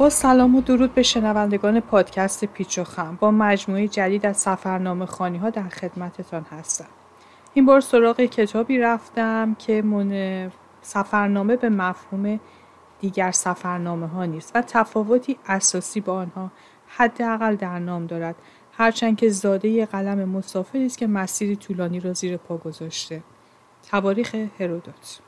با سلام و درود به شنوندگان پادکست پیچ و خم. با مجموعه جدید از سفرنامه خانی ها در خدمتتان هستم. این بار سراغ کتابی رفتم که من سفرنامه به مفهوم دیگر سفرنامه ها نیست و تفاوتی اساسی با آنها حداقل در نام دارد. هرچند که زاده قلم مسافری است که مسیری طولانی را زیر پا گذاشته. تواریخ هرودوت.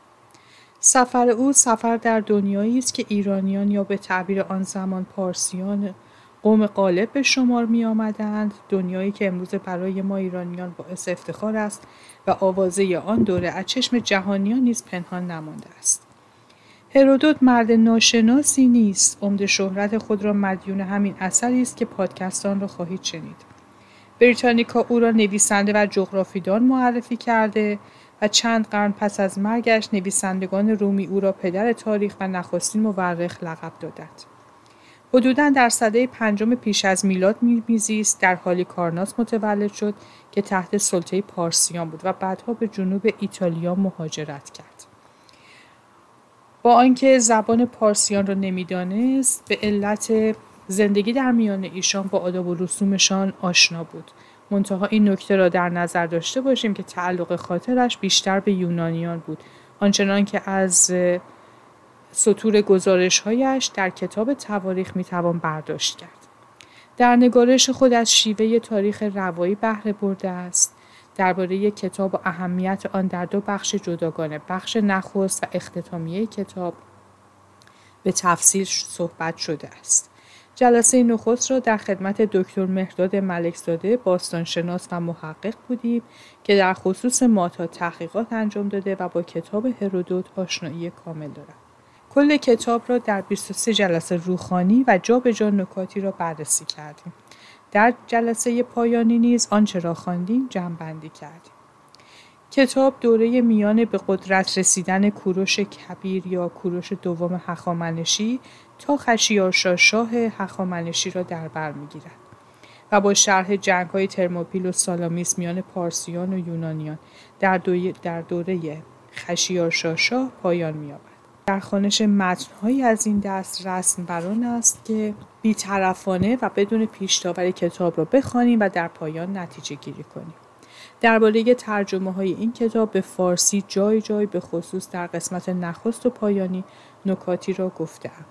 سفر او سفر در دنیایی است که ایرانیان یا به تعبیر آن زمان پارسیان قوم غالب به شمار می آمدند دنیایی که امروز برای ما ایرانیان باعث افتخار است و آوازه آن دوره از چشم جهانیان نیز پنهان نمانده است. هرودوت مرد ناشناسی نیست. عمد شهرت خود را مدیون همین اثری است که پادکستان را خواهید شنید. بریتانیکا او را نویسنده و جغرافیدان معرفی کرده. و چند قرن پس از مرگش نویسندگان رومی او را پدر تاریخ و نخستین مورخ لقب دادند. حدودا در سده پنجم پیش از میلاد میزیست در حالی کارناس متولد شد که تحت سلطه پارسیان بود و بعدها به جنوب ایتالیا مهاجرت کرد. با آنکه زبان پارسیان را نمی‌دانست به علت زندگی در میان ایشان با آداب و رسومشان آشنا بود منتها این نکته را در نظر داشته باشیم که تعلق خاطرش بیشتر به یونانیان بود. آنچنان که از سطور گزارشهایش در کتاب تواریخ می‌توان برداشت کرد. در نگارش خود از شیوه تاریخ روایی بهره برده است. درباره کتاب و اهمیت آن در دو بخش جداگانه بخش نخست و اختتامیه کتاب به تفصیل صحبت شده است. جلسه نخست را در خدمت دکتر مهداد ملکزاده باستانشناس و محقق بودیم که در خصوص ماتا تحقیقات انجام داده و با کتاب هرودوت آشنایی کامل دارد. کل کتاب را در 23 جلسه روخانی و جا به جا نکاتی را بررسی کردیم. در جلسه پایانی نیز آنچه را خواندیم جمعبندی کردیم. کتاب دوره میان به قدرت رسیدن کوروش کبیر یا کوروش دوم هخامنشی تا خشیارشا شاه هخامنشی را در بر می‌گیرد و با شرح جنگ های ترموپیل و سالامیس میان پارسیان و یونانیان در, در دوره خشیارشا شاه پایان مییابد در خانش متنهایی از این دست رسم بران است که بیطرفانه و بدون پیشتاور کتاب را بخوانیم و در پایان نتیجه گیری کنیم درباره ترجمه های این کتاب به فارسی جای جای به خصوص در قسمت نخست و پایانی نکاتی را گفتهام.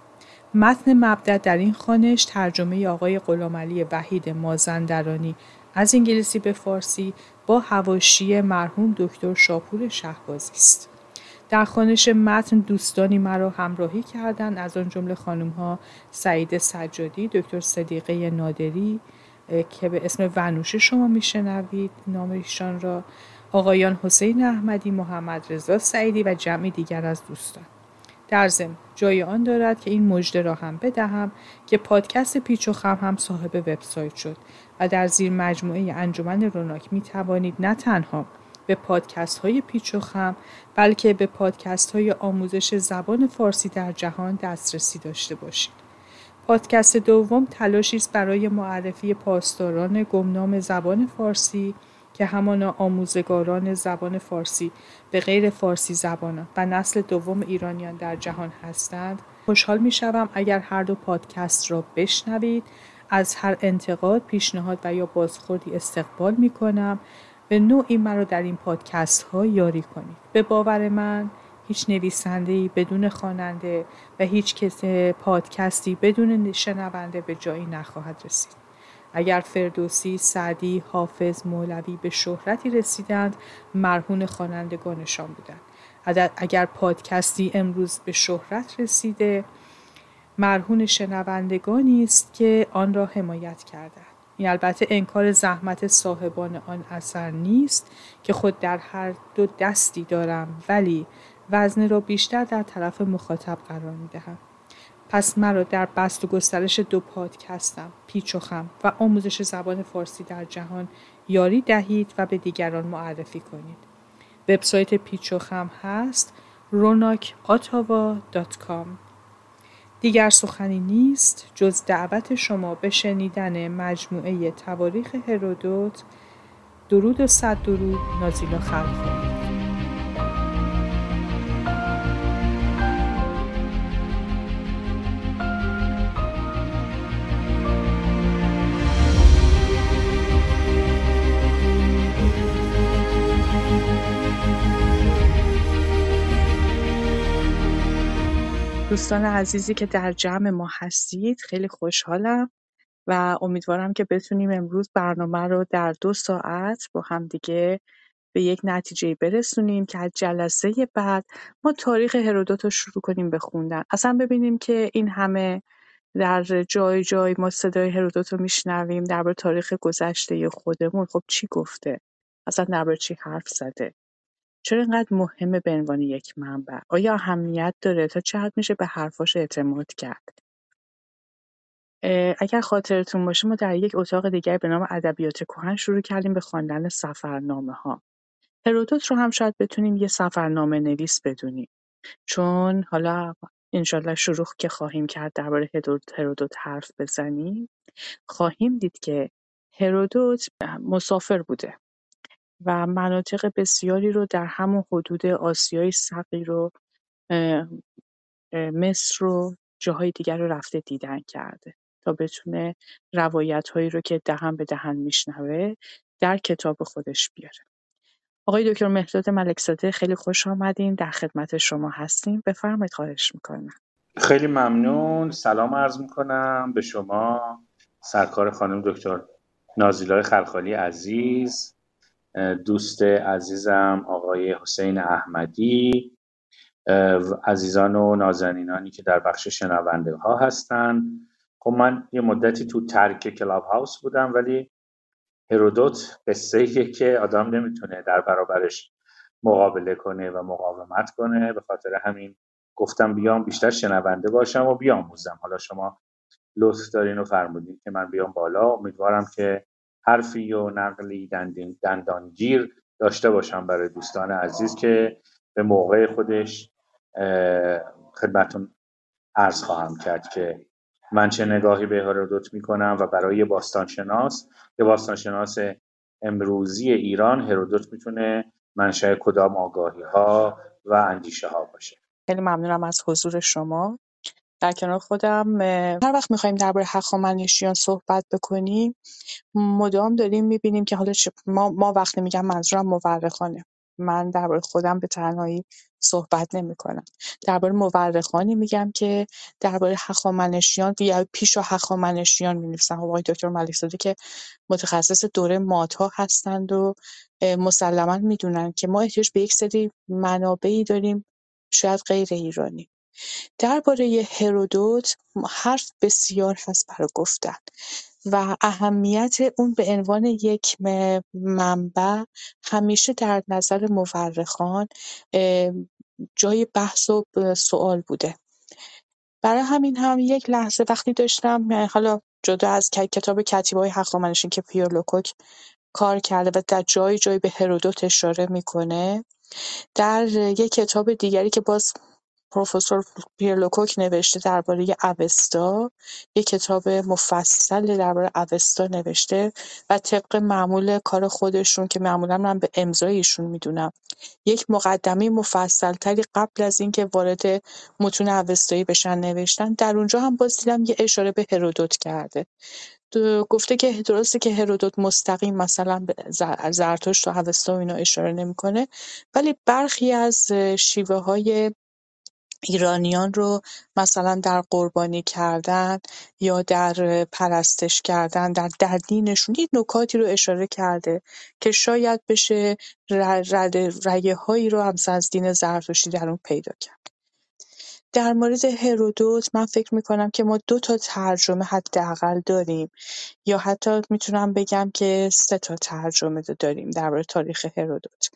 متن مبدع در این خانش ترجمه آقای غلامعلی وحید مازندرانی از انگلیسی به فارسی با هواشی مرحوم دکتر شاپور شهبازی است. در خانش متن دوستانی مرا همراهی کردند از آن جمله خانم ها سعید سجادی، دکتر صدیقه نادری که به اسم ونوشه شما میشنوید نام ایشان را آقایان حسین احمدی، محمد رضا سعیدی و جمعی دیگر از دوستان. در ضمن جای آن دارد که این مژده را هم بدهم که پادکست پیچ و خم هم صاحب وبسایت شد و در زیر مجموعه انجمن روناک می توانید نه تنها به پادکست های پیچ و خم بلکه به پادکست های آموزش زبان فارسی در جهان دسترسی داشته باشید. پادکست دوم تلاشی است برای معرفی پاسداران گمنام زبان فارسی که همانا آموزگاران زبان فارسی به غیر فارسی زبانان و نسل دوم ایرانیان در جهان هستند. خوشحال می شوم اگر هر دو پادکست را بشنوید. از هر انتقاد پیشنهاد و یا بازخوردی استقبال می کنم به نوعی مرا در این پادکست ها یاری کنید. به باور من هیچ نویسنده بدون خواننده و هیچ کس پادکستی بدون شنونده به جایی نخواهد رسید. اگر فردوسی، سعدی، حافظ، مولوی به شهرتی رسیدند مرهون خوانندگانشان بودند. اگر پادکستی امروز به شهرت رسیده مرهون شنوندگانی است که آن را حمایت کردند. این البته انکار زحمت صاحبان آن اثر نیست که خود در هر دو دستی دارم ولی وزن را بیشتر در طرف مخاطب قرار می دهم. پس مرا در بست و گسترش دو پادکستم پیچ و خم و آموزش زبان فارسی در جهان یاری دهید و به دیگران معرفی کنید. وبسایت پیچ و خم هست ronakatawa.com دیگر سخنی نیست جز دعوت شما به شنیدن مجموعه تواریخ هرودوت. درود و صد درود نازیلا خلق دوستان عزیزی که در جمع ما هستید خیلی خوشحالم و امیدوارم که بتونیم امروز برنامه رو در دو ساعت با همدیگه به یک نتیجه برسونیم که از جلسه بعد ما تاریخ هرودوت رو شروع کنیم به خوندن. اصلا ببینیم که این همه در جای جای ما صدای هرودوت رو میشنویم درباره تاریخ گذشته خودمون. خب چی گفته؟ اصلا درباره چی حرف زده؟ چرا اینقدر مهمه به عنوان یک منبع؟ آیا اهمیت داره تا چه حد میشه به حرفاش اعتماد کرد؟ اگر خاطرتون باشه ما در یک اتاق دیگر به نام ادبیات کهن شروع کردیم به خواندن سفرنامه ها هرودوت رو هم شاید بتونیم یه سفرنامه نویس بدونیم. چون حالا انشالله شروع که خواهیم کرد درباره هرودوت حرف بزنیم. خواهیم دید که هرودوت مسافر بوده. و مناطق بسیاری رو در همون حدود آسیای صغیر و مصر رو جاهای دیگر رو رفته دیدن کرده تا بتونه روایت هایی رو که دهن به دهن میشنوه در کتاب خودش بیاره. آقای دکتر مهداد ملکزاده خیلی خوش آمدین در خدمت شما هستیم. بفرمایید خواهش می‌کنم. خیلی ممنون. سلام عرض می‌کنم به شما سرکار خانم دکتر نازیلای خلخالی عزیز. دوست عزیزم آقای حسین احمدی عزیزان و نازنینانی که در بخش شنونده ها هستن. خب من یه مدتی تو ترک کلاب هاوس بودم ولی هرودوت قصه که آدم نمی‌تونه در برابرش مقابله کنه و مقاومت کنه. به خاطر همین گفتم بیام بیشتر شنونده باشم و بیاموزم. حالا شما لطف دارین و فرمودین که من بیام بالا. امیدوارم که حرفی و نقلی دندانگیر داشته باشم برای دوستان عزیز که به موقع خودش خدمتون عرض خواهم کرد که من چه نگاهی به هرودوت می‌کنم و برای باستانشناس. یه باستانشناس امروزی ایران هرودوت می‌تونه منشأ کدام آگاهی ها و اندیشه ها باشه. خیلی ممنونم از حضور شما. در کنار خودم هر وقت می‌خوایم درباره هخامنشیان صحبت بکنیم مدام داریم می‌بینیم که حالا ما, ما وقتی میگم منظورم مورخانه. من درباره خودم به تنهایی صحبت نمی‌کنم. درباره مورخانی میگم که درباره هخامنشیان یا پیش و هخامنشیان می‌نویسن خب آقای دکتر ملک زاده که متخصص دوره مادها هستند و مسلما می‌دونن که ما احتیاج به یک سری منابعی داریم شاید غیر ایرانی. درباره هرودوت حرف بسیار هست برای گفتن و اهمیت اون به عنوان یک منبع همیشه در نظر مورخان جای بحث و سوال بوده. برای همین هم یک لحظه وقتی داشتم حالا جدا از کتاب کتیبای هخامنشیان که پیرلوکوک کار کرده و در جای جای به هرودوت اشاره می‌کنه در یک کتاب دیگری که باز پروفسور پیرلوکوک نوشته درباره اوستا. یک کتاب مفصل درباره اوستا نوشته و طبق معمول کار خودشون که معمولا من به امضای ایشون می‌دونم. یک مقدمه مفصل تری قبل از اینکه وارد متون اوستایی بشن نوشتن. در اونجا هم باز دیدم یه اشاره به هرودوت کرده. گفته که درسته که هرودوت مستقیم مثلا به زرتشت و اوستا و اینا اشاره نمی‌کنه ولی برخی از شیوه های ایرانیان رو مثلا در قربانی کردن یا در پرستش کردن در در دینشون یک نکاتی رو اشاره کرده که شاید بشه رگه هایی رو هم از دین زرتشتی در اون پیدا کرد. در مورد هرودوت من فکر می‌کنم که ما دو تا ترجمه حداقل داریم یا حتی می‌تونم بگم که سه تا ترجمه داریم درباره تاریخ هرودوت.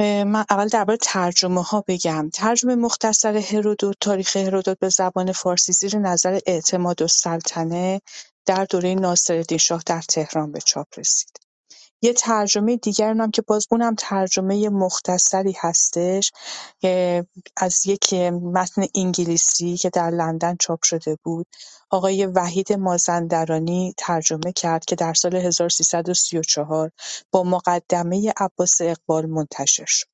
من اول درباره ترجمه ها بگم. ترجمه مختصر هرودوت تاریخ هرودوت به زبان فارسی زیر نظر اعتماد و سلطنه در دوره ناصرالدین شاه در تهران به چاپ رسید. یه ترجمه دیگر هم که باز اونم ترجمه مختصری هستش از یک متن انگلیسی که در لندن چاپ شده بود. آقای وحید مازندرانی ترجمه کرد که در سال 1334 با مقدمه عباس اقبال منتشر شد.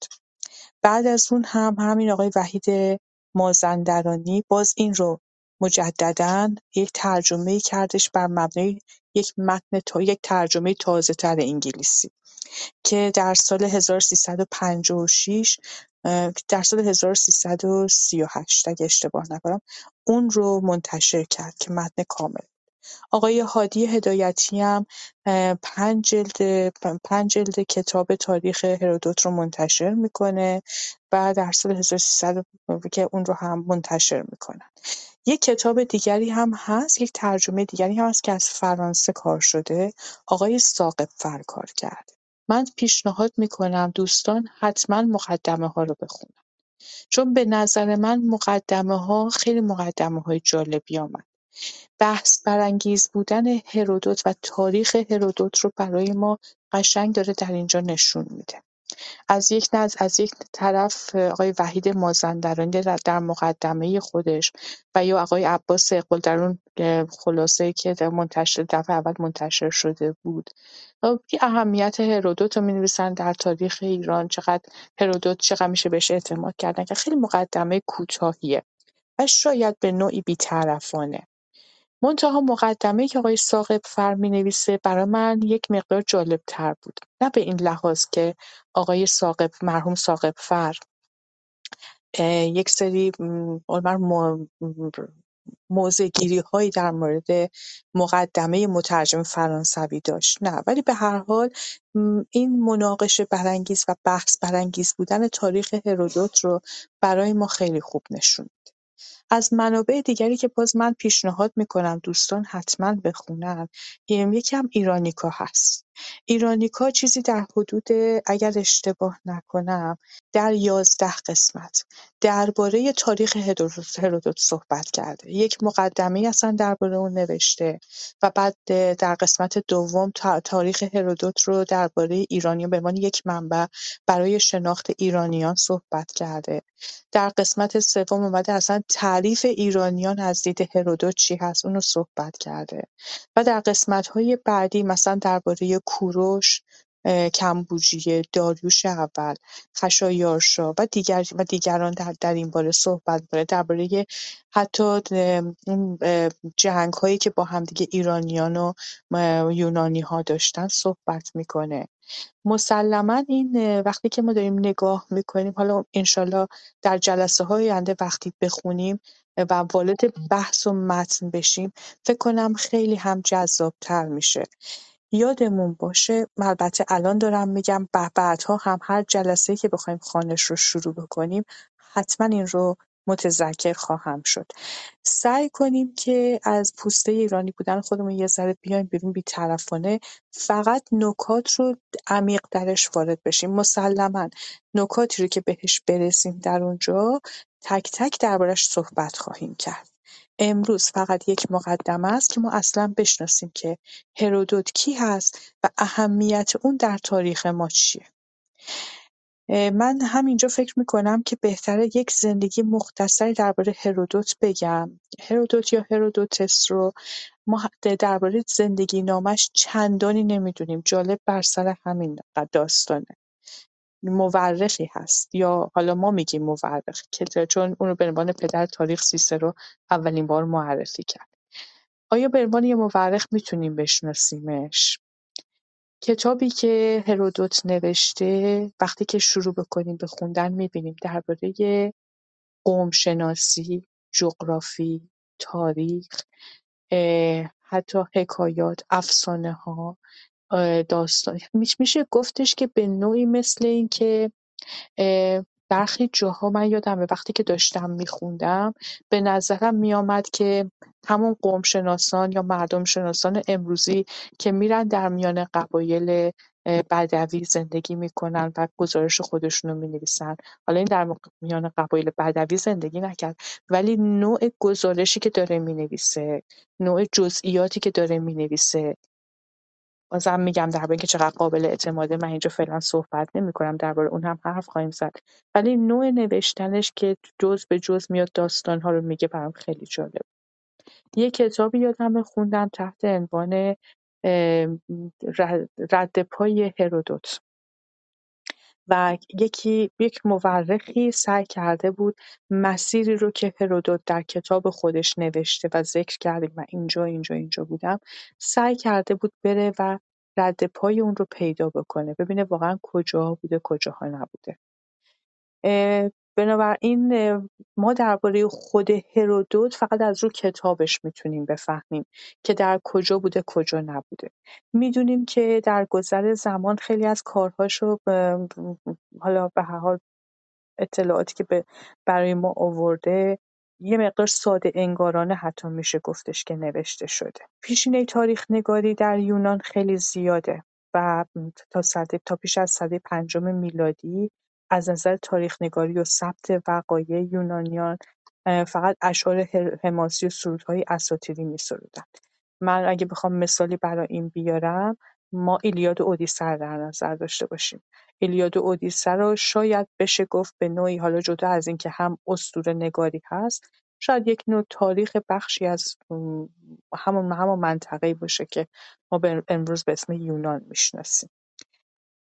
بعد از اون هم همین آقای وحید مازندرانی باز این رو مجددا یک ترجمه کردش بر مبنای یک متن تا یک ترجمه تازه تر انگلیسی که در سال 1356 در سال 1338 اگه اشتباه نکنم اون رو منتشر کرد که متن کامل. آقای هادی هدایتی هم پنج جلد پنج جلد کتاب تاریخ هرودوت رو منتشر می‌کنه و در سال 1300 که اون رو هم منتشر می‌کنن. یک کتاب دیگری هم هست یک ترجمه دیگری هم هست که از فرانسه کار شده. آقای ثاقب فر کار کرده من پیشنهاد می‌کنم دوستان حتما مقدمه ها رو بخونن. چون به نظر من مقدمه ها خیلی مقدمه های جالبی آمد. بحث برانگیز بودن هرودوت و تاریخ هرودوت رو برای ما قشنگ داره در اینجا نشون میده. از یک نظر از یک طرف آقای وحید مازندرانی در مقدمه خودش و یا آقای عباس اقبال در اون خلاصه که در منتشر دفعه اول منتشر شده بود. اهمیت هرودوت رو می‌نویسن در تاریخ ایران؟ چقدر هرودوت چقدر میشه بهش اعتماد کردن؟ که خیلی مقدمه کوتاهیه و شاید به نوعی بیطرفانه. منتها مقدمه‌ای که آقای ثاقب‌فر می‌نویسه برای من یک مقدار جالب‌تر بود. نه به این لحاظ که آقای ثاقب مرحوم ثاقب‌فر یک سری موضع‌گیری هایی در مورد مقدمه مترجم فرانسوی داشت نه ولی به هر حال این مناقشه برانگیز و بحث برانگیز بودن تاریخ هرودوت رو برای ما خیلی خوب نشون از منابع دیگری که باز من پیشنهاد می‌کنم دوستان حتما بخونن. یکی هم ایرانیکا هست. ایرانیکا چیزی در حدود اگر اشتباه نکنم در یازده قسمت درباره تاریخ هرودوت صحبت کرده. یک مقدمه اصلا درباره اون نوشته و بعد در قسمت دوم تاریخ هرودوت رو درباره ایرانیان به عنوان یک منبع برای شناخت ایرانیان صحبت کرده. در قسمت سوم اومده اصلا تعریف ایرانیان از دید هرودوت چی هست؟ اونو صحبت کرده. و در قسمت‌های بعدی مثلا درباره کوروش کمبوجیه داریوش اول خشایارشا و دیگر و دیگران در, در این باره صحبت می‌کنه درباره حتی جنگ هایی که با همدیگه ایرانیان و یونانی ها داشتن صحبت می‌کنه. مسلما این وقتی که ما داریم نگاه می‌کنیم حالا انشالله در جلسه های آینده وقتی بخونیم و وارد بحث و متن بشیم فکر کنم خیلی هم جذابتر میشه. یادمون باشه البته الان دارم میگم بعدها هم هر جلسه که بخوایم خانش رو شروع بکنیم حتما این رو متذکر خواهم شد. سعی کنیم که از پوسته ایرانی بودن خودمون یه ذره بیایم بیرون بیطرفانه فقط نکات رو عمیق درش وارد بشیم. مسلما نکاتی رو که بهش برسیم در اونجا تک تک دربارش صحبت خواهیم کرد. امروز فقط یک مقدمه است که ما اصلا بشناسیم که هرودوت کی هست و اهمیت اون در تاریخ ما چیه. من همینجا فکر می‌کنم که بهتره یک زندگی مختصری درباره هرودوت بگم. هرودوت یا هرودوتس رو ما درباره زندگی نامش چندانی نمی‌دونیم. جالب بر سر همین داستانه. مورخی هست یا حالا ما میگیم مورخ که چون اون رو به عنوان پدر تاریخ سیسرو اولین بار معرفی کرد. آیا به عنوان یه مورخ می‌تونیم بشناسیمش؟ کتابی که هرودوت نوشته وقتی که شروع بکنیم به خوندن می‌بینیم درباره قومشناسی، جغرافی، تاریخ، حتی حکایات، افسانه ها، داستان. میشه گفتش که به نوعی مثل این که برخی جاها من یادمه وقتی که داشتم میخوندم به نظرم میامد که همون قوم شناسان یا مردم شناسان امروزی که میرن در میان قبایل بدوی زندگی می‌کنن و گزارش خودشون رو می‌نویسن. حالا این در میان قبایل بدوی زندگی نکرد. ولی نوع گزارشی که داره می‌نویسه نوع جزئیاتی که داره می‌نویسه بازم میگم درباره اینکه چقدر قابل اعتماده من اینجا فعلا صحبت نمی‌کنم درباره اون هم حرف خواهیم زد. ولی نوع نوشتنش که جز به جز میاد داستان ها رو میگه برام خیلی جالب. یه کتابی یادم خوندم تحت عنوان رد پای هرودوت. و یکی یک مورخی سعی کرده بود مسیری رو که هرودوت در کتاب خودش نوشته و ذکر کردیم و اینجا اینجا اینجا بودم سعی کرده بود بره و رد پای اون رو پیدا بکنه. ببینه واقعا کجاها بوده کجاها نبوده. بنابراین ما درباره خود هرودوت فقط از رو کتابش می‌تونیم بفهمیم که در کجا بوده کجا نبوده. می‌دونیم که در گذر زمان خیلی از کارهاش رو حالا به هر حال اطلاعاتی که برای ما آورده یه مقدار ساده انگارانه حتی میشه گفتش که نوشته شده. پیشینه تاریخ نگاری در یونان خیلی زیاده و تا, تا پیش از صده پنجم میلادی از نظر تاریخ-نگاری و ثبت وقایع یونانیان فقط اشعار حماسی و سرودهای اساطیری می‌سرودند. من اگه بخوام مثالی برای این بیارم ما ایلیاد و اودیسه رو در نظر داشته باشیم ایلیاد و اودیسه رو شاید بشه گفت به نوعی حالا جدا از اینکه هم اسطوره نگاری هست شاید یک نوع تاریخ بخشی از همون همون منطقه‌ای باشه که ما امروز به اسم یونان می‌شناسیم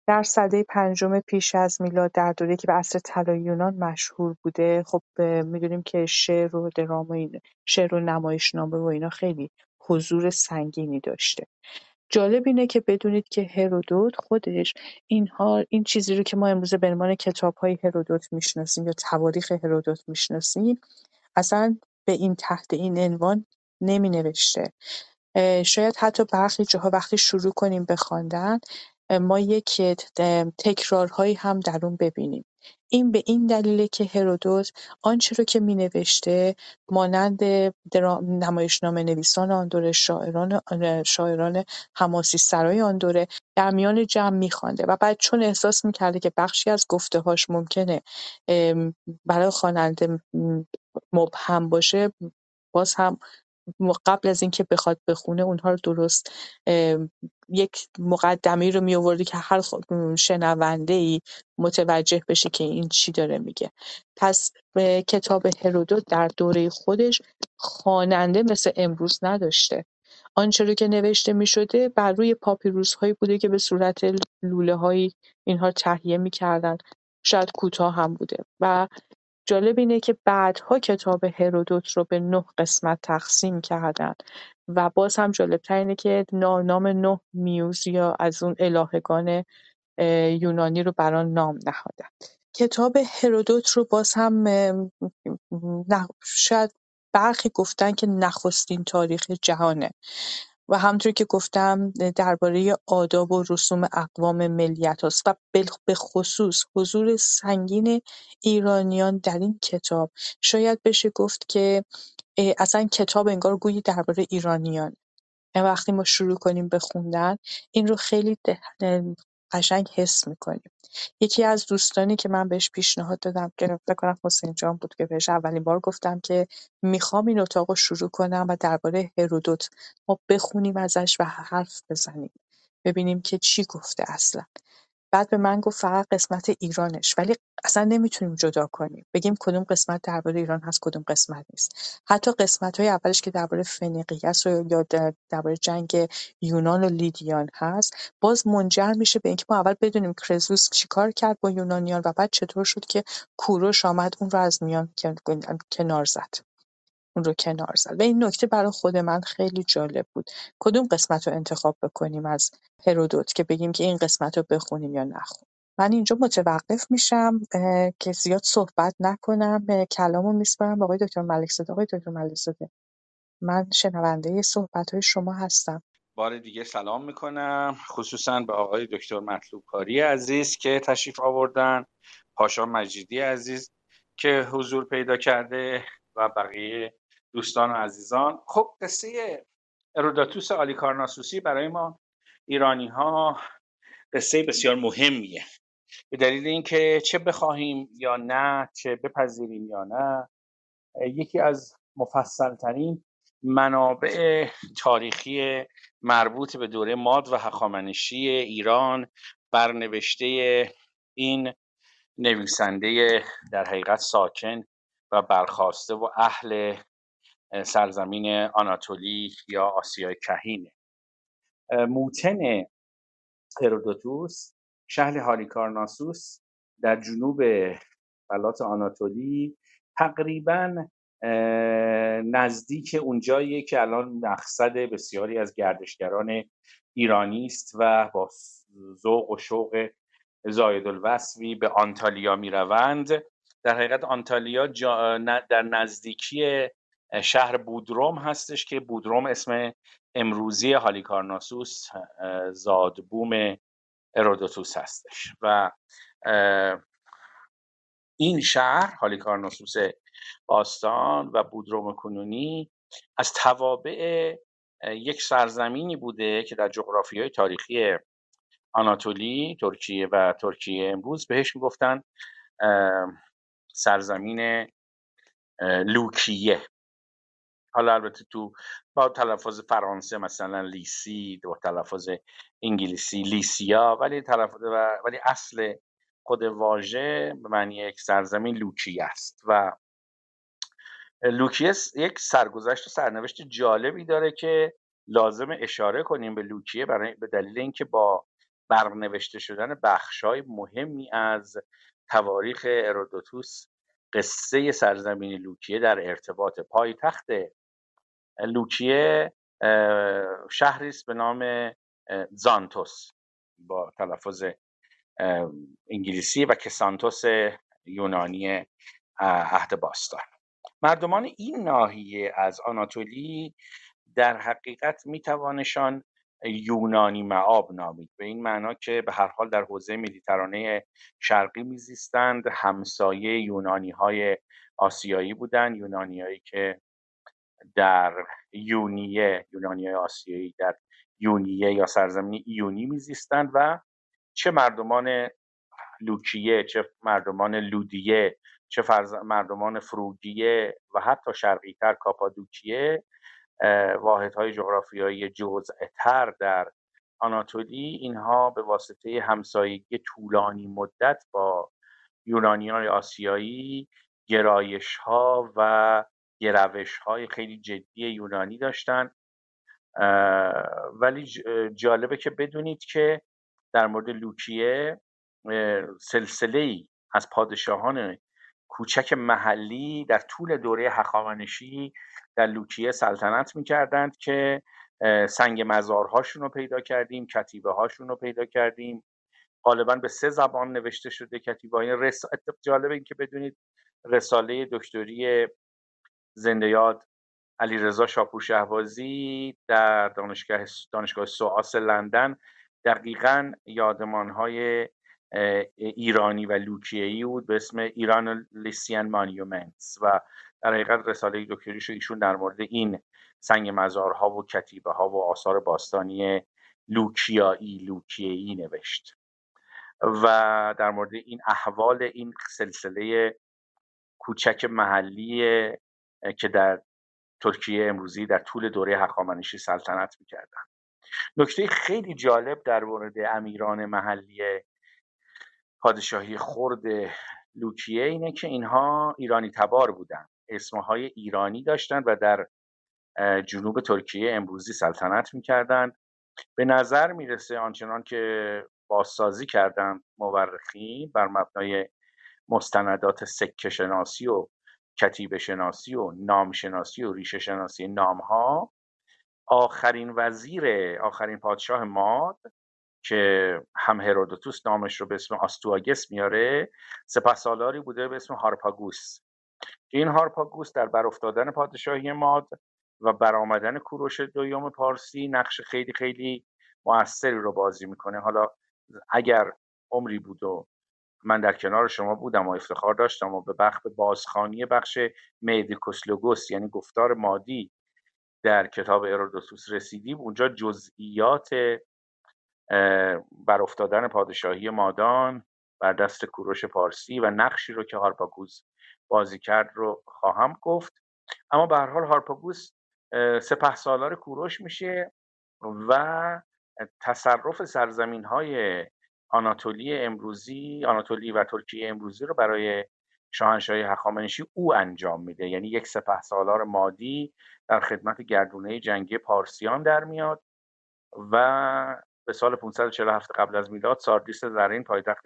در سده پنجم پیش از میلاد در دوره‌ای که به عصر طلایی یونان مشهور بوده خب می‌دونیم که شعر و درام و این شعر و نمایشنامه و اینا خیلی حضور سنگینی داشته. جالب اینه که بدونید که هرودوت خودش اینها این چیزی رو که ما امروز به عنوان کتاب‌های هرودوت می‌شناسیم یا تواریخ هرودوت می‌شناسیم اصلا به این تحت این عنوان نمی نوشته شاید حتی برخی جاها وقتی شروع کنیم به خواندن ما یک تکرارهایی هم در اون ببینیم. این به این دلیله که هرودوت آنچه رو که مینوشته مانند نمایشنامه نویسان آن دوره شاعران شاعران حماسی سرای آن دوره در میان جمع میخوانده و بعد چون احساس می‌کرده که بخشی از گفته‌هاش ممکنه برای خواننده مبهم باشه باز هم قبل از اینکه بخواد بخونه اونها رو درست یک مقدمه رو می آورده که هر شنونده ای متوجه بشه که این چی داره میگه. پس کتاب هرودوت در دوره خودش خواننده مثل امروز نداشته. آنچه رو که نوشته می شده بر روی پاپیروس هایی بوده که به صورت لوله هایی اینها تهیه می‌کردن. شاید کوتاه هم بوده. و جالب اینه که بعدها کتاب هرودوت رو به نه قسمت تقسیم کردن و باز هم جالبتر اینه که نام نه میوز یا از اون الهگان یونانی رو بران نام نهادن. کتاب هرودوت رو باز هم شاید برخی گفتن که نخستین تاریخ جهانه. و همطور که گفتم درباره آداب و رسوم اقوام ملیت هاست و به خصوص حضور سنگین ایرانیان در این کتاب. شاید بشه گفت که اصلا کتاب انگار گویی درباره ایرانیان. وقتی ما شروع کنیم به خوندن این رو خیلی قشنگ حس می‌کنیم. یکی از دوستانی که من بهش پیشنهاد دادم که فکر کنم حسین جان بود که بهش اولین بار گفتم که می‌خوام این اتاق رو شروع کنم و درباره هرودوت ما بخونیم ازش و حرف بزنیم. ببینیم که چی گفته اصلا. بعد به من گفت فقط قسمت ایرانش. ولی اصلا نمی‌تونیم جدا کنیم. بگیم کدوم قسمت درباره ایران هست کدوم قسمت نیست. حتی قسمت های اولش که درباره فنیقیه است یا درباره جنگ یونان و لیدیان هست باز منجر میشه به اینکه ما اول بدونیم کرزوس چیکار کرد با یونانیان و بعد چطور شد که کوروش آمد اون رو از میان کنار زد. اون رو کنار زد. و این نکته برای خود من خیلی جالب بود. کدوم قسمت رو انتخاب بکنیم از هرودوت که بگیم که این قسمت رو بخونیم یا نخونیم؟ من اینجا متوقف میشم که زیاد صحبت نکنم. کلامو میسپارم. آقای دکتر ملک زاده. آقای دکتر ملک زاده من شنونده صحبت های شما هستم. بار دیگه سلام می‌کنم. خصوصا به آقای دکتر مطلوب کاری عزیز که تشریف آوردن پاشا مجیدی عزیز که حضور پیدا کرده و بقیه دوستان و عزیزان. خب قصه اروداتوس آلیکارناسوسی برای ما ایرانی ها قصه بسیار مهمیه. به دلیل اینکه چه بخواهیم یا نه چه بپذیریم یا نه یکی از مفصلترین منابع تاریخی مربوط به دوره ماد و هخامنشی ایران برنوشته این نویسنده در حقیقت ساکن و برخواسته و اهل سرزمین آناتولی یا آسیای کهینه. موتن هرودوتوس شهر هالیکارناسوس در جنوب فلات آناتولی تقریبا نزدیک اونجایی که الان مقصد بسیاری از گردشگران ایرانی است و با ذوق و شوق زاید الوصفی به آنتالیا می روند در حقیقت آنتالیا در نزدیکی شهر بودروم هستش که بودروم اسم امروزی هالیکارناسوس زادبوم ارودوتوس هستش. و این شهر هالیکارناسوس باستان و بودروم کنونی از توابع یک سرزمینی بوده که در جغرافی های تاریخی آناتولی ترکیه و ترکیه امروز بهش می‌گفتن سرزمین لوکیه. حالا البته تو با تلفظ فرانسه مثلا لیسی با تلفظ انگلیسی لیسیا ولی تلفظ ولی اصل خود واژه به معنی یک سرزمین لوکیه است و لوکیه یک سرگذشت و سرنوشت جالبی داره که لازم اشاره کنیم به لوکیه برای به دلیل اینکه با برنوشته شدن بخشای مهمی از تواریخ ارودوتوس قصه سرزمین لوکیه در ارتباط پایتخت لوکیه شهری است به نام زانتوس با تلفظ انگلیسی و کسانتوس یونانی عهد باستان. مردمان این ناحیه از آناتولی در حقیقت میتوانشان یونانی معاب نامید. به این معنا که به هر حال در حوزه مدیترانه شرقی میزیستند همسایه یونانی های آسیایی بودند یونانیایی که در یونیه یونانی آسیایی در یونیه یا سرزمین ایونی میزیستند و چه مردمان لوکیه چه مردمان لودیه چه مردمان فروگیه و حتی شرقیتر کاپادوکیه واحدهای جغرافیایی جزءتر در آناتولی اینها به واسطه همسایگی طولانی مدت با یونانیان آسیایی گرایش ها و گروش های خیلی جدی یونانی داشتن. ولی جالبه که بدونید که در مورد لوکیه سلسله ای از پادشاهان کوچک محلی در طول دوره هخامنشی در لوکیه سلطنت می‌کردند که سنگ مزارهاشون رو پیدا کردیم کتیبه هاشون رو پیدا کردیم. غالبا به سه زبان نوشته شده کتیبه های رس... جالب این که بدونید رساله دکتری زنده یاد علی رضا شاپور شهبازی در دانشگاه دانشگاه سواس لندن. دقیقا یادمان های ایرانی و لوکیه‌ای بود به اسم ایران لیسیان مانیومنتس و در حقیقت رساله دکتریشو ایشون در مورد این سنگ مزارها و کتیبه ها و آثار باستانی لوکیایی لوکیه‌ای نوشت. و در مورد این احوال این سلسله کوچک محلی که در ترکیه امروزی در طول دوره هخامنشی سلطنت می‌کردن. نکته خیلی جالب در مورد امیران محلی پادشاهی خرد لوکیه اینه که اینها ایرانی تبار بودن. اسمهای ایرانی داشتند و در جنوب ترکیه امروزی سلطنت می‌کردند به نظر می‌رسه آنچنان که بازسازی کردند مورخین بر مبنای مستندات سکه شناسی و کتیب شناسی و نام شناسی و ریشه شناسی نام ها آخرین وزیر آخرین پادشاه ماد که هم هرودوتوس نامش رو به اسم آستواگس میاره سپهسالاری بوده به اسم هارپاگوس. این هارپاگوس در برافتادن پادشاهی ماد و برآمدن کوروش دویوم پارسی نقش خیلی خیلی موثری رو بازی می‌کنه. حالا اگر عمری بود و من در کنار شما بودم و افتخار داشتم و به بخش بازخانی بخش میدیکوس یعنی گفتار مادی در کتاب ارودوتوس رسیدیم. اونجا جزئیات بر افتادن پادشاهی مادان بر دست کوروش پارسی و نقشی رو که هارپاگوس بازی کرد رو خواهم گفت. اما به هر حال هارپاگوس سپه سالار کوروش میشه و تصرف سرزمین های آناتولی امروزی آناتولی و ترکیه امروزی رو برای شاهنشاهی هخامنشی او انجام میده. یعنی یک سپه سالار مادی در خدمت گردونه جنگی پارسیان در میاد و به سال 547 قبل از میلاد ساردیس زرین پایتخت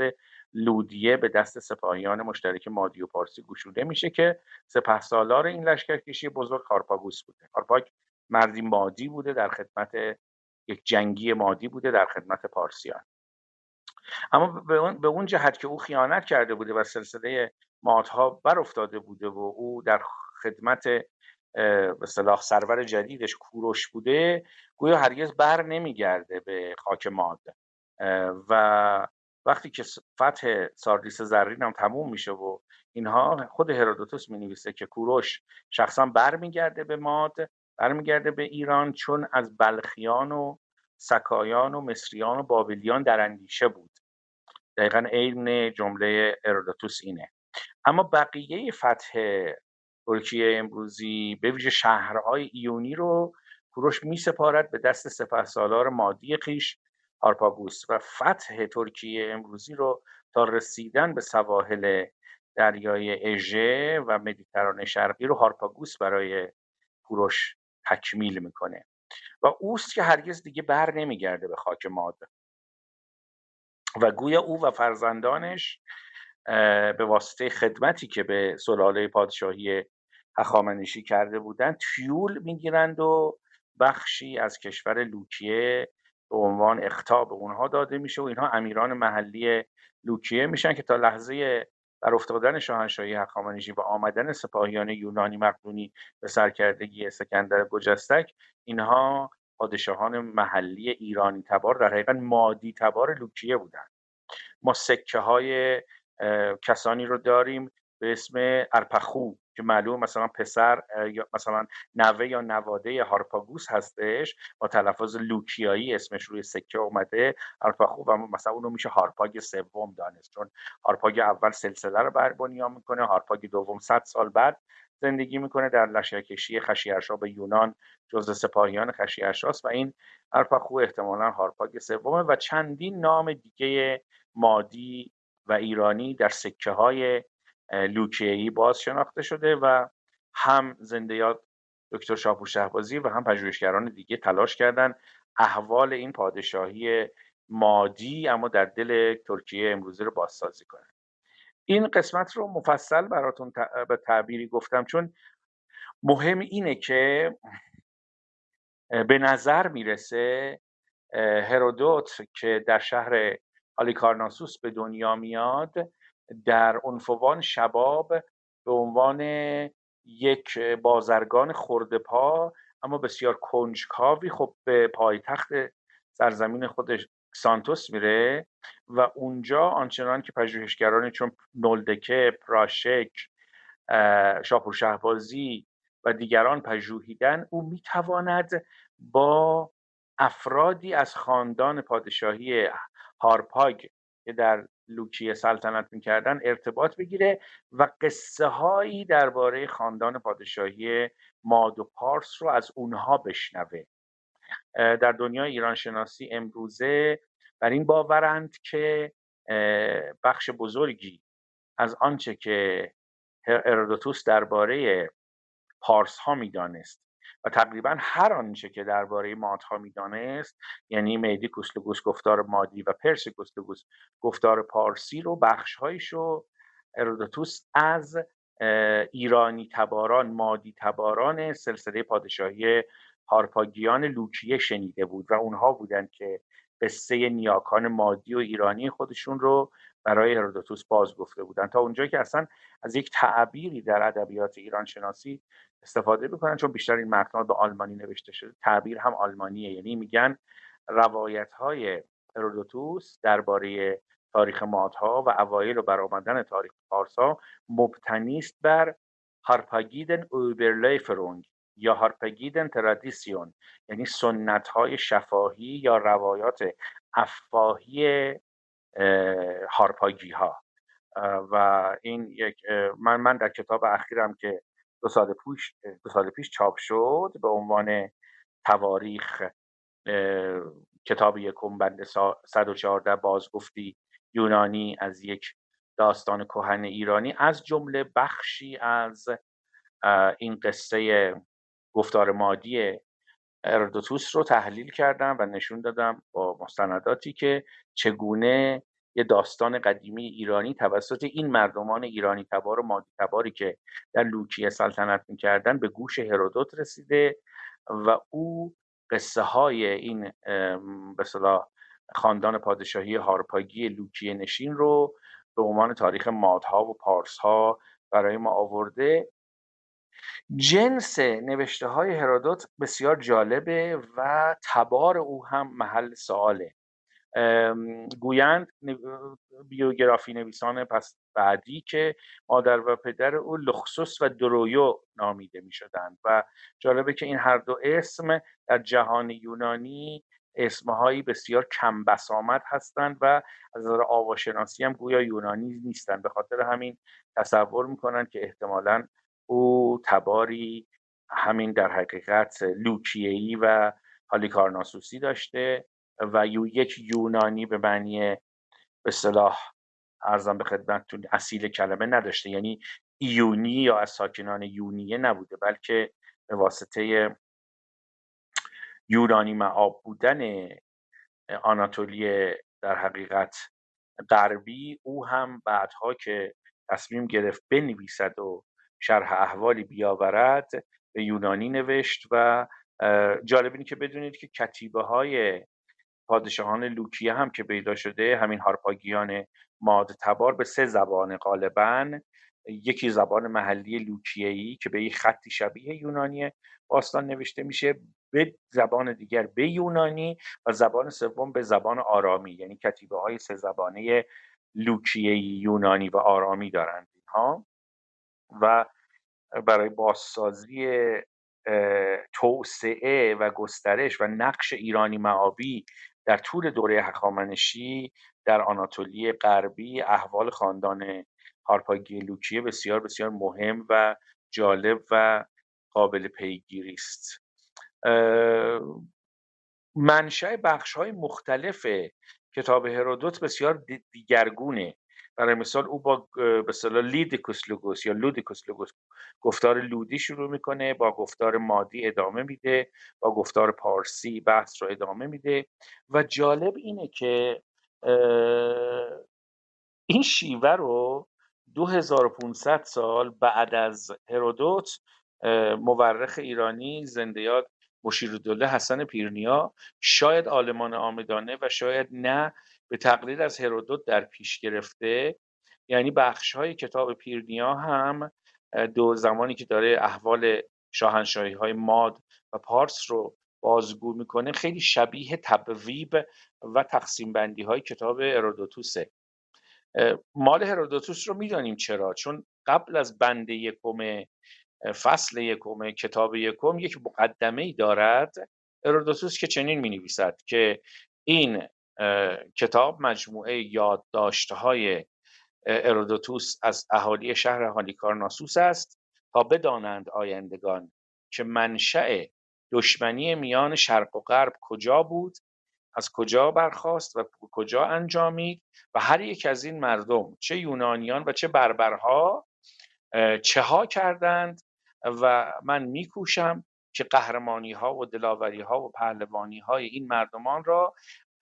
لودیه به دست سپاهیان مشترک مادی و پارسی گشوده میشه که سپه سالار این لشکرکشی بزرگ هارپاگوس بوده. هارپاگ مردی مادی بوده در خدمت یک جنگی مادی بوده در خدمت پارسیان. اما به اون جهت که او خیانت کرده بوده و سلسله مادها بر افتاده بوده و او در خدمت به صلاح سرور جدیدش کوروش بوده گویا هرگز بر نمیگرده به خاک ماد. و وقتی که فتح ساردیس زرین هم تموم میشه و اینها خود هرودوتوس می نویسه که کوروش شخصا برمیگرده به ماد برمیگرده به ایران چون از بلخیان و سکایان و مصریان و بابلیان در اندیشه بود. دقیقا عین جمله هرودوتوس اینه. اما بقیه فتح ترکیه امروزی به ویژه شهرهای ایونی رو کوروش می سپارد به دست سپه سالار مادی خیش هارپاگوس و فتح ترکیه امروزی رو تا رسیدن به سواحل دریای اژه و مدیترانه شرقی رو هارپاگوس برای کوروش تکمیل می‌کنه. و اوست که هرگز دیگه بر نمیگرده به خاک ماده. و گویا او و فرزندانش به واسطه خدمتی که به سلاله پادشاهی هخامنشی کرده بودند تیول می‌گیرند و بخشی از کشور لوکیه به عنوان اختا به اونها داده میشه و اینها امیران محلی لوکیه میشن که تا لحظه بر افتادن شاهنشاهی هخامنشی و آمدن سپاهیان یونانی مقدونی به سرکردگی اسکندر گجستک اینها پادشاهان محلی ایرانی تبار در حقیقت مادی تبار لوکیه بودند. ما سکه های کسانی رو داریم به اسم ارپخو. که معلوم مثلا پسر یا مثلا نوه یا نواده هارپاگوس هستش با تلفظ لوکیایی اسمش روی سکه اومده. ارپخو و مثلا اونو میشه هارپاگ سوم دانست. چون هارپاگ اول سلسله رو بر بنیان می‌کنه هارپاگ دوم صد سال بعد زندگی می‌کنه در لشکرکشی خشیرشا به یونان جزء سپاهیان خشیرشاست و این ارپخو احتمالا هارپاگ سومه. و چندین نام دیگه مادی و ایرانی در سکه های لوکیهی باز شناخته شده و هم زنده یاد دکتر شاپور شهبازی و هم پژوهشگران دیگه تلاش کردن احوال این پادشاهی مادی اما در دل ترکیه امروزی رو بازسازی کنن. این قسمت رو مفصل براتون به تعبیری گفتم چون مهم اینه که به نظر می‌رسه هرودوت که در شهر آلیکارناسوس به دنیا میاد در عنفوان شباب به عنوان یک بازرگان خورده پا اما بسیار کنجکاوی خب به پایتخت سرزمین خودش سانتوس میره و اونجا آنچنان که پژوهشگرانی چون نولدکه پراشک شاپور شهبازی و دیگران پژوهیدن او می‌تواند با افرادی از خاندان پادشاهی هارپاگ که در لوکیه سلطنت می‌کردن ارتباط بگیره و قصه هایی درباره خاندان پادشاهی ماد و پارس رو از اونها بشنوه. در دنیای ایران شناسی امروزه بر این باورند که بخش بزرگی از آنچه که هرودوتوس درباره پارس ها می‌دانست و تقریبا هر آنچه که درباره مادها می‌دانست یعنی میدی کوسلوگوس گفتار مادی و پرس کوسلوگوس گفتار پارسی رو بخشهایش رو ارودوتوس از ایرانی تباران مادی تباران سلسله پادشاهی هارپاگیان لوکیه شنیده بود و اونها بودند که قصه نیاکان مادی و ایرانی خودشون رو برای هرودوتوس باز گفته بودن. تا اونجایی که اصلا از یک تعبیری در ادبیات ایران شناسی استفاده می‌کنن چون بیشتر این متنها به آلمانی نوشته شده. تعبیر هم آلمانیه یعنی میگن روایت های هرودوتوس درباره تاریخ مادها و اوایل و برآمدن تاریخ پارسا مبتنی است بر هارپاگیدن اوبرلیفرونگ یا هارپاگیدن ترادیسیون یعنی سنت های شفاهی یا روایات افواهی هارپاگی ها و این یک من من در کتاب اخیرم که دو سال پیش دو سال پیش چاپ شد به عنوان تواریخ کتاب یکم بند 114 بازگفتی یونانی از یک داستان کهن ایرانی از جمله بخشی از این قصه گفتار مادی اردوتوس رو تحلیل کردم و نشون دادم با مستنداتی که چگونه یه داستان قدیمی ایرانی توسط این مردمان ایرانی تبار و مادی تباری که در لوکیه سلطنت می‌کردن به گوش هرودوت رسیده و او قصه های این به خاندان پادشاهی هارپاگی لوکیه نشین رو به عنوان تاریخ مادها و پارسها برای ما آورده. جنس نوشته های هرودوت بسیار جالبه و تبار او هم محل سواله گویند بیوگرافی نویسان پس بعدی که مادر و پدر او لخصوص و درویو نامیده می شدند و جالبه که این هر دو اسم در جهان یونانی اسمهایی بسیار کم بسامد هستند و از نظر آواشناسی هم گویا یونانی نیستند. به خاطر همین تصور می‌کنند که احتمالا او تباری همین در حقیقت لوکیهی و هالیکارناسوسی داشته و یو یک یونانی به معنی به صلاح ارزم به خدمتتون اصیل کلمه نداشته یعنی ایونی یا از ساکنان یونیه نبوده بلکه به واسطه یونانی معاب بودن آناتولی در حقیقت غربی او هم بعدها که تصمیم گرفت بنویسد و شرح احوالی بیاورد به یونانی نوشت و جالب اینه که بدونید که کتیبه های پادشاهان لوکیه هم که پیدا شده همین هارپاگیان ماد تبار به سه زبان غالبا. یکی زبان محلی لوکیه‌ای که به این خطی شبیه یونانی باستان نوشته میشه به زبان دیگر به یونانی و زبان سوم به زبان آرامی. یعنی کتیبه های سه زبانه لوکیه‌ای یونانی و آرامی دارند اینها. و برای بازسازی توسعه و گسترش و نقش ایرانی معابی در طول دوره هخامنشی در آناتولی غربی احوال خاندان هارپاگی لوکیه بسیار بسیار مهم و جالب و قابل پیگیری است. منشأ بخش های مختلف کتاب هرودوت بسیار دیگرگونه. برای مثال او با به Λυδικός λόγος یا Λυδικός λόγος گفتار لودی شروع می‌کنه با گفتار مادی ادامه میده با گفتار پارسی بحث رو ادامه میده و جالب اینه که این شیوه رو 2500 سال بعد از هرودوت مورخ ایرانی زنده یاد مشیرالدوله حسن پیرنیا شاید آلمان آمدانه و شاید نه به تقلید از هرودوت در پیش گرفته. یعنی بخش های کتاب پیرنیا هم دو زمانی که داره احوال شاهنشاهی های ماد و پارس رو بازگو می‌کنه خیلی شبیه تبویب و تقسیم بندی های کتاب هرودوتوسه. مال هرودوتوس رو می‌دانیم چرا؟ چون قبل از بند یکم فصل یکم کتاب یکم یک مقدمه ای دارد هرودوتوس که چنین می نویسد که این کتاب مجموعه یادداشت‌های ارودوتوس از اهالی شهر هالیکارناسوس است تا بدانند آیندگان که منشأ دشمنی میان شرق و غرب کجا بود از کجا برخواست و کجا انجامید و هر یک از این مردم چه یونانیان و چه بربرها چه ها کردند و من میکوشم که قهرمانی ها و دلاوری ها و پهلوانی های این مردمان را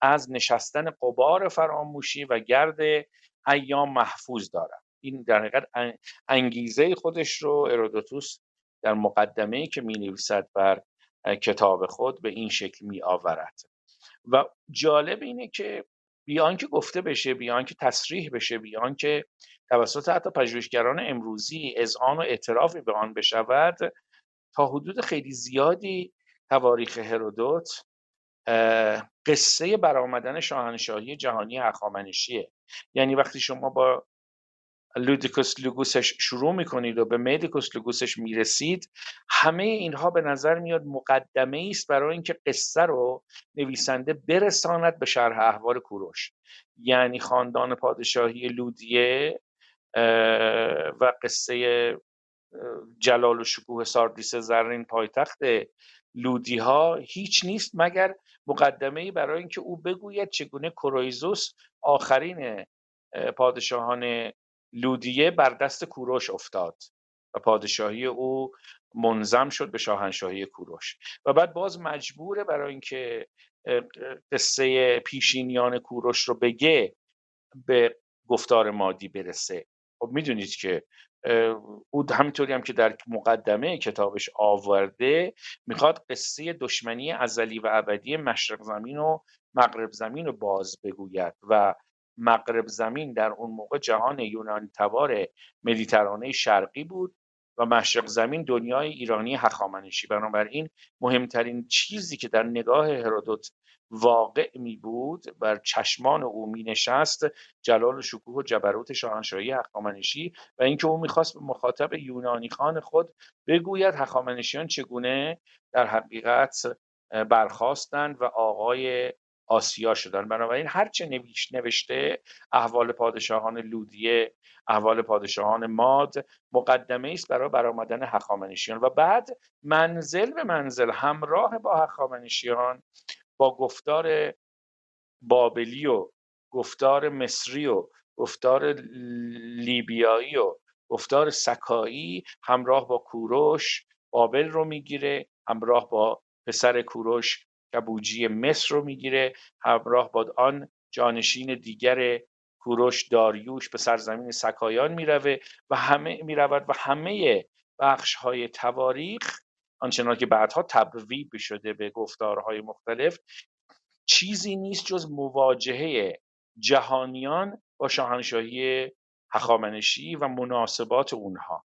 از نشستن قبار فراموشی و گرد ایام محفوظ دارم. این در حقیقت انگیزه خودش رو ارودوتوس در مقدمه ای که می نویسد بر کتاب خود به این شکل می آورد و جالب اینه که بیان که گفته بشه بیان که تصریح بشه بیان که توسط حتی پژوهشگران امروزی اذعان و اعترافی به آن بشود تا حدود خیلی زیادی تواریخ هرودوت قصه برآمدن شاهنشاهی جهانی هخامنشیه یعنی وقتی شما با لودیکوس لوگوسش شروع می‌کنید و به میدیکوس لوگوسش می‌رسید همه اینها به نظر میاد مقدمه است برای اینکه قصه رو نویسنده برساند به شرح احوال کوروش. یعنی خاندان پادشاهی لودیه و قصه جلال و شکوه ساردیس زرین پایتخت لودی ها هیچ نیست مگر مقدمه ای برای اینکه او بگوید چگونه کرویزوس آخرین پادشاهان لودیه بر دست کوروش افتاد و پادشاهی او منظم شد به شاهنشاهی کوروش. و بعد باز مجبوره برای اینکه قصه پیشینیان کوروش رو بگه به گفتار مادی برسه. خب می‌دونید که او همینطوری هم که در مقدمه کتابش آورده می‌خواد قصه دشمنی ازلی و ابدی مشرق زمین و مغرب زمین رو باز بگوید و مغرب زمین در اون موقع جهان یونانی تبار مدیترانه شرقی بود و مشرق زمین دنیای ایرانی هخامنشی. بنابراین مهمترین چیزی که در نگاه هرودوت واقع می بود. بر چشمان او می نشست جلال و شکوه و جبروت شاهنشاهی هخامنشی و اینکه او می‌خواست به مخاطب یونانی خان خود بگوید هخامنشیان چگونه در حقیقت برخواستند و آقای آسیا شدن بنابراین هرچه نوشته احوال پادشاهان لودیه احوال پادشاهان ماد مقدمه است برای برآمدن هخامنشیان. و بعد منزل به منزل همراه با هخامنشیان با گفتار بابلی و گفتار مصری و گفتار لیبیایی و گفتار سکایی همراه با کوروش بابل رو می‌گیره همراه با پسر کوروش کبوجی مصر رو می‌گیره همراه با آن جانشین دیگر کوروش داریوش به سرزمین سکایان می‌روه و همه می‌رود و همه بخش های تواریخ آنچنان که بعدها تبویب شده به گفتارهای مختلف چیزی نیست جز مواجهه جهانیان با شاهنشاهی هخامنشی و مناسبات اونها.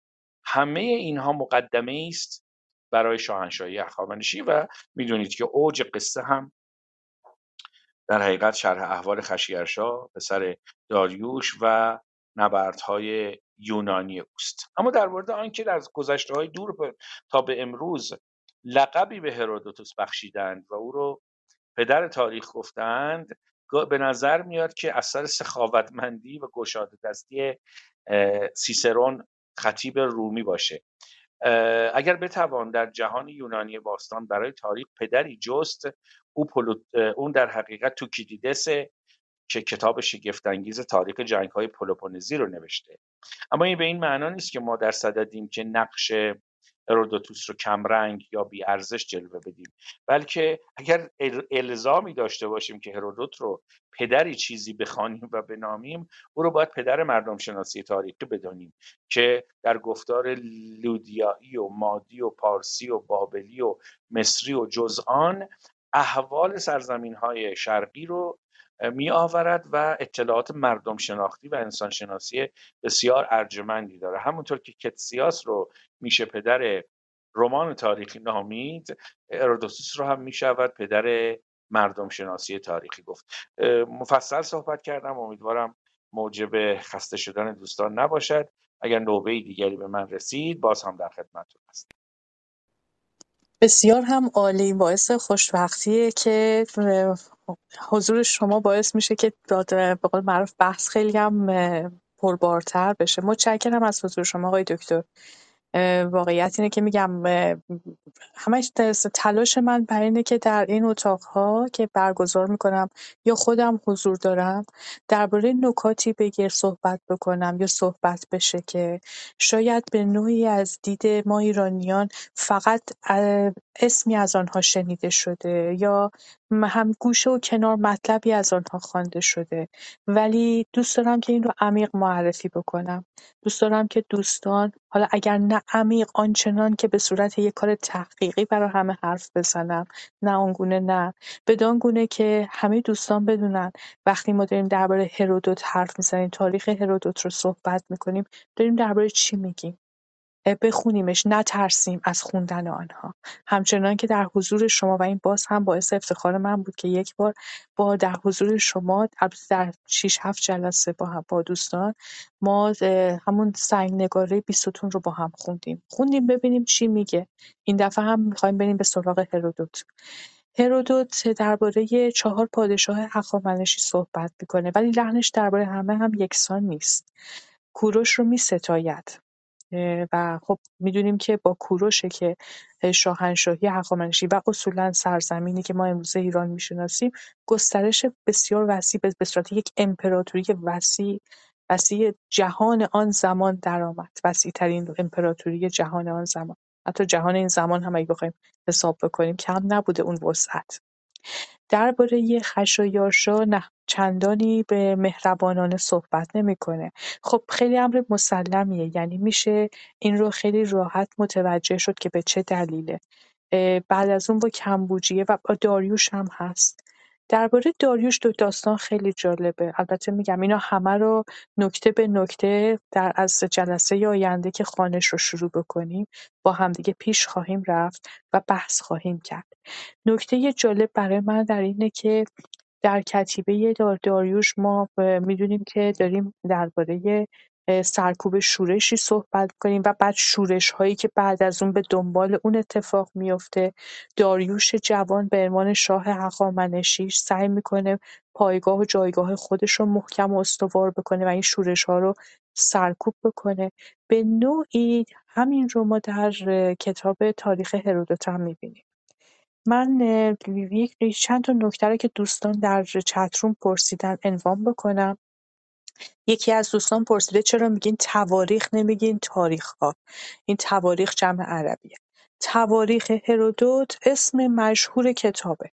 همه اینها مقدمه است برای شاهنشاهی هخامنشی و می‌دونید که اوج قصه هم در حقیقت شرح احوال خشیرشا پسر داریوش و نبردهای یونانی اوست. اما در مورد آنکه در گذشته های دور تا به امروز لقبی به هرودوتوس بخشیدند و او رو پدر تاریخ گفتند به نظر میاد که اثر سخاوتمندی و گشاده دستی سیسرون خطیب رومی باشه. اگر بتوان در جهان یونانی باستان برای تاریخ پدری جست او اون در حقیقت توکیدیدس که کتاب شگفتانگیز تاریخ جنگ های پلوپونزی رو نوشته. اما این به این معنا نیست که ما در صددیم که نقش هرودوتوس رو کمرنگ یا بی ارزش جلوه بدیم بلکه اگر الزامی داشته باشیم که هرودوت رو پدری چیزی بخوانیم و بنامیم او رو باید پدر مردم شناسی تاریخی بدانیم که در گفتار لودیایی و مادی و پارسی و بابلی و مصری و جزآن احوال سرزمین های شرقی رو می آورد و اطلاعات مردم شناختی و انسان شناسی بسیار ارجمندی داره. همونطور که کتسیاس رو میشه پدر رمان تاریخی نامید ارودوسیس رو هم می‌شود پدر مردم شناسی تاریخی گفت. مفصل صحبت کردم امیدوارم موجب خسته شدن دوستان نباشد. اگر نوبه دیگری به من رسید باز هم در خدمتتون هستم. بسیار هم عالی باعث خوشبختیه که حضور شما باعث میشه که به قول معروف بحث خیلی هم پربارتر بشه. متشکرم از حضور شما آقای دکتر. واقعیت اینه که میگم همش تلاش من برای اینه که در این اتاقها که برگزار می‌کنم یا خودم حضور دارم درباره نکاتی بگیر صحبت بکنم یا صحبت بشه که شاید به نوعی از دید ما ایرانیان فقط اسمی از آنها شنیده شده یا هم گوشه و کنار مطلبی از آنها خوانده شده. ولی دوست دارم که این رو عمیق معرفی بکنم. دوست دارم که دوستان حالا اگر نه عمیق آنچنان که به صورت یک کار تحقیقی برای همه حرف بزنم. نه آنگونه نه. بدان گونه که همه دوستان بدونن وقتی ما داریم درباره هرودوت حرف می‌زنیم تاریخ هرودوت رو صحبت می‌کنیم داریم درباره چی میگیم. بخونیمش نترسیم از خوندن آنها. همچنان که در حضور شما و این باز هم باعث افتخار من بود که یک بار با در حضور شما در 6 7 جلسه با هم با دوستان ما همون سنگ نگاره بیستون رو با هم خوندیم. خوندیم ببینیم چی میگه. این دفعه هم می‌خوایم بریم به سراغ هرودوت. هرودوت درباره چهار پادشاه هخامنشی صحبت می‌کنه ولی لحنش درباره همه هم یکسان نیست. کوروش رو میستاید. و خب می‌دونیم که با کوروشه که شاهنشاهی هخامنشی و اصولا سرزمینی که ما امروزه ایران می‌شناسیم گسترش بسیار وسیع به صورت یک امپراتوری وسیع وسیع جهان آن زمان درآمد. وسیع ترین امپراتوری جهان آن زمان. حتی جهان این زمان هم اگه بخوایم حساب بکنیم کم نبوده اون وسعت. درباره خشایارشا نه. چندانی به مهربانانه صحبت نمی‌کنه. خب خیلی امر مسلمیه. یعنی میشه این رو خیلی راحت متوجه شد که به چه دلیله. بعد از اون با کمبوجیه و داریوش هم هست. درباره داریوش دو داستان خیلی جالبه. البته میگم اینا همه رو نکته به نکته در از جلسه آینده که خانش رو شروع بکنیم با همدیگه پیش خواهیم رفت و بحث خواهیم کرد. نکته جالب برای من در اینه که در کتیبه داریوش ما می‌دونیم که داریم درباره سرکوب شورشی صحبت کنیم و بعد شورش هایی که بعد از اون به دنبال اون اتفاق میفته داریوش جوان به عنوان شاه هخامنشی سعی می‌کنه پایگاه و جایگاه خودش رو محکم و استوار بکنه و این شورش ها رو سرکوب بکنه. به نوعی همین رو ما در کتاب تاریخ هرودوت هم می‌بینیم. من یک چند تا نکته رو که دوستان در چتروم پرسیدن عنوان بکنم. یکی از دوستان پرسیده چرا میگین تواریخ نمیگین تاریخ‌ها؟ این تواریخ جمع عربیه. تواریخ هرودوت اسم مشهور کتابه.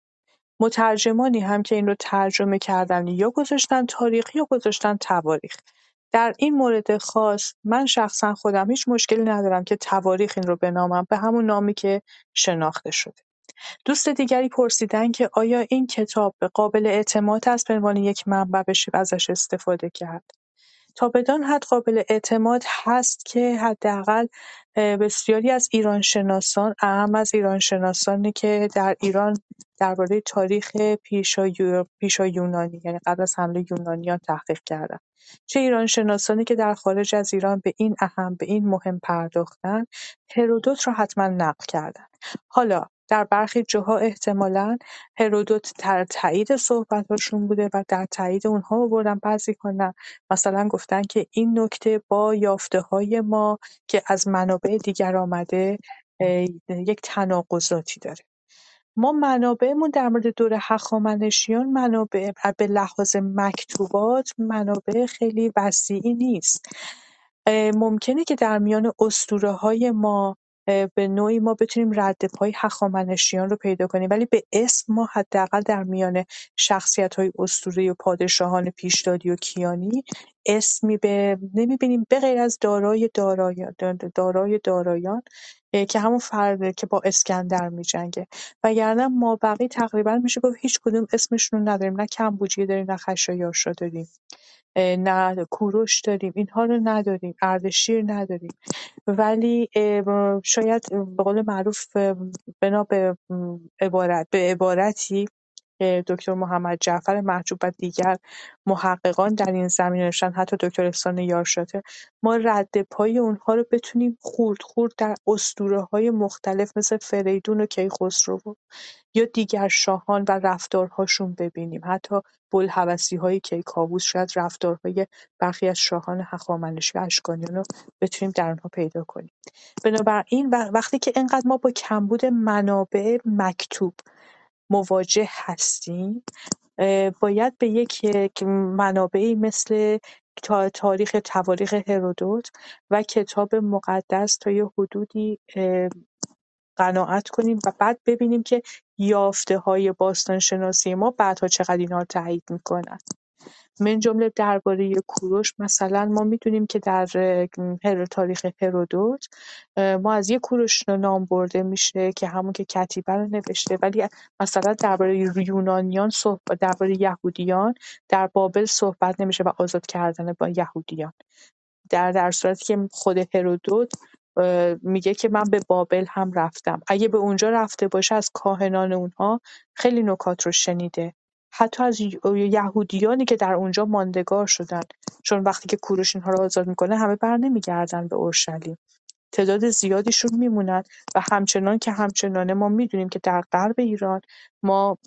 مترجمانی هم که این رو ترجمه کردن یا گذاشتن تاریخ یا گذاشتن تواریخ. در این مورد خاص من شخصا خودم هیچ مشکلی ندارم که تواریخ این رو بنامم به همون نامی که شناخته شده. دوست دیگری پرسیدن که آیا این کتاب قابل اعتماد است به عنوان یک منبع بشه ازش استفاده کرد؟ تا بدان حد قابل اعتماد هست که حداقل بسیاری از ایرانشناسان اهم از ایرانشناسانی که در ایران درباره تاریخ پیشا یونانی یعنی قبل از حمله یونانیان تحقیق کردن. چه ایرانشناسانی که در خارج از ایران به این اهم به این مهم پرداختن هرودوت را حتما نقل کردن. حالا در برخی جاها احتمالا هرودوت در تایید صحبتاشون بوده و در تایید اونها آوردن. بعضی ها مثلا گفتن که این نکته با یافته های ما که از منابع دیگر آمده یک تناقضاتی داره. ما منابعمون در مورد دور هخامنشیان منابع به لحاظ مکتوبات منابع خیلی وسیعی نیست. ممکنه که در میان های ما به نوعی ما بتونیم رد پای هخامنشیان رو پیدا کنیم. ولی به اسم ما حداقل در میان شخصیت‌های اسطوره‌ای و پادشاهان پیشدادی و کیانی اسمی به نمی‌بینیم غیر از دارای دارایان دارای دارایان که همون فرد که با اسکندر می‌جنگه. وگرنه ما بقی تقریبا میشه گفت هیچ کدوم اسمشون رو نداریم نه کمبوجیه داریم نه خشایارشا داریم نه کوروش داریم اینها رو نداریم اردشیر نداریم. ولی شاید به قول معروف بنا به عبارت به عبارتی دکتر محمد جعفر محجوب و دیگر محققان در این زمینه نوشتن حتی دکتر احسان یارشاته. ما رد پای اونها رو بتونیم خورد خورد در اسطوره های مختلف مثل فریدون و کیخسرو یا دیگر شاهان و رفتارهاشون ببینیم. حتی های کیکاووس شاید رفتارهای برخی از شاهان هخامنشی و اشکانیان رو بتونیم در آنها پیدا کنیم. بنابراین وقتی که اینقدر ما با کمبود منابع مکتوب مواجه هستیم باید به یک منابعی مثل تاریخ تواریخ هرودوت و کتاب مقدس تا یه حدودی قناعت کنیم و بعد ببینیم که یافته‌های باستانشناسی ما بعدها چقدر اینها رو تایید می‌کنن. من جمله درباره کوروش مثلا ما می‌دونیم که در تاریخ هرودوت ما از یک کوروش نام برده میشه که همون که کتیبه رو نوشته. ولی مثلا درباره یونانیان صحبت درباره یهودیان در بابل صحبت نمیشه و آزاد کردن با یهودیان. در در صورتی که خود هرودوت میگه که من به بابل هم رفتم. اگه به اونجا رفته باشه از کاهنان اونها خیلی نکات رو شنیده. حتی از یهودیانی که در اونجا ماندگار شدن. چون وقتی که کوروش اینها رو آزاد می‌کنه همه بر نمیگردن به اورشلیم. تعداد زیادیشون میمونن و همچنان که همچنانه ما می‌دونیم که در غرب ایران ما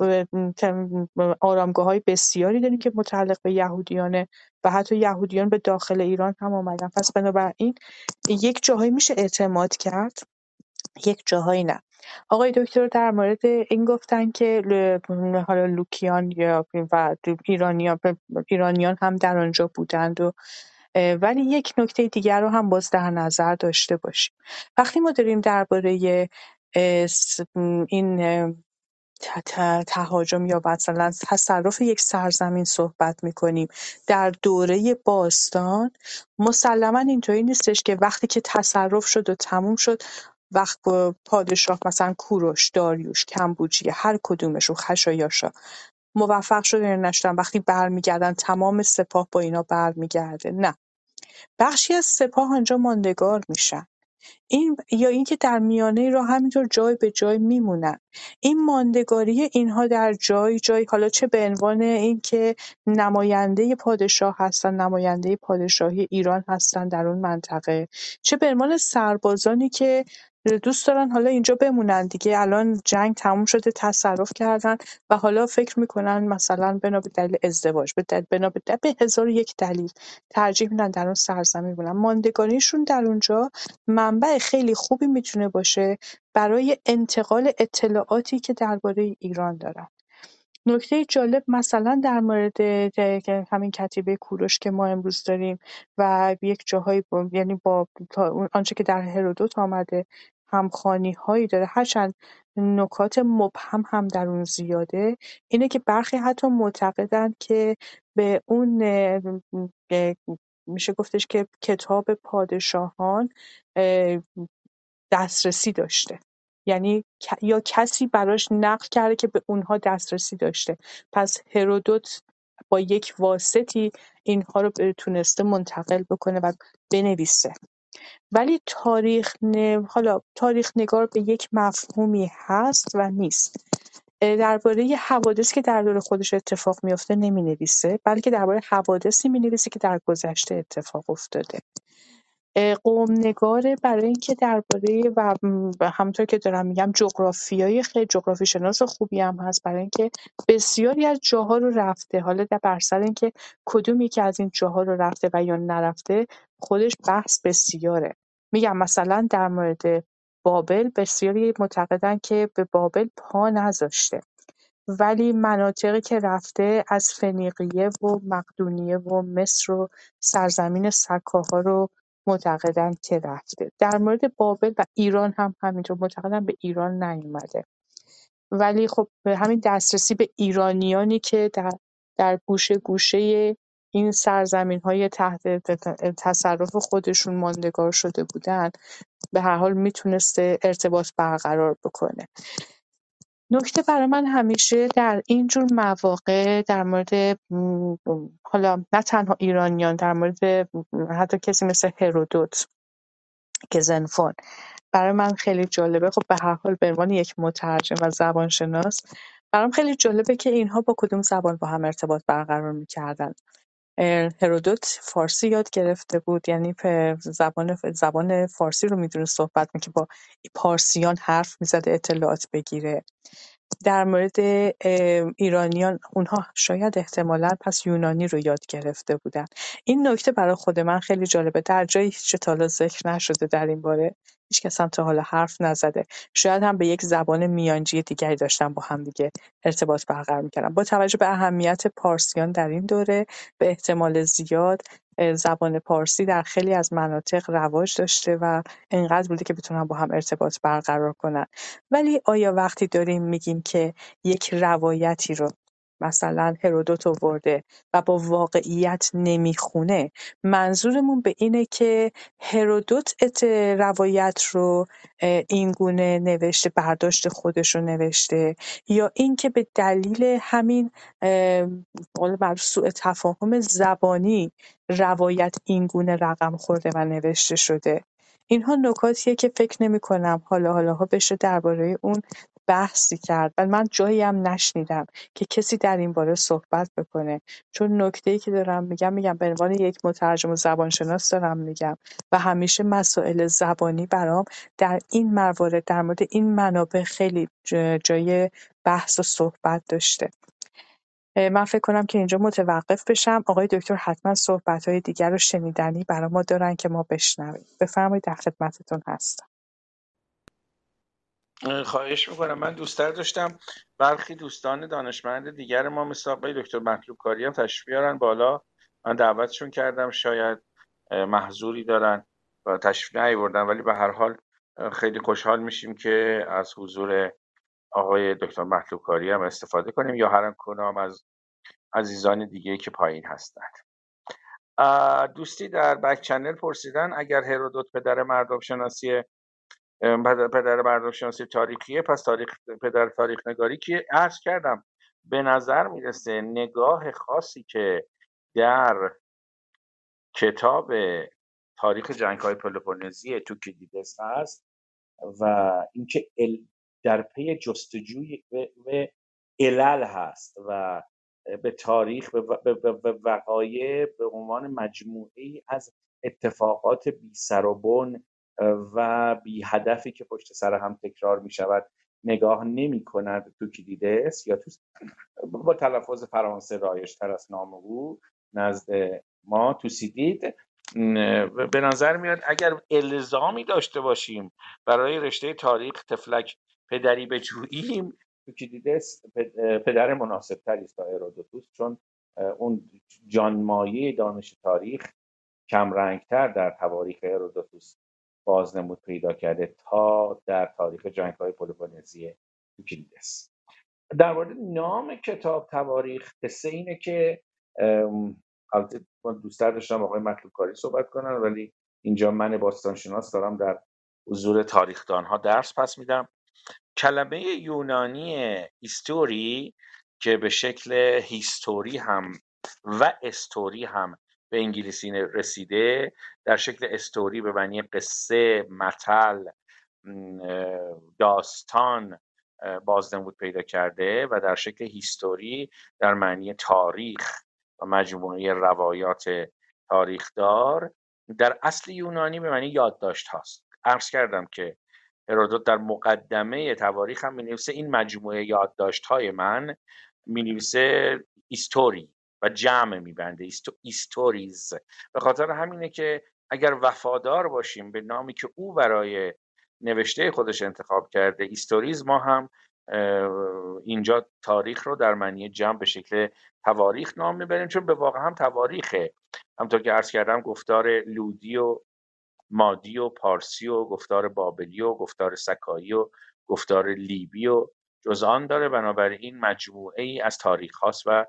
آرامگاه های بسیاری داریم که متعلق به یهودیانه و حتی یهودیان به داخل ایران هم آمدن. پس بنابراین یک جاهایی میشه اعتماد کرد یک جاهایی نه. آقای دکتر در مورد این گفتن که حالا لوکیان یا و ایرانیان ایرانیان هم در آنجا بودند و ولی یک نکته دیگر رو هم باز در نظر داشته باشیم. وقتی ما داریم درباره این تهاجم یا مثلا تصرف یک سرزمین صحبت می‌کنیم در دوره باستان مسلما اینطوری نیستش که وقتی که تصرف شد و تموم شد وقت پادشاه مثلا کوروش داریوش کمبوجیه هر کدومشون خشایاشا موفق شده نشدن وقتی برمیگردن تمام سپاه با اینا برمیگرده. نه. بخشی از سپاه آنجا ماندگار میشن. این یا اینکه در میانه راه همینطور جای به جای میمونن. این ماندگاری اینها در جای جای حالا چه به عنوان اینکه نماینده پادشاه هستن نماینده پادشاهی ایران هستن در اون منطقه چه به عنوان سربازانی که دوست دارن حالا اینجا بمونن دیگه. الان جنگ تموم شده تصرف کردن و حالا فکر می‌کنن مثلا بنا به دلیل ازدواج به دلیل بنا به, به هزار یک دلیل ترجیح میدن در اون سرزمین بمونن. ماندگاریشون در اونجا منبع خیلی خوبی می‌تونه باشه برای انتقال اطلاعاتی که درباره ایران دارن. نکته جالب مثلا در مورد همین کتیبه کوروش که ما امروز داریم و یک جاهایی با یعنی با آنچه که در هرودوت آمده همخانی هایی داره هرچند نکات مبهم هم در اون زیاده اینه که برخی حتی معتقدند که به اون میشه گفتش که کتاب پادشاهان دسترسی داشته. یعنی یا کسی براش نقل کرده که به اونها دسترسی داشته. پس هرودوت با یک واسطی اینها رو تونسته منتقل بکنه و بنویسه. ولی تاریخ حالا تاریخ نگار به یک مفهومی هست و نیست. درباره حوادثی که در دور خودش اتفاق میافته نمی بلکه درباره حوادثی می که در گذشته اتفاق افتاده. قوم‌نگاره برای اینکه درباره و همونطور که دارم میگم جغرافیای خیلی جغرافی شناس خوبی هم هست برای اینکه بسیاری از جاها رو رفته. حالا در بر سر اینکه کدوم یکی از این جاها رو رفته و یا نرفته خودش بحث بسیاره. میگم مثلا در مورد بابل بسیاری معتقدن که به بابل پا نذاشته. ولی مناطقی که رفته از فنیقیه و مقدونیه و مصر و سرزمین سکاها رو معتقدن که رفته. در مورد بابل و ایران هم همینطور معتقدن به ایران نیومده. ولی خب همین دسترسی به ایرانیانی که در در گوشه گوشه این سرزمین های تحت تصرف خودشون ماندگار شده بودن به هر حال می‌تونسته ارتباط برقرار بکنه. نکته برای من همیشه در این جور مواقع در مورد حالا نه تنها ایرانیان در مورد حتی کسی مثل هرودوت گزنفون برای من خیلی جالبه. خب به هر حال به عنوان یک مترجم و زبانشناس برام خیلی جالبه که اینها با کدوم زبان با هم ارتباط برقرار می‌کردن. هرودوت فارسی یاد گرفته بود. یعنی زبان زبان فارسی رو می‌دونه صحبت که با پارسیان حرف می‌زده اطلاعات بگیره. در مورد ایرانیان اونها شاید احتمالا پس یونانی رو یاد گرفته بودن. این نکته برای خود من خیلی جالبه. در جایی هیچ تا حالا ذکر نشده در این باره. هیچ کس هم تا حالا حرف نزده. شاید هم به یک زبان میانجی دیگری داشتن با هم دیگه ارتباط برقرار می‌کردن. با توجه به اهمیت پارسیان در این دوره به احتمال زیاد زبان پارسی در خیلی از مناطق رواج داشته و انقدر بوده که بتونن با هم ارتباط برقرار کنن. ولی آیا وقتی داریم میگیم که یک روایتی رو مثلا هرودوت آورده و با واقعیت نمی‌خونه. منظورمون به اینه که هرودوت روایت رو این گونه نوشته برداشت خودش رو نوشته یا اینکه به دلیل همین بر سوء تفاهم زبانی روایت این گونه رقم خورده و نوشته شده. اینها نکاتیه که فکر نمی کنم حالا حالاها بشه درباره اون بحثی کرد. و من جایی هم نشنیدم که کسی در این باره صحبت بکنه. چون نکته که دارم میگم میگم به عنوان یک مترجم و زبانشناس دارم میگم و همیشه مسائل زبانی برام در این موارد در مورد این منابع خیلی جای بحث و صحبت داشته. من فکر کنم که اینجا متوقف بشم. آقای دکتر حتما صحبت های دیگر رو شنیدنی برای ما دارن که ما بشنویم. بفرمایید در خدمتتون هستم. خواهش می‌کنم. من دوستتر داشتم برخی دوستان دانشمند دیگر ما مثل آقای دکتر مطلوب کاری هم تشریف بیارن بالا. من دعوتشون کردم شاید محضوری دارن و تشریف نیاوردن ولی به هر حال خیلی خوشحال میشیم که از حضور آقای دکتر مطلوبکاری هم استفاده کنیم یا هر کنام از عزیزان دیگه که پایین هستند. دوستی در بک چنل پرسیدن اگر هرودوت پدر مردم شناسی پدر مردم شناسی تاریخیه پس تاریخ پدر تاریخ نگاری که عرض کردم به نظر می‌رسه نگاه خاصی که در کتاب تاریخ جنگ های پلوپونزی توکیدیدس هست و اینکه در پی جستجوی و علل هست و به تاریخ به وقایع به عنوان مجموعه از اتفاقات بی سر و بن و بی هدفی که پشت سر هم تکرار می شود نگاه نمی کند توکیدیدس یا تو با تلفظ فرانسه رایش تر از نام او نزد ما تو سیدید. به نظر میاد اگر الزامی داشته باشیم برای رشته تاریخ تفلک پدری بجوییم توکیدیدس پدر مناسب تری است تا ارودوتوس چون اون جانمایه دانش تاریخ کمرنگتر در تواریخ ارودوتوس بازنمود پیدا کرده تا در تاریخ جنگ های پلوپونزی توکیدیدس در مورد نام کتاب تواریخ قصه اینه که البته دوستر داشتم آقای مطلوب کاری صحبت کنن ولی اینجا من باستانشناس دارم در حضور تاریخدان ها درس پس میدم. کلمه یونانی ایستوری که به شکل هیستوری هم و استوری هم به انگلیسی رسیده در شکل استوری به معنی قصه متل داستان بازنمود پیدا کرده و در شکل هیستوری در معنی تاریخ و مجموعه روایات تاریخدار. در اصل یونانی به معنی یادداشت هاست. عرض کردم که هرودوت در مقدمه تواریخ هم می این مجموعه یادداشت های من می نویسه ἱστορίη و جمع میبنده ἱστορίης. به خاطر همینه که اگر وفادار باشیم به نامی که او برای نوشته خودش انتخاب کرده ἱστορίης ما هم اینجا تاریخ رو در معنی جمع به شکل تواریخ نام می‌بریم چون به واقع هم تواریخه. همطور که عرض کردم گفتار لودی و مادی و پارسی و گفتار بابلی و گفتار سکایی و گفتار لیبی و جزان داره. بنابراین مجموعه ای از تاریخ هاست و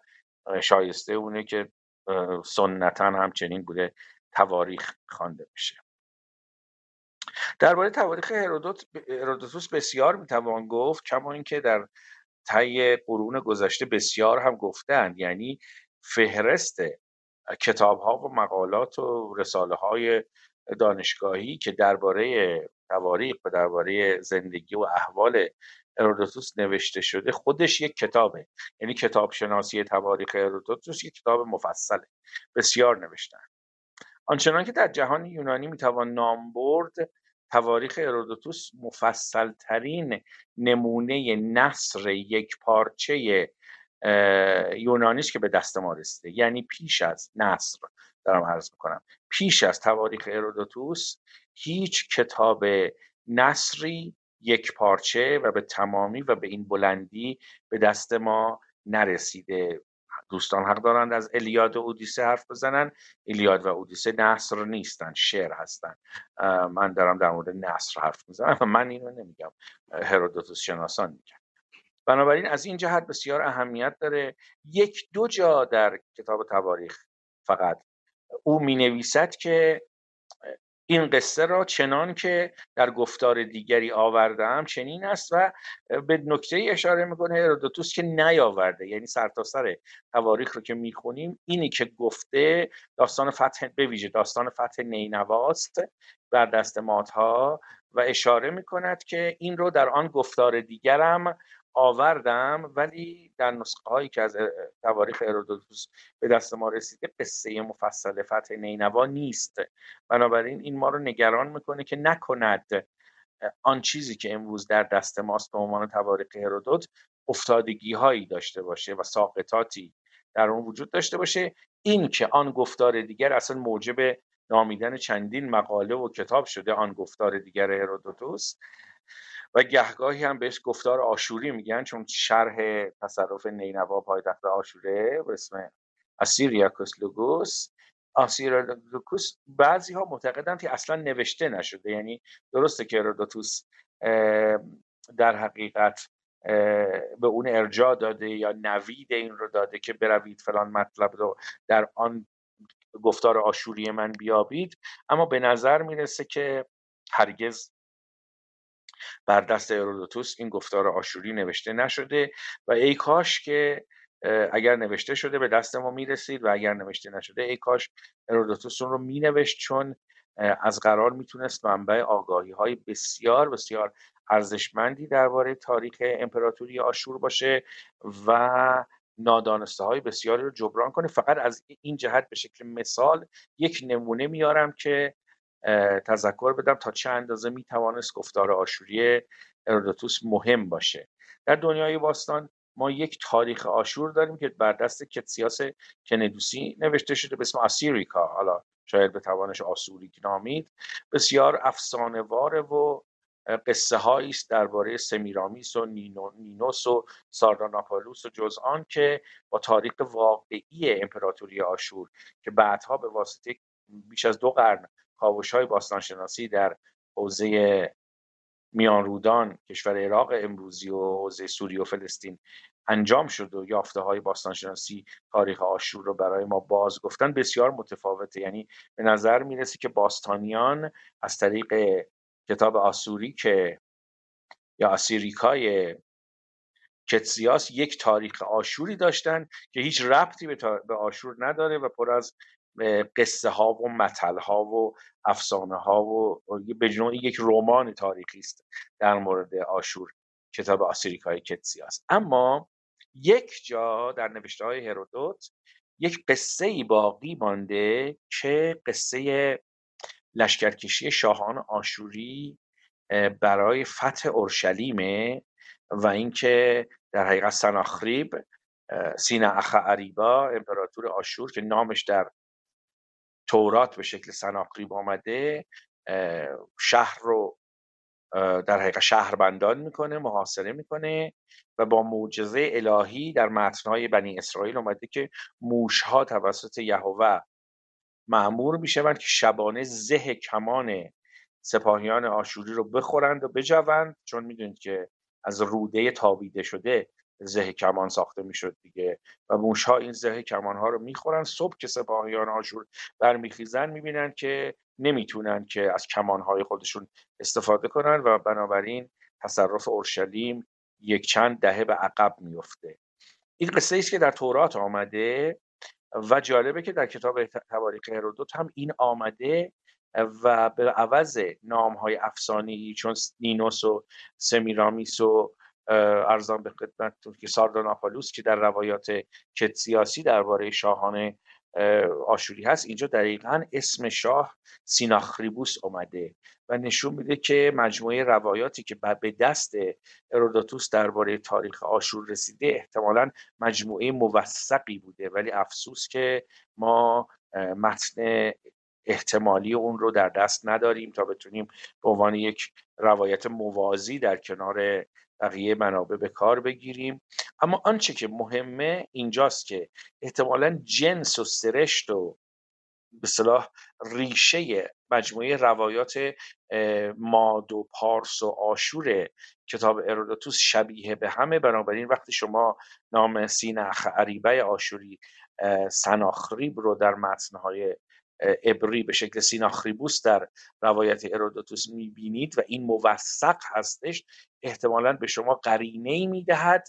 شایسته اونه که سنتا همچنین بوده تواریخ خوانده بشه. درباره تواریخ هرودوت هرودوتوس بسیار می‌توان گفت کما اینکه در طی قرون گذشته بسیار هم گفتند یعنی فهرست کتاب ها و مقالات و رساله های دانشگاهی که درباره تواریخ و درباره زندگی و احوال ارودوتوس نوشته شده خودش یک کتابه. یعنی کتاب شناسی تواریخ ارودوتوس یک کتاب مفصله. بسیار نوشتن. آنچنان که در جهان یونانی می‌توان نام برد تواریخ ارودوتوس مفصل ترین نمونه نصر یک پارچه یونانی است که به دست ما رسیده. یعنی پیش از نصر دارم عرض می‌کنم. پیش از تواریخ ارودوتوس هیچ کتاب نصری یک پارچه و به تمامی و به این بلندی به دست ما نرسیده. دوستان حق دارند از الیاد و اودیسه حرف بزنن. الیاد و اودیسه نصر نیستن شعر هستن. من دارم در مورد نصر حرف می‌زنم. و من اینو نمیگم. هرودوتوس شناسان میگن. بنابراین از این جهت بسیار اهمیت داره. یک دو جا در کتاب تواریخ فقط او می نویسد که این قصه را چنان که در گفتار دیگری آوردم چنین است و به نکته اشاره می‌کنه هرودوتوس که نیاورده. یعنی سرتاسر سر تواریخ رو که می‌خونیم اینی که گفته داستان فتح به ویژه داستان فتح نینواست بر دست ماتها و اشاره می‌کند که این رو در آن گفتار دیگرم آوردم ولی در نسخه هایی که از تواریخ ارودوتوس به دست ما رسیده قصه مفصل فتح نینوا نیست. بنابراین این ما رو نگران می‌کنه که نکند آن چیزی که امروز در دست ماست به عنوان تواریخ هرودوت افتادگی هایی داشته باشه و ساقطاتی در اون وجود داشته باشه. این که آن گفتار دیگر اصلا موجب نامیدن چندین مقاله و کتاب شده آن گفتار دیگر هرودوتوس و گهگاهی هم بهش گفتار آشوری میگن چون شرح تصرف نینوا پایتخت آشوره به اسم اسیریاکوس لوگوس. آسیریاکوس بعضی ها معتقدند که اصلا نوشته نشده یعنی درسته که هرودوتوس در حقیقت به اون ارجاع داده یا نوید این رو داده که بروید فلان مطلب رو در آن گفتار آشوری من بیابید. اما به نظر می‌رسه که هرگز بر دست ارودوتوس این گفتار آشوری نوشته نشده و ای کاش که اگر نوشته شده به دست ما می‌رسید و اگر نوشته نشده ای کاش ارودوتوس اون رو مینوشت چون از قرار می‌تونست منبع آگاهی های بسیار بسیار ارزشمندی درباره تاریخ امپراتوری آشور باشه و نادانسته های بسیاری رو جبران کنه. فقط از این جهت به شکل مثال یک نمونه میارم که تذکر بدم تا چه اندازه می‌توانست گفتار آشوری ارودوتوس مهم باشه. در دنیای باستان ما یک تاریخ آشور داریم که بر دست کتسیاس کندوسی نوشته شده به اسم آسیریکا. حالا شاید به توانش آسوریک نامید. بسیار افسانه‌وار و قصه هایی است درباره سمیرامیس و نینو، نینوس و سارداناپالوس و جز آن که با تاریخ واقعی امپراتوری آشور که بعدها به واسطه بیش از دو قرن کاوش های باستانشناسی در حوزه میان رودان کشور عراق امروزی و حوزه سوریه و فلسطین انجام شد و یافته های باستانشناسی تاریخ آشور رو برای ما باز گفتن بسیار متفاوته. یعنی به نظر می‌رسه که باستانیان از طریق کتاب آسوری که یا آسیریکای کتسیاس یک تاریخ آشوری داشتن که هیچ ربطی به, آشور نداره و پر از قصه ها و متل ها و افسانه ها و به یک رمان تاریخی است در مورد آشور کتاب آسیریکای کتسیاس اما یک جا در نوشته های هرودوت یک قصه ای باقی مانده که قصه لشکرکشی شاهان آشوری برای فتح اورشلیمه و اینکه در حقیقت سناخریب سینا اخ عریبا امپراتور آشور که نامش در تورات به شکل سناخریب آمده شهر رو در حقیقت شهربندان می‌کنه محاصره می‌کنه و با معجزه الهی در متنهای بنی اسرائیل اومده که موشها توسط یهوه معمور می‌شوند که شبانه زه کمان سپاهیان آشوری رو بخورند و بجوند. چون می‌دونید که از روده تابیده شده زه کمان ساخته می‌شد دیگه. و موش ها این زه کمان ها رو می‌خورن صبح که سپاهیان آشور برمیخیزن می‌بینن که نمی‌تونن که از کمان های خودشون استفاده کنن و بنابراین تصرف اورشلیم یک چند دهه به عقب میفته این قصه است که در تورات آمده و جالبه که در کتاب تواریخ هرودوت هم این آمده و به عوض نام های افسانی چون نینوس و سمیرامیس و ارزان به خدمتتون که سارداناپالوس که در روایات کتسیاسی درباره شاهان آشوری هست اینجا دقیقا اسم شاه سیناخریبوس اومده و نشون میده که مجموعه روایاتی که به دست اروداتوس درباره تاریخ آشور رسیده احتمالا مجموعه موثقی بوده. ولی افسوس که ما متن احتمالی اون رو در دست نداریم تا بتونیم به عنوان یک روایت موازی در کنار بقیه منابع به کار بگیریم. اما آنچه که مهمه اینجاست که احتمالا جنس و سرشت و به صلاح ریشه مجموعه روایات ماد و پارس و آشور کتاب ارودوتوس شبیه به همه. بنابراین وقتی شما نام سینخ عریبه آشوری سناخریب رو در متنهای ابری به شکل سیناخریبوس در روایت ارودوتوس می‌بینید و این موثق هستش احتمالا به شما قرینه ای می‌دهد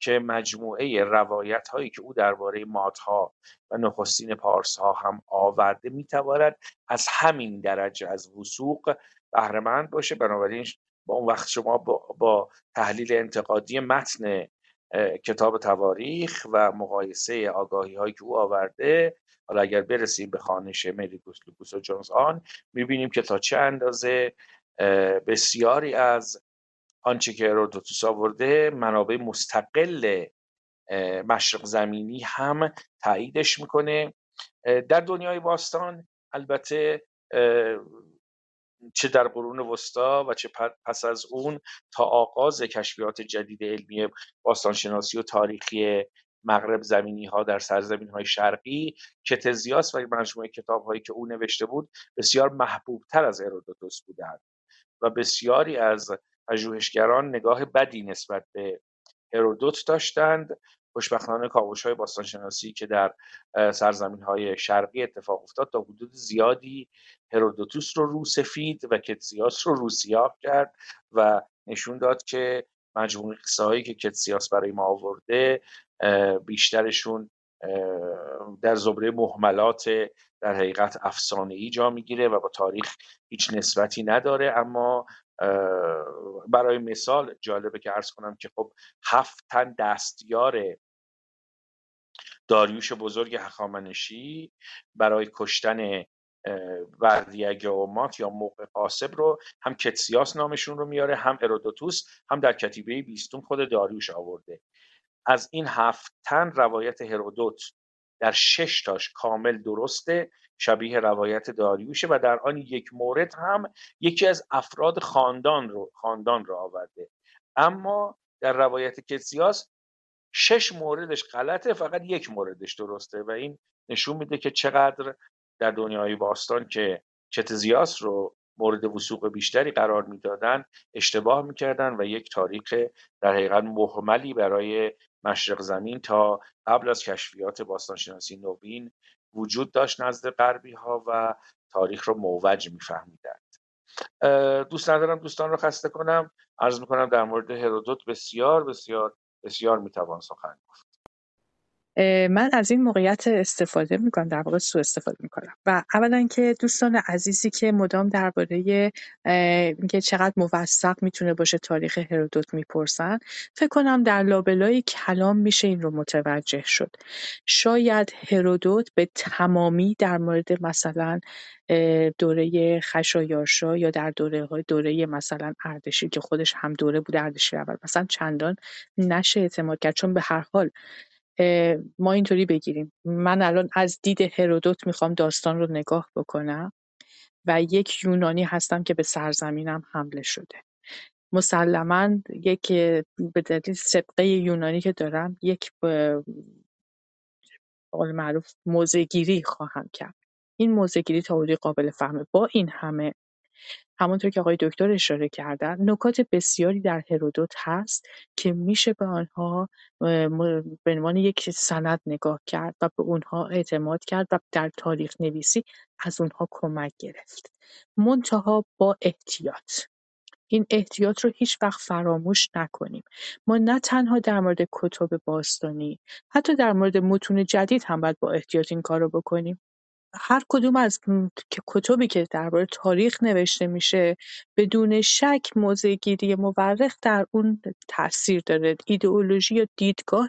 که مجموعه روایت هایی که او درباره مادها و نخستین پارس ها هم آورده می‌تواند از همین درجه از وسوق بهرهمند باشه. بنابراین با اون وقت شما با, با تحلیل انتقادی متن کتاب تواریخ و مقایسه آگاهی هایی که او آورده حالا اگر برسیم به خانش مریکوس لوکوس و جونز آن می‌بینیم که تا چه اندازه بسیاری از آنچه که هرودوتوس آورده منابع مستقل مشرق زمینی هم تاییدش می‌کنه. در دنیای باستان البته چه در قرون وسطا و چه پس از اون تا آغاز کشفیات جدید علمی باستانشناسی و تاریخی مغرب زمینی ها در سرزمین های شرقی کتزیاس و مجموعه کتاب هایی که او نوشته بود بسیار محبوب تر از ارودوتوس بودند و بسیاری از پژوهشگران نگاه بدی نسبت به هرودوت داشتند. خوشبختانه کاوش های باستانشناسی که در سرزمین های شرقی اتفاق افتاد تا حدود زیادی هرودوتوس رو رو سفید و کتسیاس رو رو سیاه کرد و نشون داد که مجموعه قصه که کتسیاس برای ما آورده بیشترشون در زبره محملات در حقیقت افسانه ای جا می‌گیره و با تاریخ هیچ نسبتی نداره. اما برای مثال جالبه که ارز کنم که خب هفت تن دستیار داریوش بزرگ هخامنشی برای کشتن وردیگ اومات یا موقع قاسب رو هم کتسیاس نامشون رو میاره هم ارودوتوس هم در کتیبه بیستون خود داریوش آورده. از این هفت تن روایت هرودوت در شش تاش کامل درسته شبیه روایت داریوشه و در آن یک مورد هم یکی از افراد خاندان رو خاندان رو آورده. اما در روایت کتسیاس شش موردش غلطه فقط یک موردش درسته و این نشون میده که چقدر در دنیای باستان که کتزیاس رو مورد وسوق بیشتری قرار می‌دادن اشتباه می‌کردن و یک تاریخ در حقیقت محملی برای مشرق زمین تا قبل از کشفیات باستانشناسی نوین وجود داشت نزد غربی ها و تاریخ رو موج میفهمیدند. دوست ندارم دوستان رو خسته کنم. عرض می‌کنم در مورد هرودوت بسیار بسیار بسیار می‌توان سخن گفت. من از این موقعیت استفاده می‌کنم در واقع سوء استفاده می‌کنم. و اولا که دوستان عزیزی که مدام درباره اینکه چقدر موثق می‌تونه باشه تاریخ هرودوت می‌پرسن فکر کنم در لابلای کلام میشه این رو متوجه شد. شاید هرودوت به تمامی در مورد مثلا دوره خشایارشا یا در دوره های دوره مثلا اردشیر که خودش هم دوره بود اردشیر اول مثلا چندان نشه اعتماد کرد. چون به هر حال ما اینطوری بگیریم. من الان از دید هرودوت می‌خوام داستان رو نگاه بکنم و یک یونانی هستم که به سرزمینم حمله شده. مسلما یک به دلیل سبقه یونانی که دارم یک قول معروف موزگیری خواهم کرد. این موزگیری تا قابل فهمه. با این همه همونطور که آقای دکتر اشاره کردن نکات بسیاری در هرودوت هست که میشه به آنها به عنوان یک سند نگاه کرد و به اونها اعتماد کرد و در تاریخ نویسی از اونها کمک گرفت. منتها با احتیاط. این احتیاط رو هیچ وقت فراموش نکنیم. ما نه تنها در مورد کتب باستانی حتی در مورد متون جدید هم باید با احتیاط این کار رو بکنیم. هر کدوم از کتبی که درباره تاریخ نوشته میشه بدون شک موضع‌گیری مورخ در اون تاثیر داره. ایدئولوژی یا دیدگاه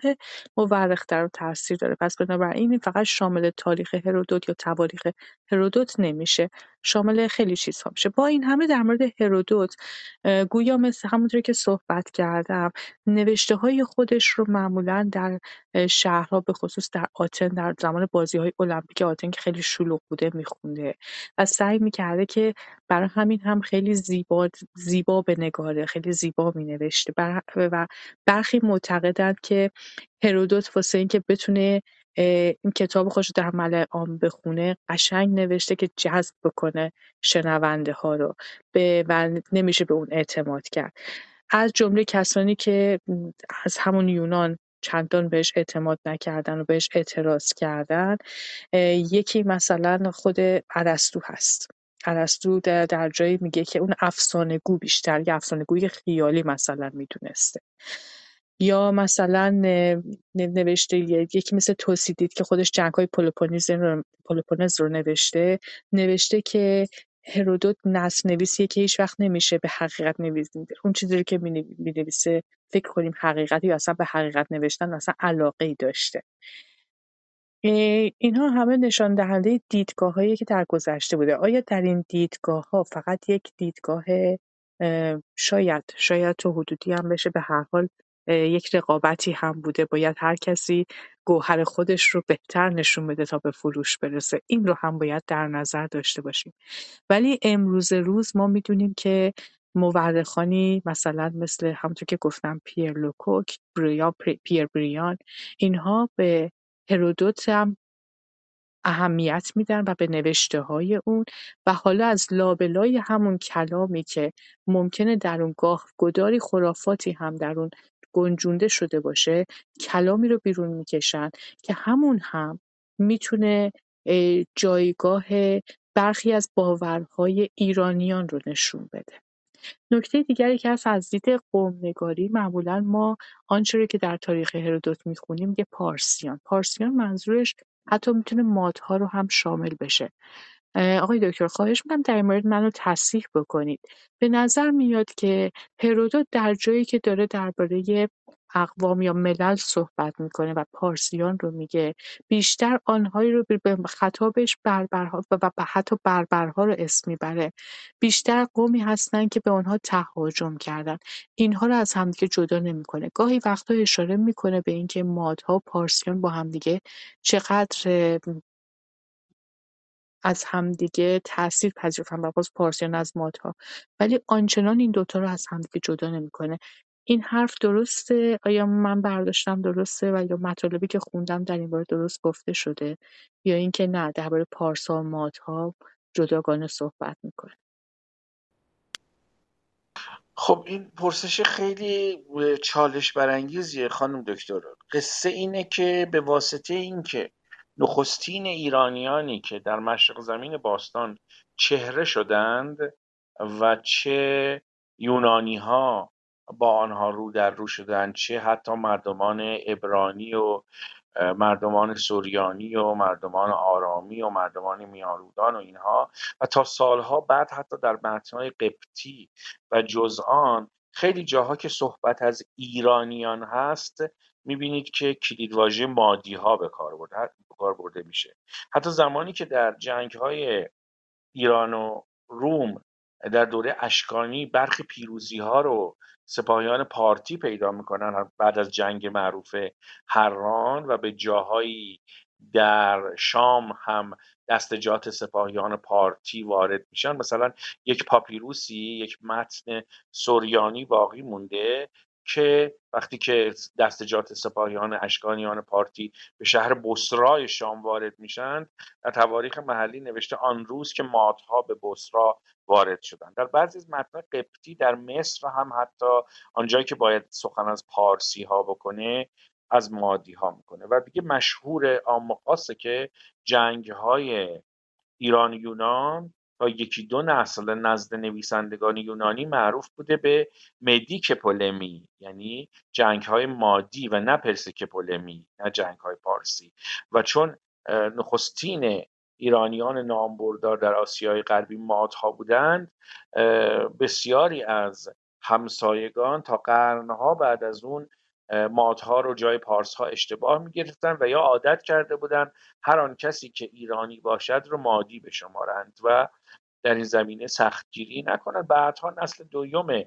مورخ در اون تاثیر داره. پس بنابراین این فقط شامل تاریخ هرودوت یا تواریخ هرودوت نمیشه. شامل خیلی چیزها میشه. با این همه در مورد هرودوت گویا مثل همونطور که صحبت کردم نوشته های خودش رو معمولا در شهرها به خصوص در آتن در زمان بازی های المپیک آتن که خیلی شلوغ بوده میخونده و سعی می‌کرده که برای همین هم خیلی زیبا زیبا به نگاره خیلی زیبا مینوشته. و برخی معتقدند که هرودوت واسه اینکه بتونه این کتاب خوش در ملع عام بخونه قشنگ نوشته که جذب بکنه شنونده ها رو. به و نمیشه به اون اعتماد کرد. از جمله کسانی که از همون یونان چندان بهش اعتماد نکردن و بهش اعتراض کردن یکی مثلا خود ارسطو هست. ارسطو در, جایی میگه که اون افسانه گو بیشتر یه افسانه گوی خیالی مثلا می‌دونسته. یا مثلا نوشته یکی مثل توسیدید که خودش جنگ های پولوپونز رو نوشته نوشته که هرودوت نصر نویسیه که هیچ وقت نمیشه به حقیقت نویسید اون چیزی که می نویسه فکر کنیم حقیقتی یا اصلا به حقیقت نوشتن اصلا علاقه ای داشته اینها همه نشان دهنده دیدگاه هایی که در گذشته بوده. آیا در این دیدگاه ها فقط یک دیدگاه شاید شاید تو حدودی هم بشه به هر حال یک رقابتی هم بوده؟ باید هر کسی گوهر خودش رو بهتر نشون بده تا به فروش برسه. این رو هم باید در نظر داشته باشیم. ولی امروز روز ما می‌دونیم که مورخانی مثلا مثل همونطور که گفتم پیر لوکوک بریا پیر بریان اینها به هرودوت هم اهمیت میدن و به نوشته های اون و حالا از لابلای همون کلامی که ممکنه در اون گاه گداری خرافاتی هم در اون گنجونده شده باشه کلامی رو بیرون می‌کشن که همون هم می‌تونه جایگاه برخی از باورهای ایرانیان رو نشون بده. نکته دیگری که هست از دید قومنگاری معمولا ما آنچه رو که در تاریخ هرودوت می‌خونیم میگه پارسیان پارسیان منظورش حتی می‌تونه مادها رو هم شامل بشه آقای دکتر خواهش می‌کنم در مورد منو تصحیح بکنید. به نظر میاد که هرودوت در جایی که داره درباره اقوام یا ملل صحبت می‌کنه و پارسیان رو میگه بیشتر آنهایی رو به خطابش بربرها و حتی بربرها رو اسم می‌بره. بیشتر قومی هستن که به آنها تهاجم کردن. اینها رو از همدیگه جدا نمی‌کنه. گاهی وقتا اشاره می‌کنه به اینکه مادها پارسیان با همدیگه چقدر از همدیگه تاثیر پذیرفتن و باز پارسیان از مادها. ولی آنچنان این دوتا رو از همدیگه جدا نمی‌کنه. این حرف درسته؟ آیا من برداشتم درسته؟ و یا مطالبی که خوندم در این باره درست گفته شده؟ یا اینکه نه درباره پارسا و مادها جداگانه صحبت می‌کنه. خب این پرسش خیلی چالش برانگیزیه خانم دکتر قصه اینه که به واسطه اینکه نخستین ایرانیانی که در مشرق زمین باستان چهره شدند و چه یونانی ها با آنها رو در رو شدند چه حتی مردمان ابرانی و مردمان سوریانی و مردمان آرامی و مردمان میارودان و اینها. و تا سالها بعد حتی در متنهای قبطی و جزآن خیلی جاها که صحبت از ایرانیان هست می‌بینید که کلیدواژه مادی ها به کار برده, برده میشه. حتی زمانی که در جنگ های ایران و روم در دوره اشکانی برخی پیروزی ها رو سپاهیان پارتی پیدا می‌کنن بعد از جنگ معروف هران و به جاهایی در شام هم دستجات سپاهیان پارتی وارد میشن. مثلا یک پاپیروسی یک متن سوریانی باقی مونده. که وقتی که دستجات سپاهیان اشکانیان پارتی به شهر بسرای شام وارد میشن در تواریخ محلی نوشته آن روز که مادها به بسرا وارد شدن در بعضی از متن قبطی در مصر هم حتی آنجایی که باید سخن از پارسی ها بکنه از مادی ها می‌کنه. و دیگه مشهور آمقاسه که جنگ های ایران یونان تا یکی دو نسل نزد نویسندگان یونانی معروف بوده به مدیک پولمی یعنی جنگ های مادی و نه پرسیک پولمی نه جنگ های پارسی. و چون نخستین ایرانیان نامبردار در آسیای غربی مادها بودند بسیاری از همسایگان تا قرنها بعد از اون مادها رو جای پارس ها اشتباه می گرفتن و یا عادت کرده بودند هر آن کسی که ایرانی باشد رو مادی بشمارند و در این زمینه سختگیری نکنند. بعدها نسل دوم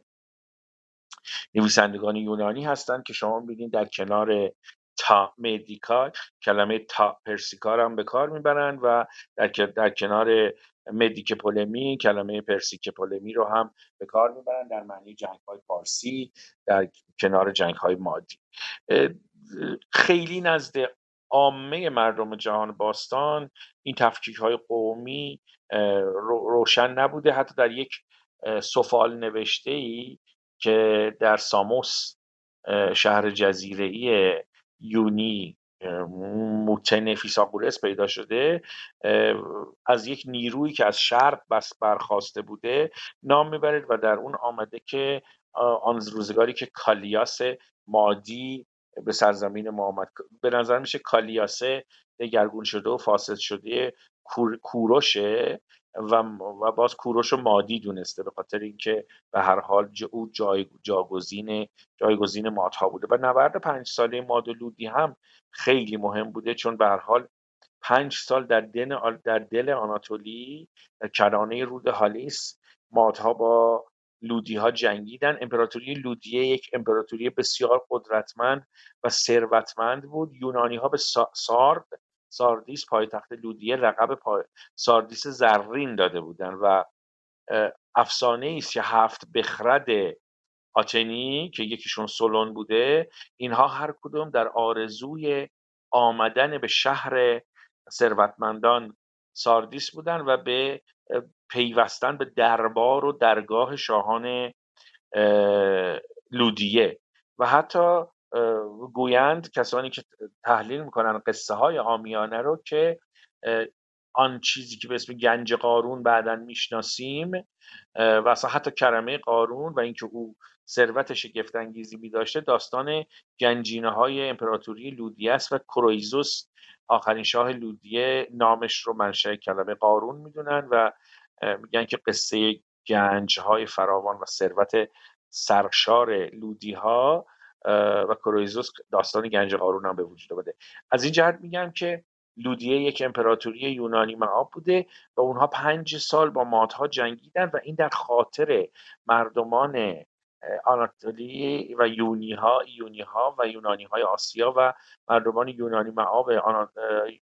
نویسندگان یونانی هستند که شما ببینید در کنار تا مدیکال کلمه تا پرسیکار هم به کار می‌برند و در, در کنار مدیک پولمی کلمه پرسیک پولمی رو هم به کار می‌برند در معنی جنگ های پارسی در کنار جنگ های مادی خیلی نزد عامه مردم جهان باستان این تفکیک های قومی روشن نبوده. حتی در یک سفال نوشته ای که در ساموس شهر جزیره یونی موتن فیساغورس پیدا شده از یک نیرویی که از شرق بس برخواسته بوده نام می‌برید و در اون آمده که آن روزگاری که کالیاس مادی به سرزمین ما آمد به نظر میشه کالیاسه دگرگون شده و فاسد شده کوروشه. و, و باز کوروش رو مادی دونسته به خاطر اینکه به هر حال او جای جاگزین جایگزین مادها بوده. و نبرد پنج ساله ماد و لودی هم خیلی مهم بوده چون به هر حال پنج سال در دل, در دل آناتولی در کرانه رود هالیس مادها با لودی ها جنگیدن. امپراتوری لودیه یک امپراتوری بسیار قدرتمند و ثروتمند بود. یونانی ها به سارد ساردیس پایتخت لودیه لقب پای... ساردیس زرین داده بودن و افسانه است که هفت بخرد آتنی که یکیشون سولون بوده اینها هر کدوم در آرزوی آمدن به شهر ثروتمندان ساردیس بودن و به پیوستن به دربار و درگاه شاهان لودیه. و حتی گویند کسانی که تحلیل می‌کنن قصه های آمیانه رو که آن چیزی که به اسم گنج قارون بعدا می‌شناسیم و اصلا حتی کرمه قارون و اینکه او ثروت شگفت انگیزی می داشته داستان گنجینه های امپراتوری لودیه و کرویزوس آخرین شاه لودیه نامش رو منشأ کلمه قارون می‌دونن و میگن که قصه گنج های فراوان و ثروت سرشار لودی ها و کرویزوس داستان گنج قارون هم به وجود آمده از این جهت میگم که لودیه یک امپراتوری یونانی معاب بوده و اونها پنج سال با مادها جنگیدن و این در خاطر مردمان آناتولی و یونی ها یونی ها و یونانی های آسیا و مردمان یونانی معاب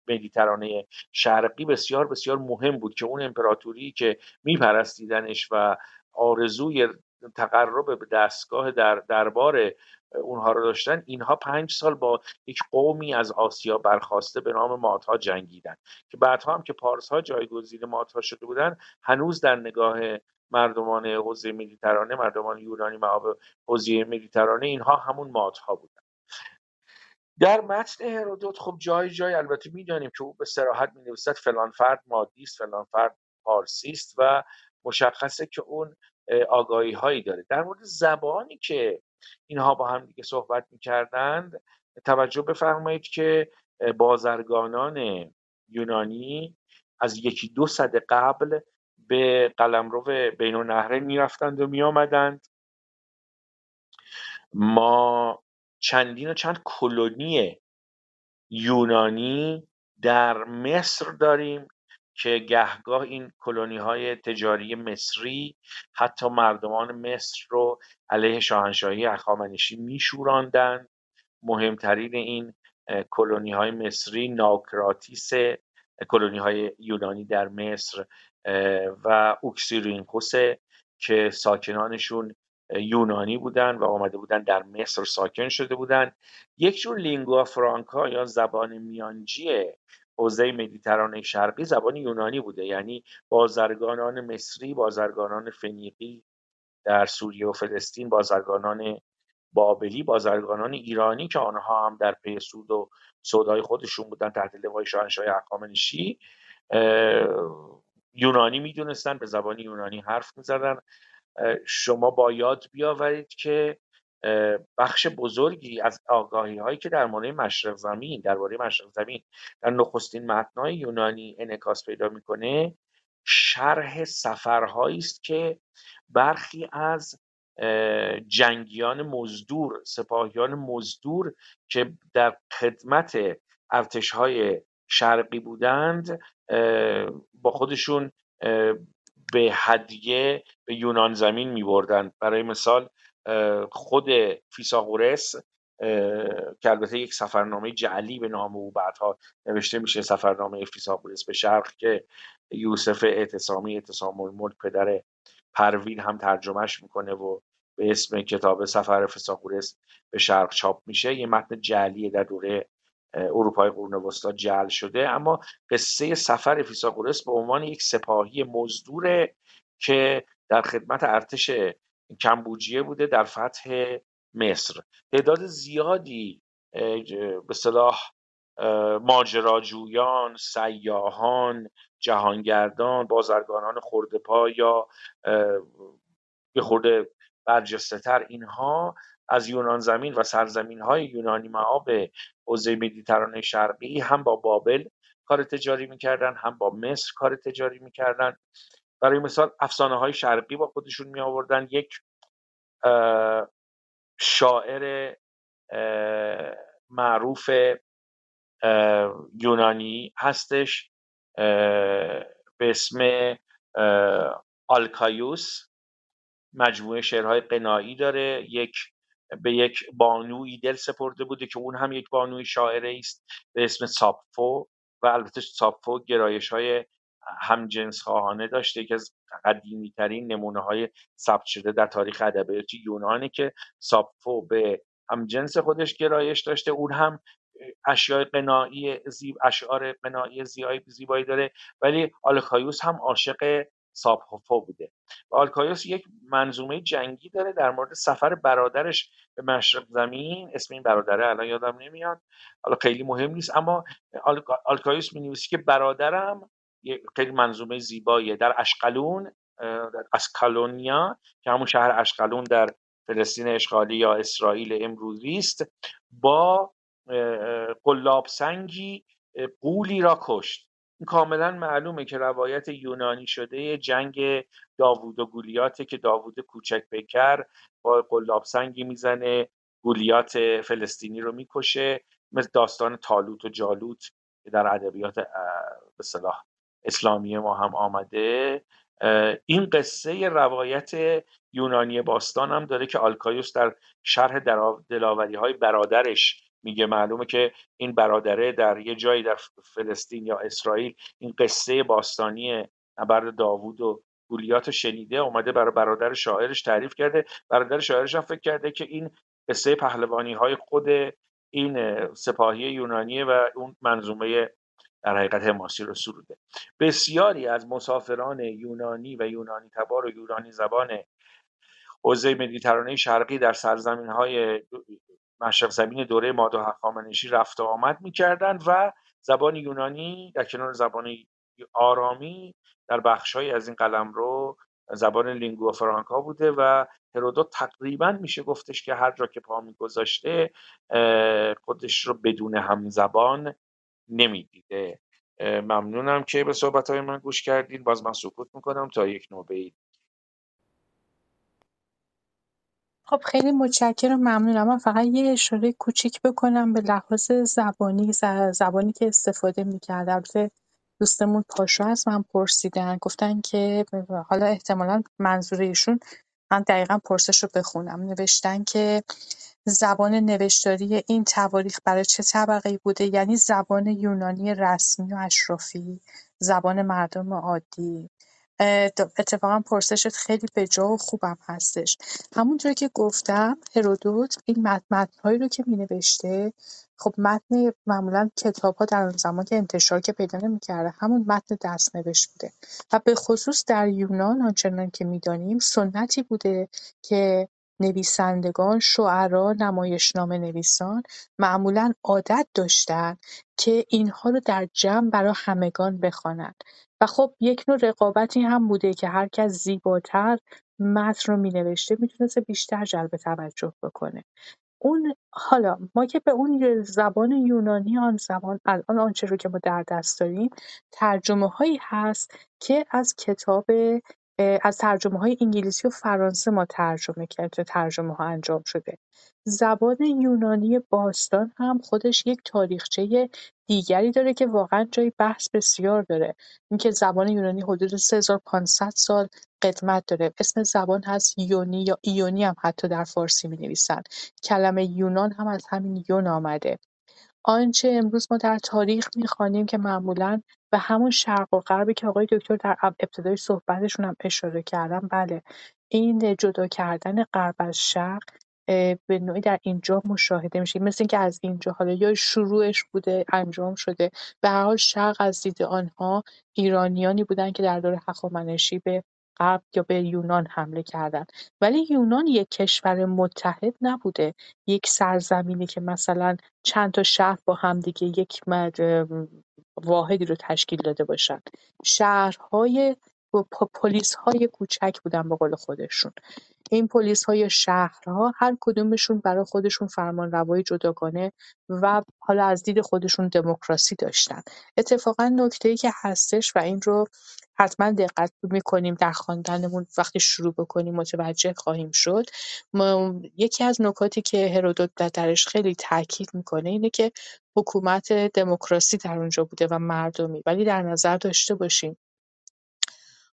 مدیترانه شرقی بسیار بسیار مهم بود که اون امپراتوری که میپرستیدنش و آرزوی تقرب به دستگاه در دربار اونها رو داشتن اینها پنج سال با یک قومی از آسیا برخواسته به نام ماتها جنگیدن. که بعدها هم که پارس ها جایگزین ماتها شده بودن هنوز در نگاه مردمان حوزه مدیترانه مردمان یونانی معاب حوزه مدیترانه اینها همون ماتها بودن. در متن هرودوت خب جای جای البته می‌دانیم که او به سراحت می نویسد فلان فرد مادی است فلان فرد پارسی است و مشخصه که اون آگاهی هایی داره. در مورد زبانی که اینها با هم دیگه صحبت می‌کردند. توجه بفرمایید که بازرگانان یونانی از یکی دو صد قبل به قلمرو بین النهرین می‌رفتند و میآمدند. ما چندین و چند کلونی یونانی در مصر داریم. که گهگاه این کلونی های تجاری مصری حتی مردمان مصر رو علیه شاهنشاهی اخامنشی میشوراندند مهمترین این کلونی های مصری ناکراتیس کلونی های یونانی در مصر و اوکسیرینکوس که ساکنانشون یونانی بودن و آمده بودن در مصر ساکن شده بودن. یک جور لینگوا فرانکا یا زبان میانجی حوزه مدیترانه شرقی زبان یونانی بوده. یعنی بازرگانان مصری بازرگانان فنیقی در سوریه و فلسطین بازرگانان بابلی بازرگانان ایرانی که آنها هم در پی سود و سودای خودشون بودن تحت لوای شاهنشاه اقامنشی یونانی می‌دونستن به زبان یونانی حرف می‌زدن. شما باید بیاورید که بخش بزرگی از آگاهی هایی که در مورد مشرق زمین درباره مشرق زمین در نخستین متنهای یونانی انعکاس پیدا می‌کنه شرح سفرهایی است که برخی از جنگیان مزدور سپاهیان مزدور که در خدمت ارتش های شرقی بودند با خودشون به هدیه به یونان زمین می بردن برای مثال خود فیساغورس که البته یک سفرنامه جعلی به نام او بعدها نوشته میشه سفرنامه فیساغورس به شرق که یوسف اعتصامی اعتصام الملک پدر پروین هم ترجمهش می‌کنه و به اسم کتاب سفر فیساغورس به شرق چاپ میشه. یه متن جعلی در دوره اروپای قرون وسطا جعل شده. اما قصه سفر فیساغورس به عنوان یک سپاهی مزدوره که در خدمت ارتش کمبوجیه بوده در فتح مصر. تعداد زیادی به صلاح ماجراجویان سیاهان جهانگردان بازرگانان پا یا به خورده برجسته تر اینها از یونان زمین و سرزمین های یونانی معاب حوزه مدیترانه شرقی هم با بابل کار تجاری می‌کردن هم با مصر کار تجاری می‌کردن. برای مثال افسانه های شرقی با خودشون می آوردن یک شاعر معروف یونانی هستش به اسم آلکایوس. مجموعه شعرهای قنایی داره. یک به یک بانوی دل سپرده بوده که اون هم یک بانوی شاعره است به اسم ساپفو و البته ساپفو گرایش های همجنس خواهانه داشته یکی از قدیمی ترین نمونه های ثبت شده در تاریخ ادبیات یونانه که ساپفو به همجنس خودش گرایش داشته. اون هم اشیاء قنایی زیب اشعار قنایی زیبایی زیبایی داره. ولی آلکایوس هم عاشق سابهوفا بوده. و آلکایوس یک منظومه جنگی داره در مورد سفر برادرش به مشرق زمین. اسم این برادره الان یادم نمیاد. حالا خیلی مهم نیست اما آلکایوس می که برادرم خیلی منظومه زیباییه. در اشقلون در اسکالونیا که همون شهر اشقلون در فلسطین اشغالی یا اسرائیل امروزی است با قلاب سنگی قولی را کشت. این کاملا معلومه که روایت یونانی شده جنگ داوود و گولیاته که داوود کوچک بکر با قلاب سنگی می‌زنه گولیات فلسطینی رو می‌کشه مثل داستان تالوت و جالوت که در ادبیات به صلاح اسلامی ما هم آمده این قصه روایت یونانی باستان هم داره که آلکایوس در شرح دلاوری های برادرش میگه. معلومه که این برادره در یه جایی در فلسطین یا اسرائیل این قصه باستانی نبرد داوود و گولیات شنیده اومده برای برادر شاعرش تعریف کرده. برادر شاعرش هم فکر کرده که این قصه پهلوانی های خود این سپاهی یونانیه و اون منظومه در حقیقت حماسی رو سروده بسیاری از مسافران یونانی و یونانی تبار و یونانی زبان حوزه مدیترانه شرقی در سرزمین های مشرق زمین دوره ماد و هخامنشی رفت و آمد می‌کردند و زبان یونانی در کنار زبان آرامی در بخشهایی از این قلم رو زبان لینگوا فرانکا بوده و هرودوت تقریبا میشه گفتش که هر جا که پا میگذاشته خودش رو بدون هم زبان نمی‌دیده. ممنونم که به صحبت های من گوش کردین. باز من سکوت می‌کنم تا یک نوبه خب خیلی متشکرم ممنونم. من فقط یه اشاره کوچیک بکنم به لحاظ زبانی زبانی که استفاده می‌کرد. البته دوستمون پاشو از من پرسیدن گفتن که حالا احتمالا منظور ایشون من دقیقا پرسش رو بخونم. نوشتن که زبان نوشتاری این تواریخ برای چه طبقه بوده؟ یعنی زبان یونانی رسمی و اشرافی زبان مردم عادی. اتفاقا پرسشت خیلی به جا و خوبم هستش. همونطور که گفتم هرودوت این متن هایی رو که می نوشته خب متن معمولا کتاب ها در اون زمان که انتشار که پیدا نمی‌کرده همون متن دست نوشت بوده. و به خصوص در یونان آنچنان که می‌دانیم سنتی بوده که نویسندگان، شعرا، نویسان معمولا عادت داشتند که اینها رو در جمع برای همگان بخوانند. و خب یک نوع رقابتی هم بوده که هر کس زیباتر متن رو مینوشته می‌تونسته بیشتر جلب توجه بکنه. اون حالا ما که به اون زبان یونانی آن زبان الان آنچه رو که ما در دست داریم ترجمه هایی هست که از کتاب از ترجمه های انگلیسی و فرانسه ما ترجمه کرده ترجمه ها انجام شده. زبان یونانی باستان هم خودش یک تاریخچه دیگری داره که واقعا جای بحث بسیار داره. اینکه زبان یونانی حدود 3500 سال قدمت داره. اسم زبان هست یونی یا ایونی هم حتی در فارسی می نویسن کلمه یونان هم از همین یون آمده. آنچه امروز ما در تاریخ می‌خوانیم که معمولا به همون شرق و غربی که آقای دکتر در ابتدای صحبتشون هم اشاره کردن بله این جدا کردن غرب از شرق به نوعی در اینجا مشاهده میشه. مثل اینکه از اینجا حالا یا شروعش بوده انجام شده به هر حال شرق از دید آنها ایرانیانی بودن که در دور هخامنشی به غرب یا به یونان حمله کردند ولی یونان یک کشور متحد نبوده. یک سرزمینی که مثلا چند تا شهر با همدیگه یک واحدی رو تشکیل داده باشند شهرهای پلیس های کوچک بودن به قول خودشون. این پلیس های شهرها هر کدومشون برای خودشون فرمان روای جداگانه و حالا از دید خودشون دموکراسی داشتن. اتفاقا نکته که هستش و این رو حتما دقت می‌کنیم در خواندنمون وقتی شروع بکنیم متوجه خواهیم شد. یکی از نکاتی که هرودوت درش خیلی تاکید می‌کنه اینه که حکومت دموکراسی در اونجا بوده و مردمی. ولی در نظر داشته باشیم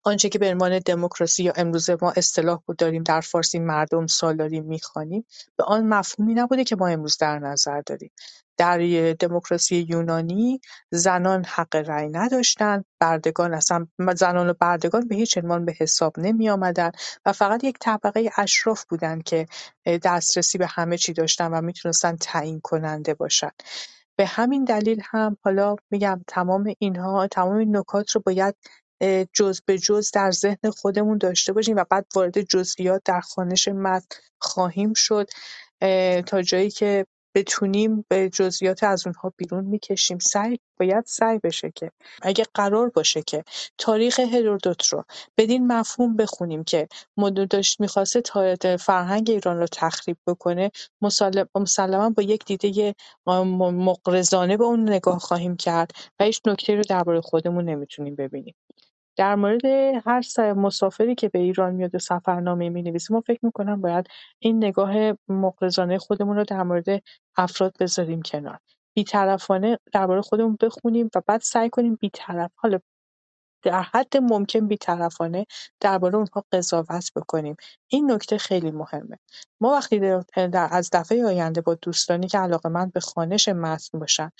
آنچه که به عنوان دموکراسی یا امروزه ما اصطلاح بود داریم در فارسی مردم سالاری می‌خوانیم به آن مفهومی نبوده که ما امروز در نظر داریم. در دموکراسی یونانی زنان حق رأی نداشتند بردگان اصلا زنان و بردگان به هیچ عنوان به حساب نمی آمدن و فقط یک طبقه اشراف بودند که دسترسی به همه چی داشتن و می‌تونستن تعیین کننده باشن. به همین دلیل هم حالا میگم تمام اینها تمام این نکات رو باید جز به جز در ذهن خودمون داشته باشیم و بعد وارد جزئیات در خوانش متن خواهیم شد تا جایی که بتونیم به جزئیات از اونها بیرون می‌کشیم. سعی باید سعی بشه که اگه قرار باشه که تاریخ هرودوت رو بدین مفهوم بخونیم که داشت می‌خواسته فرهنگ ایران رو تخریب بکنه مسلما با یک دیده مقرزانه به اون نگاه خواهیم کرد و هیچ نکته رو درباره خودمون نمی‌تونیم ببینیم. در مورد هر مسافری که به ایران میاد و سفرنامه می‌نویسه ما فکر می‌کنم باید این نگاه مقرزانه خودمون رو در مورد افراد بذاریم کنار. بیطرفانه درباره خودمون بخونیم و بعد سعی کنیم بیطرف حالا در حد ممکن بیطرفانه درباره اونها قضاوت بکنیم. این نکته خیلی مهمه. ما وقتی در از دفعه آینده با دوستانی که من به خانش متن باشن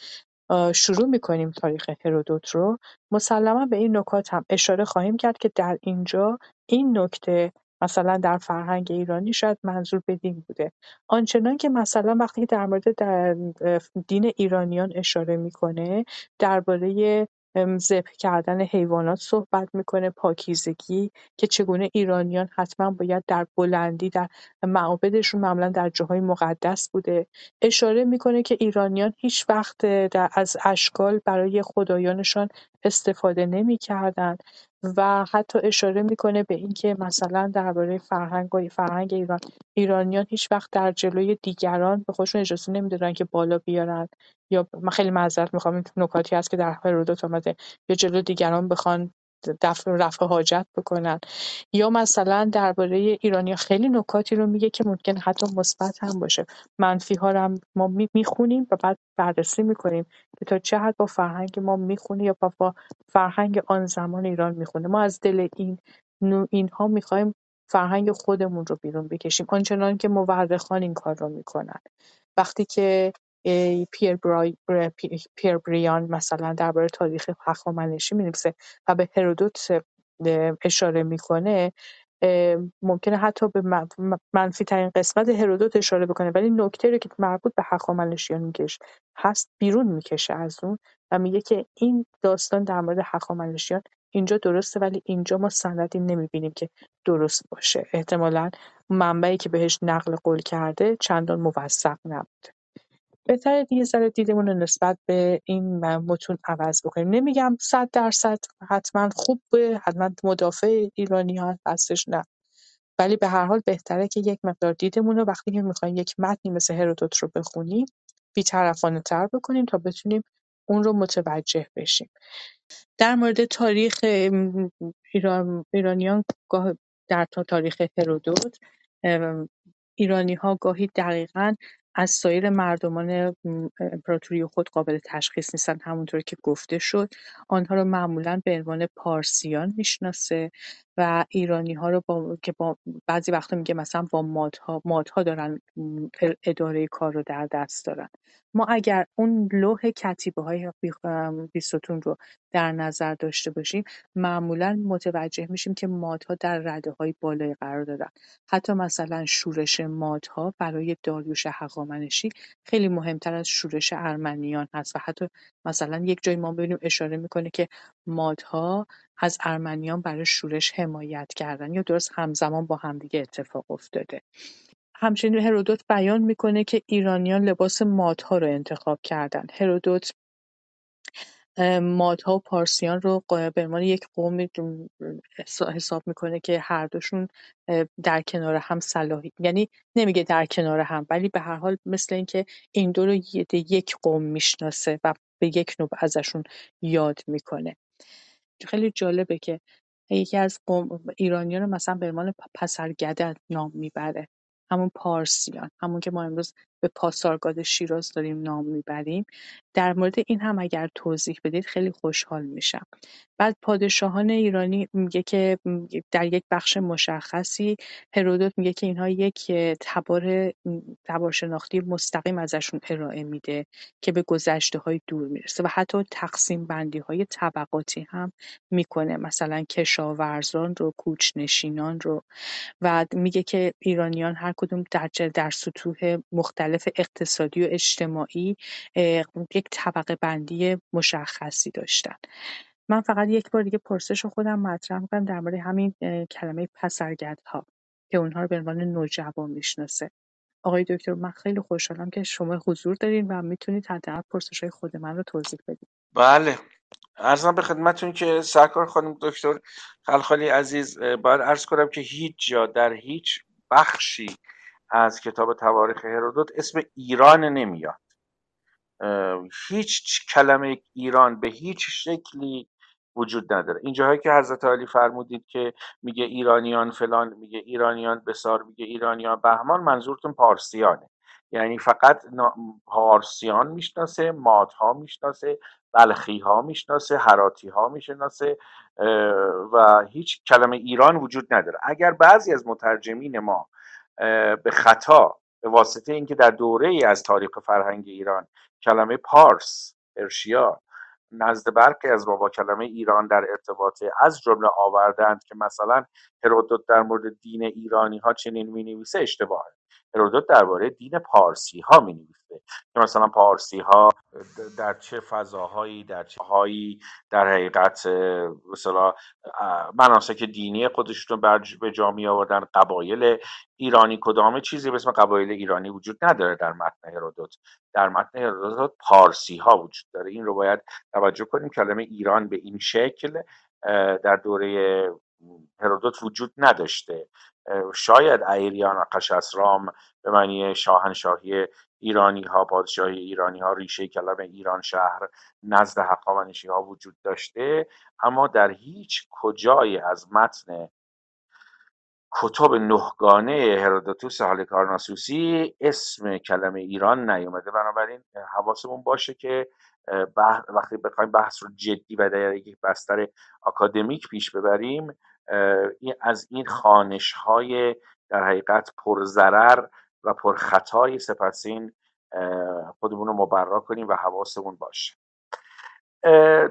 شروع می‌کنیم تاریخ هرودوت رو. مسلما به این نکات هم اشاره خواهیم کرد که در اینجا این نکته مثلا در فرهنگ ایرانی شاید منظور به دین بوده. آنچنان که مثلا وقتی در مورد در دین ایرانیان اشاره می‌کنه درباره ذبح کردن حیوانات صحبت می‌کنه پاکیزگی که چگونه ایرانیان حتما باید در بلندی در معابدشون معمولا در جاهای مقدس بوده. اشاره می‌کنه که ایرانیان هیچ وقت در از اشکال برای خدایانشان استفاده نمی‌کردند. و حتی اشاره می‌کنه به اینکه مثلا درباره فرهنگ فرهنگ ایران ایرانیان هیچ وقت در جلوی دیگران به خودشون اجازه نمی‌دادن که بالا بیارن یا من خیلی معذرت می‌خوام این نکاتی هست که در هرودوت آمده یا جلو دیگران بخوان دفع رفع حاجت بکنن. یا مثلا درباره ایرانیا خیلی نکاتی رو میگه که ممکن حتی مثبت هم باشه. منفی ها رو هم ما می‌خونیم و بعد بررسی می‌کنیم که تا چه حد با فرهنگ ما می‌خونه یا با فرهنگ آن زمان ایران می‌خونه. ما از دل این اینها می‌خوایم فرهنگ خودمون رو بیرون بکشیم. آنچنان که مورخان این کار رو می‌کنن. وقتی که پیر, برای، پیر بریان مثلا درباره تاریخ هخامنشی می‌نویسه و به هرودوت اشاره می‌کنه ممکنه حتی به منفی ترین قسمت هرودوت اشاره بکنه ولی نکته رو که مربوط به هخامنشیان میکش هست بیرون می‌کشه از اون و میگه که این داستان در مورد هخامنشیان اینجا درسته ولی اینجا ما سندی نمی‌بینیم که درست باشه. احتمالا منبعی که بهش نقل قول کرده چندان موثق نبوده بهتره یه ذره دیدمون رو نسبت به این متون عوض بکنیم. نمیگم صد درصد حتما خوب به حتما مدافع ایرانیان هستش نه. ولی به هر حال بهتره که یک مقدار دیدمون رو وقتی که می‌خوایم یک متنی مثل هرودوت رو بخونیم بیطرفانه تر بکنیم تا بتونیم اون رو متوجه بشیم. در مورد تاریخ ایران، ایرانیان در تاریخ هرودوت ایرانی-ها گاهی دقیقا از سایر مردمان امپراتوری خود قابل تشخیص نیستن همونطور که گفته شد. آنها رو معمولا به عنوان پارسیان می‌شناسه. و ایرانی ها رو با که با بعضی وقتا میگه مثلا با مادها مادها دارن اداره کار رو در دست دارن. ما اگر اون لوح کتیبه های بیستون رو در نظر داشته باشیم معمولا متوجه میشیم که مادها در رده های بالای قرار دارن حتی مثلا شورش مادها برای داریوش هخامنشی خیلی مهمتر از شورش ارمنیان هست و حتی مثلا یک جای ما ببینیم اشاره می‌کنه که مادها از ارمنیان برای شورش حمایت کردن یا درست همزمان با همدیگه اتفاق افتاده. همچنین هرودوت بیان می‌کنه که ایرانیان لباس مادها رو انتخاب کردن. هرودوت مادها و پارسیان رو به عنوان یک قومی حساب می‌کنه که هر دوشون در کنار هم صلاحی یعنی نمیگه در کنار هم ولی به هر حال مثل اینکه این دو رو یک قوم می‌شناسه و به یک نوع ازشون یاد می‌کنه. خیلی جالبه که یکی از قوم ایرانیان رو مثلا به عنوان پسرگدد نام می‌بره. همون پارسیان همون که ما امروز به پاسارگاد شیراز داریم نام می‌بریم. در مورد این هم اگر توضیح بدید خیلی خوشحال میشم. بعد پادشاهان ایرانی میگه که در یک بخش مشخصی هرودوت میگه که اینها یک تبار تبار شناختی مستقیم ازشون ارائه میده که به گذشته های دور می‌رسه و حتی تقسیم بندی های طبقاتی هم می‌کنه. مثلا کشاورزان رو کوچنشینان رو. و میگه که ایرانیان هر کدوم در در سطوح مختلف اقتصادی و اجتماعی یک طبقه بندی مشخصی داشتن. من فقط یک بار دیگه پرسش خودم مطرح می‌کنم درباره همین کلمه ها که اونها رو به عنوان نوجوان می‌شناسه. آقای دکتر من خیلی خوشحالم که شما حضور دارین و می‌تونید حداقل پرسش های خود من رو توضیح بدید بله. ارزم به خدمتون که سرکار خانم دکتر خلخالی عزیز باید ارز کنم که هیچ جا در هیچ بخشی از کتاب تواریخ هرودوت اسم ایران نمیاد. هیچ کلمه ایران به هیچ شکلی وجود نداره. این جاهایی که حضرت علی فرمودید که میگه ایرانیان فلان میگه ایرانیان بسار میگه ایرانیان بهمان منظورتون پارسیانه. یعنی فقط پارسیان می‌شناسه مادها می‌شناسه بلخی ها می‌شناسه هراتی ها می‌شناسه و هیچ کلمه ایران وجود نداره. اگر بعضی از مترجمین ما به خطا به واسطه اینکه در دوره ای از تاریخ فرهنگ ایران کلمه پارس ارشیا نزد برخی از ما با کلمه ایران در ارتباط از جمله آوردند که مثلا هرودوت در مورد دین ایرانی ها چنین می نویسه اشتباهه. هرودوت درباره دین پارسی ها می نویسه که مثلا پارسی ها در چه فضاهایی در چه هایی در حقیقت مثلا مناسک دینی خودشون به جا می آوردن قبایل ایرانی کدامه چیزی به اسم قبایل ایرانی وجود نداره در متن هرودوت. در متن هرودوت پارسی ها وجود داره. این رو باید توجه کنیم. کلمه ایران به این شکل در دوره هرودوت وجود نداشته. شاید ایریان و قشسرام به معنی شاهنشاهی ایرانی ها پادشاهی ایرانی ها ریشه کلمه ایران شهر نزد حقامنشی ها وجود داشته. اما در هیچ کجای از متن کتب نهگانه هرودوتوس کارناسوسی اسم کلمه ایران نیومده. بنابراین حواسمون باشه که وقتی بخوایم بحث رو جدی و در یک بستر اکادمیک پیش ببریم از این خانش های در حقیقت پرضرر و پرخطای سپسین خودمون رو مبرا کنیم و حواسمون باشه.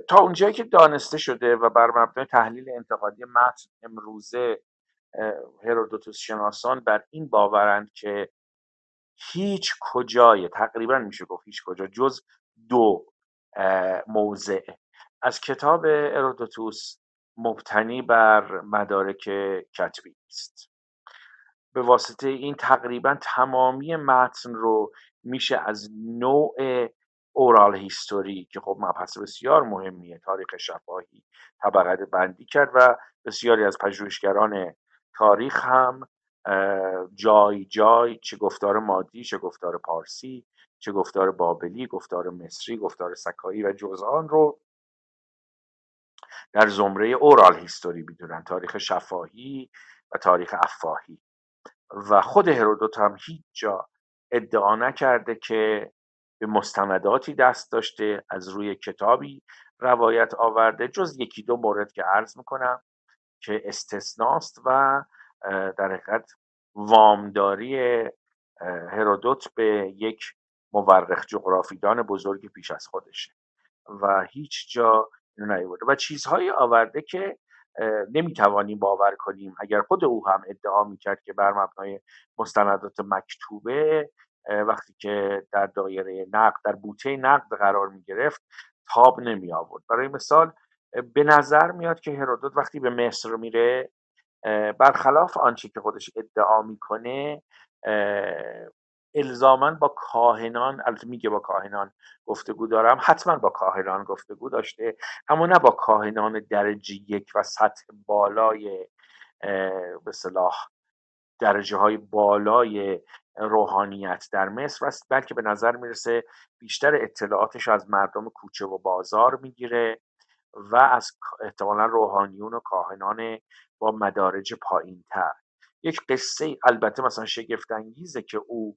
تا اونجایی که دانسته شده و بر مبنای تحلیل انتقادی متن امروزه هرودوتوس شناسان بر این باورند که هیچ کجای تقریبا میشه گفت هیچ کجا جز دو موضع. از کتاب هرودوتوس مبتنی بر مدارک کتبی است به واسطه این تقریبا تمامی متن رو میشه از نوع اورال هیستوری که خب مبحث بسیار مهمیه تاریخ شفاهی طبقه بندی کرد و بسیاری از پژوهشگران تاریخ هم جای جای چه گفتار مادی چه گفتار پارسی چه گفتار بابلی گفتار مصری گفتار سکایی و جزان رو در زمره اورال هیستوری می‌دونن تاریخ شفاهی و تاریخ افاهی. و خود هرودوت هم هیچ جا ادعا نکرده که به مستنداتی دست داشته از روی کتابی روایت آورده جز یکی دو مورد که عرض می‌کنم که استثناست و در حقیقت وامداری هرودوت به یک مورخ جغرافیدان بزرگی پیش از خودشه. و هیچ جا نیورده و چیزهایی آورده که نمی‌توانیم باور کنیم. اگر خود او هم ادعا می‌کرد که بر مبنای مستندات مکتوبه وقتی که در دایره نقد در بوته نقد قرار می‌گرفت تاب نمی آورد برای مثال به نظر میاد که هرودوت وقتی به مصر میره برخلاف آنچه که خودش ادعا می‌کنه الزاما با کاهنان البته میگه با کاهنان گفتگو دارم حتما با کاهنان گفتگو داشته اما نه با کاهنان درجه یک و سطح بالای به صلاح درجه های بالای روحانیت در مصر است بلکه به نظر می‌رسه بیشتر اطلاعاتش از مردم کوچه و بازار می‌گیره و از احتمالا روحانیون و کاهنان با مدارج پایین تر یک قصه البته مثلا شگفتانگیزه که او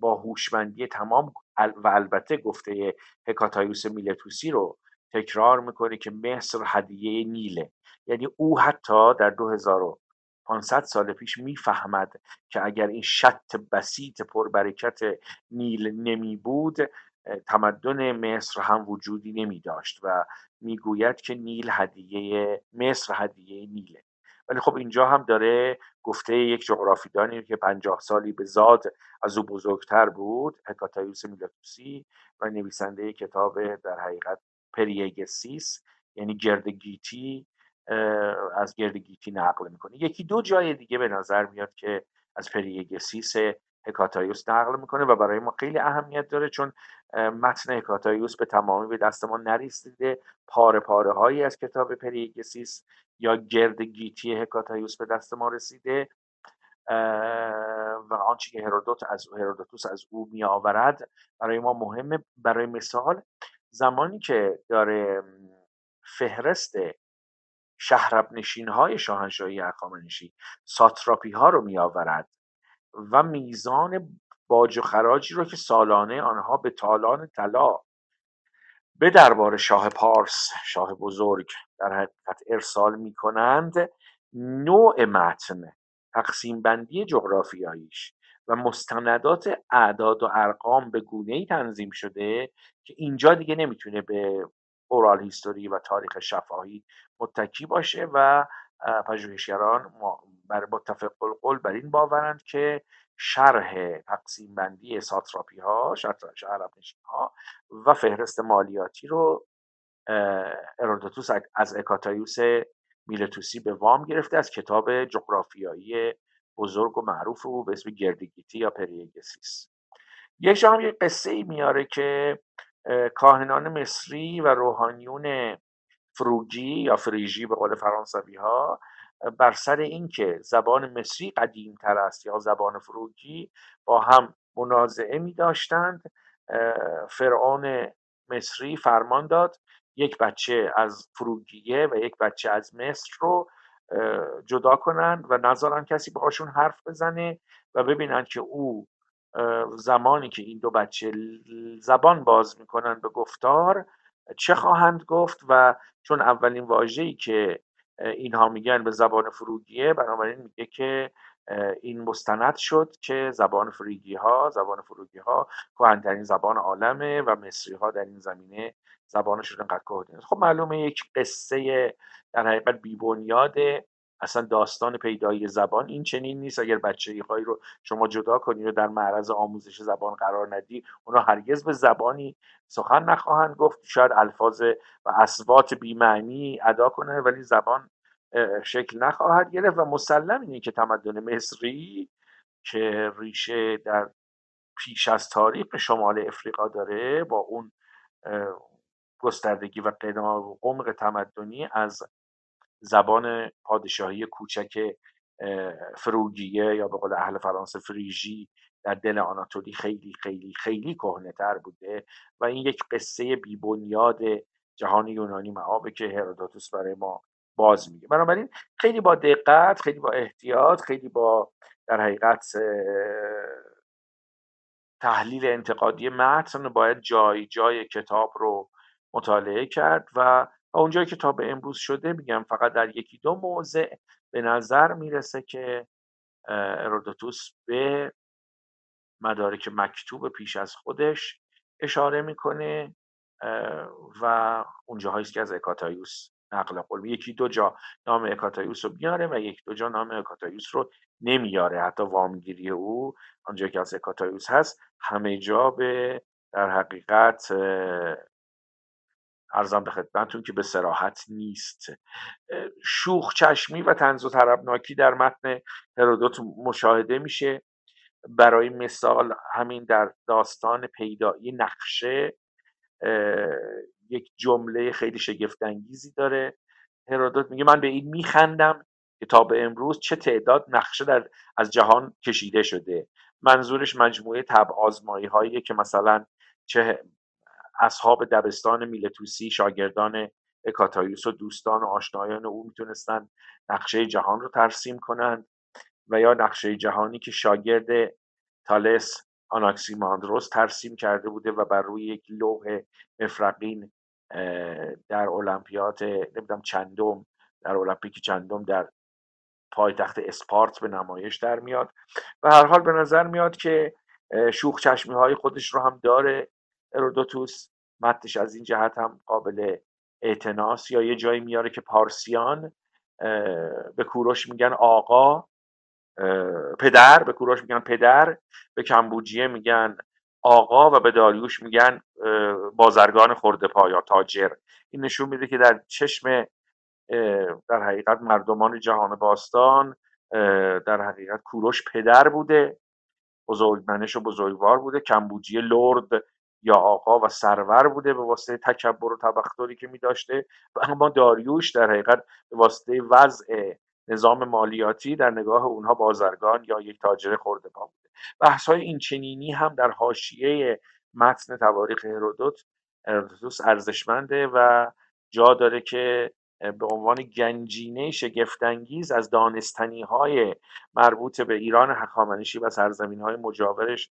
با هوشمندی تمام و البته گفته هکاتایوس میلتوسی رو تکرار می‌کنه که مصر هدیه نیله. یعنی او حتی در 2500 سال پیش می‌فهمد که اگر این شط بسیط پربرکت نیل نمی بود تمدن مصر هم وجودی نمی داشت و می‌گوید که نیل هدیه مصر هدیه نیله. ولی خب اینجا هم داره گفته یک جغرافیدانی که پنجاه سالی به زاد از او بزرگتر بود هکاتایوس میلاتوسی و نویسنده کتاب در حقیقت Περιήγησις یعنی گردگیتی از گردگیتی نقل می‌کنه. یکی دو جای دیگه به نظر میاد که از Περιήγησις هکاتایوس نقل می‌کنه و برای ما خیلی اهمیت داره چون متن هکاتایوس به تمامی به دست ما نرسیده. پاره پاره هایی از کتاب Περιήγησις یا گرد گیتی هکاتایوس به دست ما رسیده. و آنچه که هرودوت از هرودوتوس از او می آورد برای ما مهمه. برای مثال زمانی که داره فهرست شهرب نشین های شاهنشاهی اخامنشی ساتراپی ها رو می آورد و میزان باج و خراجی رو که سالانه آنها به تالان طلا به دربار شاه پارس شاه بزرگ در حقیقت ارسال می کنند نوع متن تقسیم بندی جغرافیاییش و مستندات اعداد و ارقام به گونه ای تنظیم شده که اینجا دیگه نمی‌تونه به اورال هیستوری و تاریخ شفاهی متکی باشه و پژوهشگران بر متفق القول بر این باورند که شرح تقسیم بندی ساتراپی ها شرح ها و فهرست مالیاتی رو ارودوتوس از اکاتایوس میلتوسی به وام گرفته از کتاب جغرافیایی بزرگ و معروف او به اسم گردگیتی یا Περιήγησις. یک جا هم یک قصه ای میاره که کاهنان مصری و روحانیون فروگی یا فریژی به قول فرانسوی ها بر سر اینکه زبان مصری قدیم تر است یا زبان فروگی با هم منازعه می داشتند فرعون مصری فرمان داد یک بچه از فروگیه و یک بچه از مصر رو جدا کنند و نذارن کسی باهاشون حرف بزنه و ببینن که او زمانی که این دو بچه زبان باز می‌کنن به گفتار چه خواهند گفت و چون اولین واژه‌ای که اینها میگن به زبان فروگیه. بنابراین میگه که این مستند شد که زبان فروگی ها زبان فروگی ها کهنترین زبان عالمه و مصری ها در این زمینه زبانشون انقدر کهنه. خب معلومه یک قصه در حقیقت بیبنیاده اصلا داستان پیدایی زبان این چنین نیست. اگر بچه هایی رو شما جدا کنی و در معرض آموزش زبان قرار ندی اونا هرگز به زبانی سخن نخواهند گفت. شاید الفاظ و اسوات بیمعنی ادا کنه ولی زبان شکل نخواهد گرفت. و مسلم اینه که تمدن مصری که ریشه در پیش از تاریخ شمال افریقا داره با اون گستردگی و عمق تمدنی از زبان پادشاهی کوچک فروگیه یا به قول اهل فرانسه فریژی در دل آناتولی خیلی خیلی خیلی کهنه تر بوده و این یک قصه بیبنیاد جهان یونانی معابه که هرودوتوس برای ما باز میگه. بنابراین خیلی با دقت خیلی با احتیاط خیلی با در حقیقت تحلیل انتقادی متن باید جای جای کتاب رو مطالعه کرد و اونجایی که تا به امروز شده میگم فقط در یکی دو موضع به نظر می‌رسه که ارودوتوس به مدارک مکتوب پیش از خودش اشاره می‌کنه و اونجاهایی که از اکاتایوس نقل قول. یکی دو جا نام اکاتایوس رو میاره و یک دو جا نام اکاتایوس رو نمیاره. حتی وامگیری او آنجا که از اکاتایوس هست همه جا به در حقیقت ارزم به خدمتتون که به سراحت نیست. شوخ چشمی و تنز و طربناکی در متن هرودوت مشاهده میشه. برای مثال همین در داستان پیدایی نقشه یک جمله خیلی شگفت انگیزی داره. هرودوت میگه من به این میخندم که تا به امروز چه تعداد نقشه در از جهان کشیده شده. منظورش مجموعه تب آزمایی هایی که مثلا چه اصحاب دبستان میلتوسی شاگردان اکاتایوس و دوستان و آشنایان او می‌تونستن نقشه جهان رو ترسیم کنند و یا نقشه جهانی که شاگرد تالس آناکسیماندروس ترسیم کرده بوده و بر روی یک لوح مفرقین در المپیاد نمی‌دونم چندم در المپیک چندم در پایتخت اسپارت به نمایش در میاد و هر حال به نظر میاد که شوخ چشمی های خودش رو هم داره. ارودوتوس متنش از این جهت هم قابل اعتناس یا یه جایی میاره که پارسیان به کوروش میگن آقا پدر به کوروش میگن پدر به کمبوجیه میگن آقا و به داریوش میگن بازرگان خورده پا تاجر. این نشون میده که در چشم در حقیقت مردمان جهان باستان در حقیقت کوروش پدر بوده بزرگمنش و بزرگوار بوده. کمبوجی لرد یا آقا و سرور بوده به واسطه تکبر و تبختری که می داشته و اما داریوش در حقیقت به واسطه وضع نظام مالیاتی در نگاه اونها بازرگان یا یک تاجر خورده پا بوده. بحث های این چنینی هم در حاشیه متن تواریخ هرودوت هرودوتوس ارزشمنده و جا داره که به عنوان گنجینه شگفتانگیز از دانستنی های مربوط به ایران هخامنشی و سرزمین های مجاورش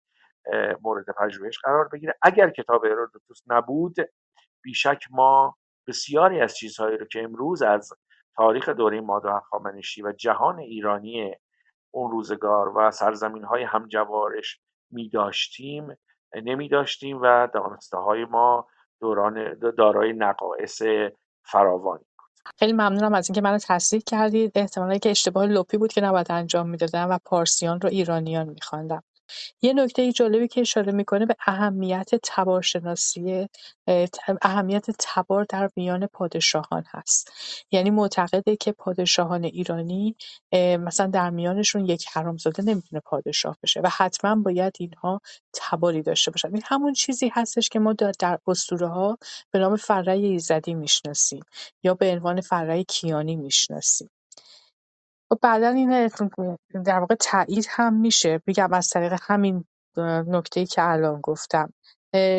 مورد پژوهش قرار بگیره. اگر کتاب هرودوتوس نبود بیشک ما بسیاری از چیزهایی رو که امروز از تاریخ دوره مادا هخامنشی و جهان ایرانی اون روزگار و سرزمین های همجوارش می داشتیم نمی داشتیم و دانسته های ما دوران دارای نقایص فراوانی خیلی ممنونم از اینکه منو تصدیق کردید. احتمالا که اشتباه لپی بود که نباید انجام می‌دادم و پارسیان رو ایرانیان میخواندم. یه نکته جالبی که اشاره می‌کنه به اهمیت تبارشناسی اهمیت تبار در میان پادشاهان هست. یعنی معتقده که پادشاهان ایرانی مثلا در میانشون یک حرامزاده نمی‌تونه پادشاه بشه و حتما باید اینها تباری داشته باشن. این همون چیزی هستش که ما در اسطوره ها به نام فره ایزدی می‌شناسیم یا به عنوان فره کیانی می‌شناسیم. خب بعدا این در واقع تایید هم میشه. میگم از طریق همین ای که الان گفتم.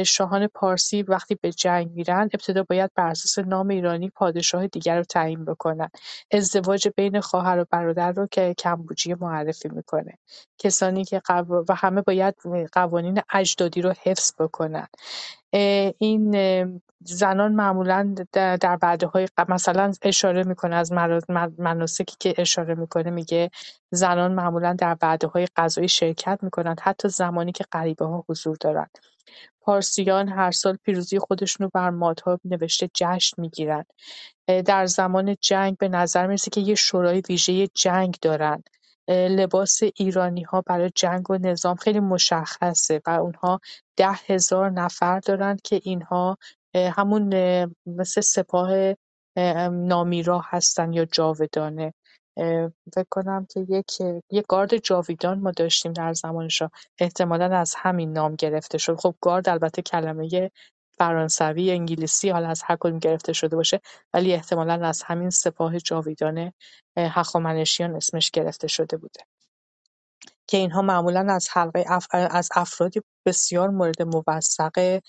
شاهان پارسی وقتی به جنگ میرن ابتدا باید بر اساس نام ایرانی پادشاه دیگر رو تعیین بکنن. ازدواج بین خواهر و برادر رو که کمبوجی معرفی می‌کنه. کسانی که و همه باید قوانین اجدادی رو حفظ بکنن. این زنان معمولا در های مثلا اشاره می‌کنه از مناسکی که اشاره می‌کنه میگه زنان معمولا در های غذایی شرکت می‌کنند حتی زمانی که غریبه ها حضور دارند. پارسیان هر سال پیروزی خودشون رو بر مادها نوشته جشن می‌گیرند. در زمان جنگ به نظر می‌رسه که یه شورای ویژه جنگ دارن لباس ایرانی ها برای جنگ و نظام خیلی مشخصه و اونها ده هزار نفر دارند که اینها همون مثل سپاه نامیرا هستن یا جاودانه. فکر کنم که یک یک گارد جاویدان ما داشتیم در زمان شاه احتمالا از همین نام گرفته شد. خب گارد البته کلمه فرانسوی انگلیسی حالا از هر کدوم گرفته شده باشه ولی احتمالا از همین سپاه جاویدان هخامنشیان اسمش گرفته شده بوده. که اینها معمولا از حلقه از افرادی بسیار مورد موثق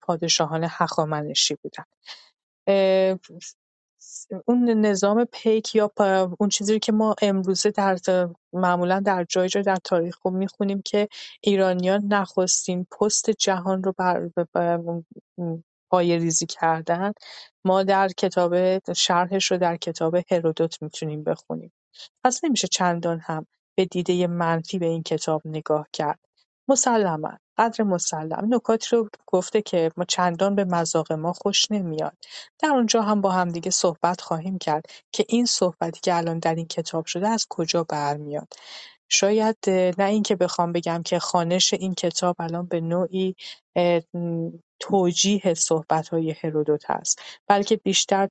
پادشاهان هخامنشی بودن. اون نظام پیک یا اون چیزی که ما امروزه در معمولا در جای جای در تاریخ رو می‌خونیم که ایرانیان نخستین پست جهان رو بر پای ریزی کردن. ما در کتاب شرحش رو در کتاب هرودوت می‌تونیم بخونیم. پس نمیشه چندان هم به دیده منفی به این کتاب نگاه کرد. مسلما قدر مسلم. نکاتی رو گفته که ما چندان به مذاق ما خوش نمیاد. در اونجا هم با همدیگه صحبت خواهیم کرد که این صحبتی که الان در این کتاب شده از کجا برمیاد. شاید نه اینکه بخوام بگم که خانش این کتاب الان به نوعی توجیه های هرودوت هست. بلکه بیشتر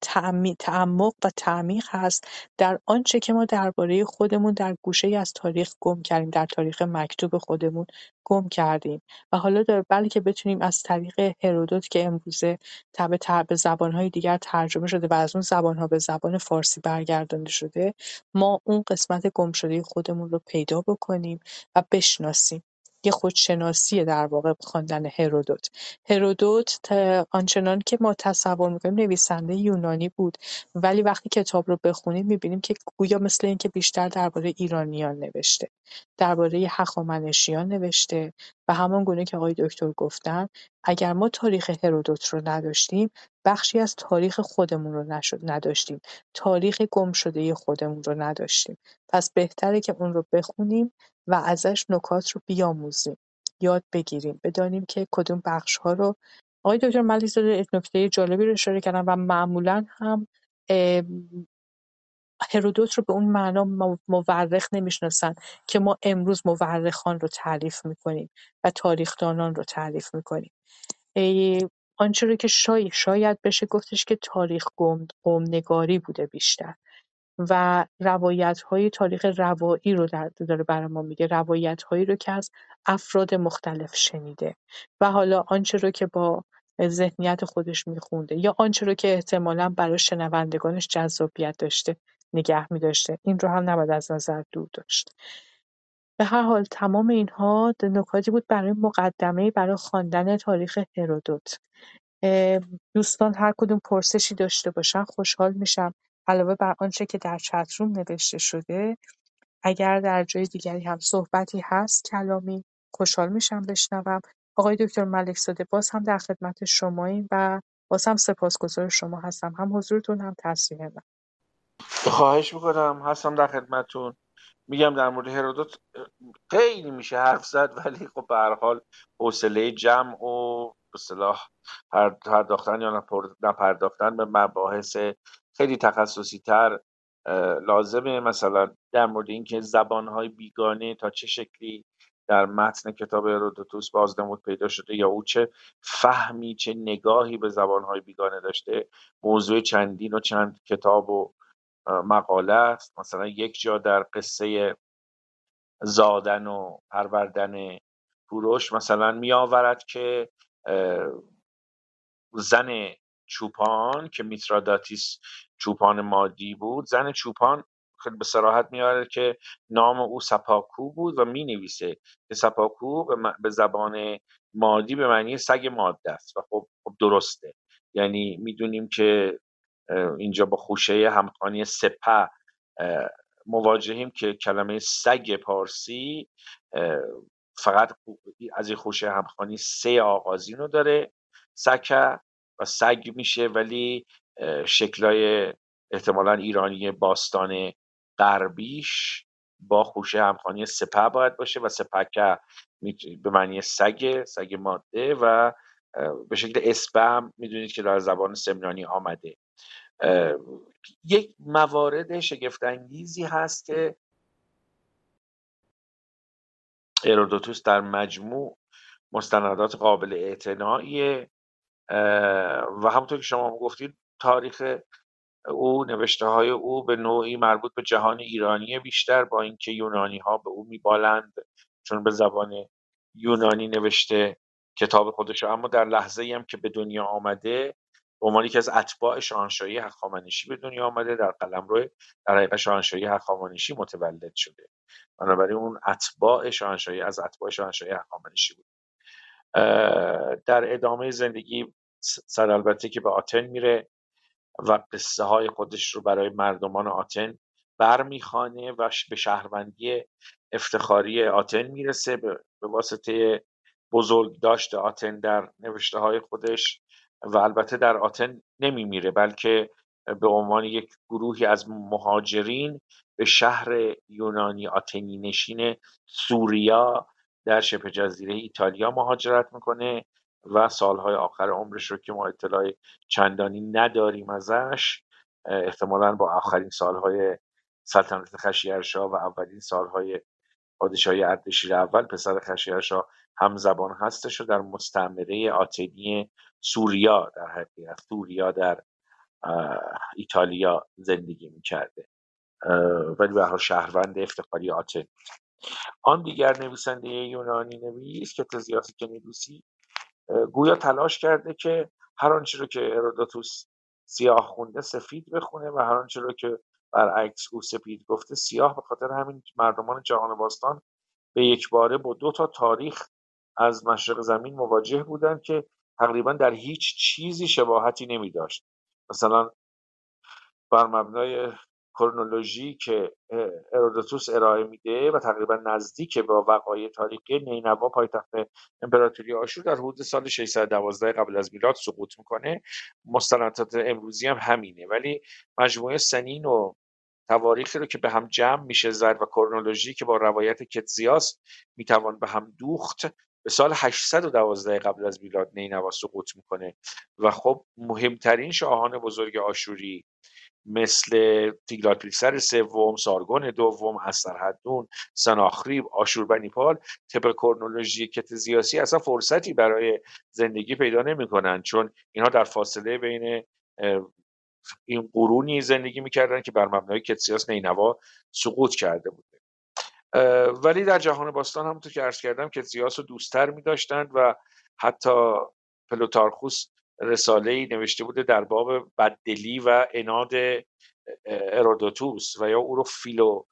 تعمق و تعمیق هست در آنچه که ما درباره خودمون در گوشه از تاریخ گم کردیم در تاریخ مکتوب خودمون گم کردیم. و حالا بلکه بتونیم از طریق هرودوت که امروزه تبع به زبانهای دیگر ترجمه شده و از اون زبانها به زبان فارسی برگردانده شده ما اون قسمت گم شده خودمون رو پیدا بکنیم و بشناسیم. یه خودشناسی در واقع خواندن هرودوت. هرودوت آنچنان که ما تصور می‌کنیم نویسنده یونانی بود. ولی وقتی کتاب رو بخونیم می‌بینیم که گویا مثل اینکه بیشتر درباره ایرانیان نوشته درباره هخامنشیان نوشته و همان گونه که آقای دکتر گفتن اگر ما تاریخ هرودوت رو نداشتیم بخشی از تاریخ خودمون رو نداشتیم. تاریخ گم شده خودمون رو نداشتیم. پس بهتره که اون رو بخونیم و ازش نکات رو بیاموزیم. یاد بگیریم. بدانیم که کدوم بخش ها رو آقای دکتر ملیزاده نکته جالبی رو اشاره کردن و معمولا هم هرودوت رو به اون معنا مورخ نمی‌شناسن که ما امروز مورخان رو تعریف می‌کنیم و تاریخدانان رو تعریف می‌کنیم. آنچه رو که شاید, شاید بشه گفتش که تاریخ قوم نگاری بوده بیشتر و روایت های تاریخ روایی رو در داره برای ما میگه روایت هایی رو که از افراد مختلف شنیده و حالا آنچه رو که با ذهنیت خودش میخونده یا آنچه رو که احتمالا برای شنوندگانش جذابیت داشته نگه میداشته این رو هم نباید از نظر دور داشت. به هر حال تمام اینها نکاتی بود برای مقدمه برای خواندن تاریخ هرودوت. دوستان هر کدوم پرسشی داشته باشن خوشحال میشم. علاوه بر آنچه که در چتروم نوشته شده اگر در جای دیگری هم صحبتی هست کلامی خوشحال میشم بشنوم. آقای دکتر ملک زاده باز هم در خدمت شماییم و باز هم سپاسگزار شما هستم. هم حضورتون هم تصویر من. خواهش می‌کنم. هستم در خدمتتون. میگم در مورد هرودوت خیلی میشه حرف زد ولی خب به هر حال حوصله جمع و به صلاح پرداختن یا نپرداختن به مباحث خیلی تخصصی تر لازمه. مثلا در مورد اینکه زبانهای بیگانه تا چه شکلی در متن کتاب هرودوتوس بازنمود پیدا شده یا او چه فهمی چه نگاهی به زبانهای بیگانه داشته موضوع چندین و چند کتاب و مقاله است. مثلا یک جا در قصه زادن و پروردن کوروش مثلا می آورد که زن چوپان که میتراداتیس چوپان مادی بود زن چوپان خیلی به سراحت میاره که نام او سپاکو بود و می نویسه که سپاکو به زبان مادی به معنی سگ ماده است و خب, خب درسته. یعنی می‌دونیم که اینجا با خوشه همخانی سپه مواجهیم که کلمه سگ پارسی فقط از این خوشه همخانی سه آغازین رو داره سکه و سگ میشه ولی شکلای احتمالا ایرانی باستان غربیش با خوشه همخانی سپه باید باشه و سپکه به معنی سگ سگ ماده و به شکل اسپم می‌دونید که در زبان سمنانی آمده. یک موارد شگفتانگیزی هست که ارودوتوس در مجموع مستندات قابل اعتنایی و همونطور که شما گفتید تاریخ او نوشته های او به نوعی مربوط به جهان ایرانی بیشتر با اینکه یونانی ها به او میبالند چون به زبان یونانی نوشته کتاب خودش اما در لحظه هم که به دنیا آمده به عنوان یکی از اتباع شاهنشاهی هخامنشی به دنیا آمده. در قلمرو در حقیقت شاهنشاهی هخامنشی متولد شده. بنابراین اون اتباع شاهنشاهی از اتباع شاهنشاهی هخامنشی بود. در ادامه زندگی سر البته که به آتن میره و قصه های خودش رو برای مردمان آتن برمیخانه و به شهروندی افتخاری آتن می‌رسه. به واسطه بزرگ داشته آتن در نوشته های خودش و البته در آتن نمیمیره بلکه به عنوان یک گروهی از مهاجرین به شهر یونانی آتنی نشین سوریا در شبه جزیره ایتالیا مهاجرت می‌کنه و سالهای آخر عمرش رو که ما اطلاع چندانی نداریم ازش احتمالا با آخرین سالهای سلطنت خشیرشاه و اولین سالهای پادشاهی اردشیر اول پسر خشیرشاه هم زبان هستش و در مستعمره آتنی سوریا در حقیقت سوریا در ایتالیا زندگی می‌کرده. ولی به شهروند افتخاری آتن. آن دیگر نویسنده یونانی نویس که تزیاسی کنیدوسی گویا تلاش کرده که هر آنچه رو که ارودوتوس سیاه خونده سفید بخونه و هر آنچه رو که برعکس او سپید گفته سیاه به خاطر همین مردمان جهان باستان به یک باره با دو تا تاریخ از مشرق زمین مواجه بودند که تقریبا در هیچ چیزی شباهتی نمی داشت مثلا بر مبنای کرونولوژی که ارودوتوس ارائه میده و تقریبا نزدیک با وقایع تاریخی نینوا پایتخت امپراتوری آشور در حدود سال 612 قبل از میلاد سقوط می‌کنه. مستندات امروزی هم همینه. ولی مجموعه سنین و تواریخی رو که به هم جمع میشه زد و کرونولوژی که با روایت کتزیاس می‌توان به هم دوخت به سال 812 قبل از میلاد نینوا سقوط می‌کنه. و خب مهمترین شاهان بزرگ آشوری مثل تیگلاتپیلسر سوم سارگون دوم استرحدون سناخریب آشوربنیپال طبق کرنولوژی کت زیاسی اصلا فرصتی برای زندگی پیدا نمی‌کنن چون اینها در فاصله بین این قرونی زندگی می‌کردن که بر مبنای کتسیاس نینوا سقوط کرده بوده. ولی در جهان باستان همونطور که عرض کردم کتسیاس رو دوستتر میداشتند و حتی پلوتارخوس رساله ای نوشته بوده در باب بددلی و اناد ارودوتوس و یا او رو فیلو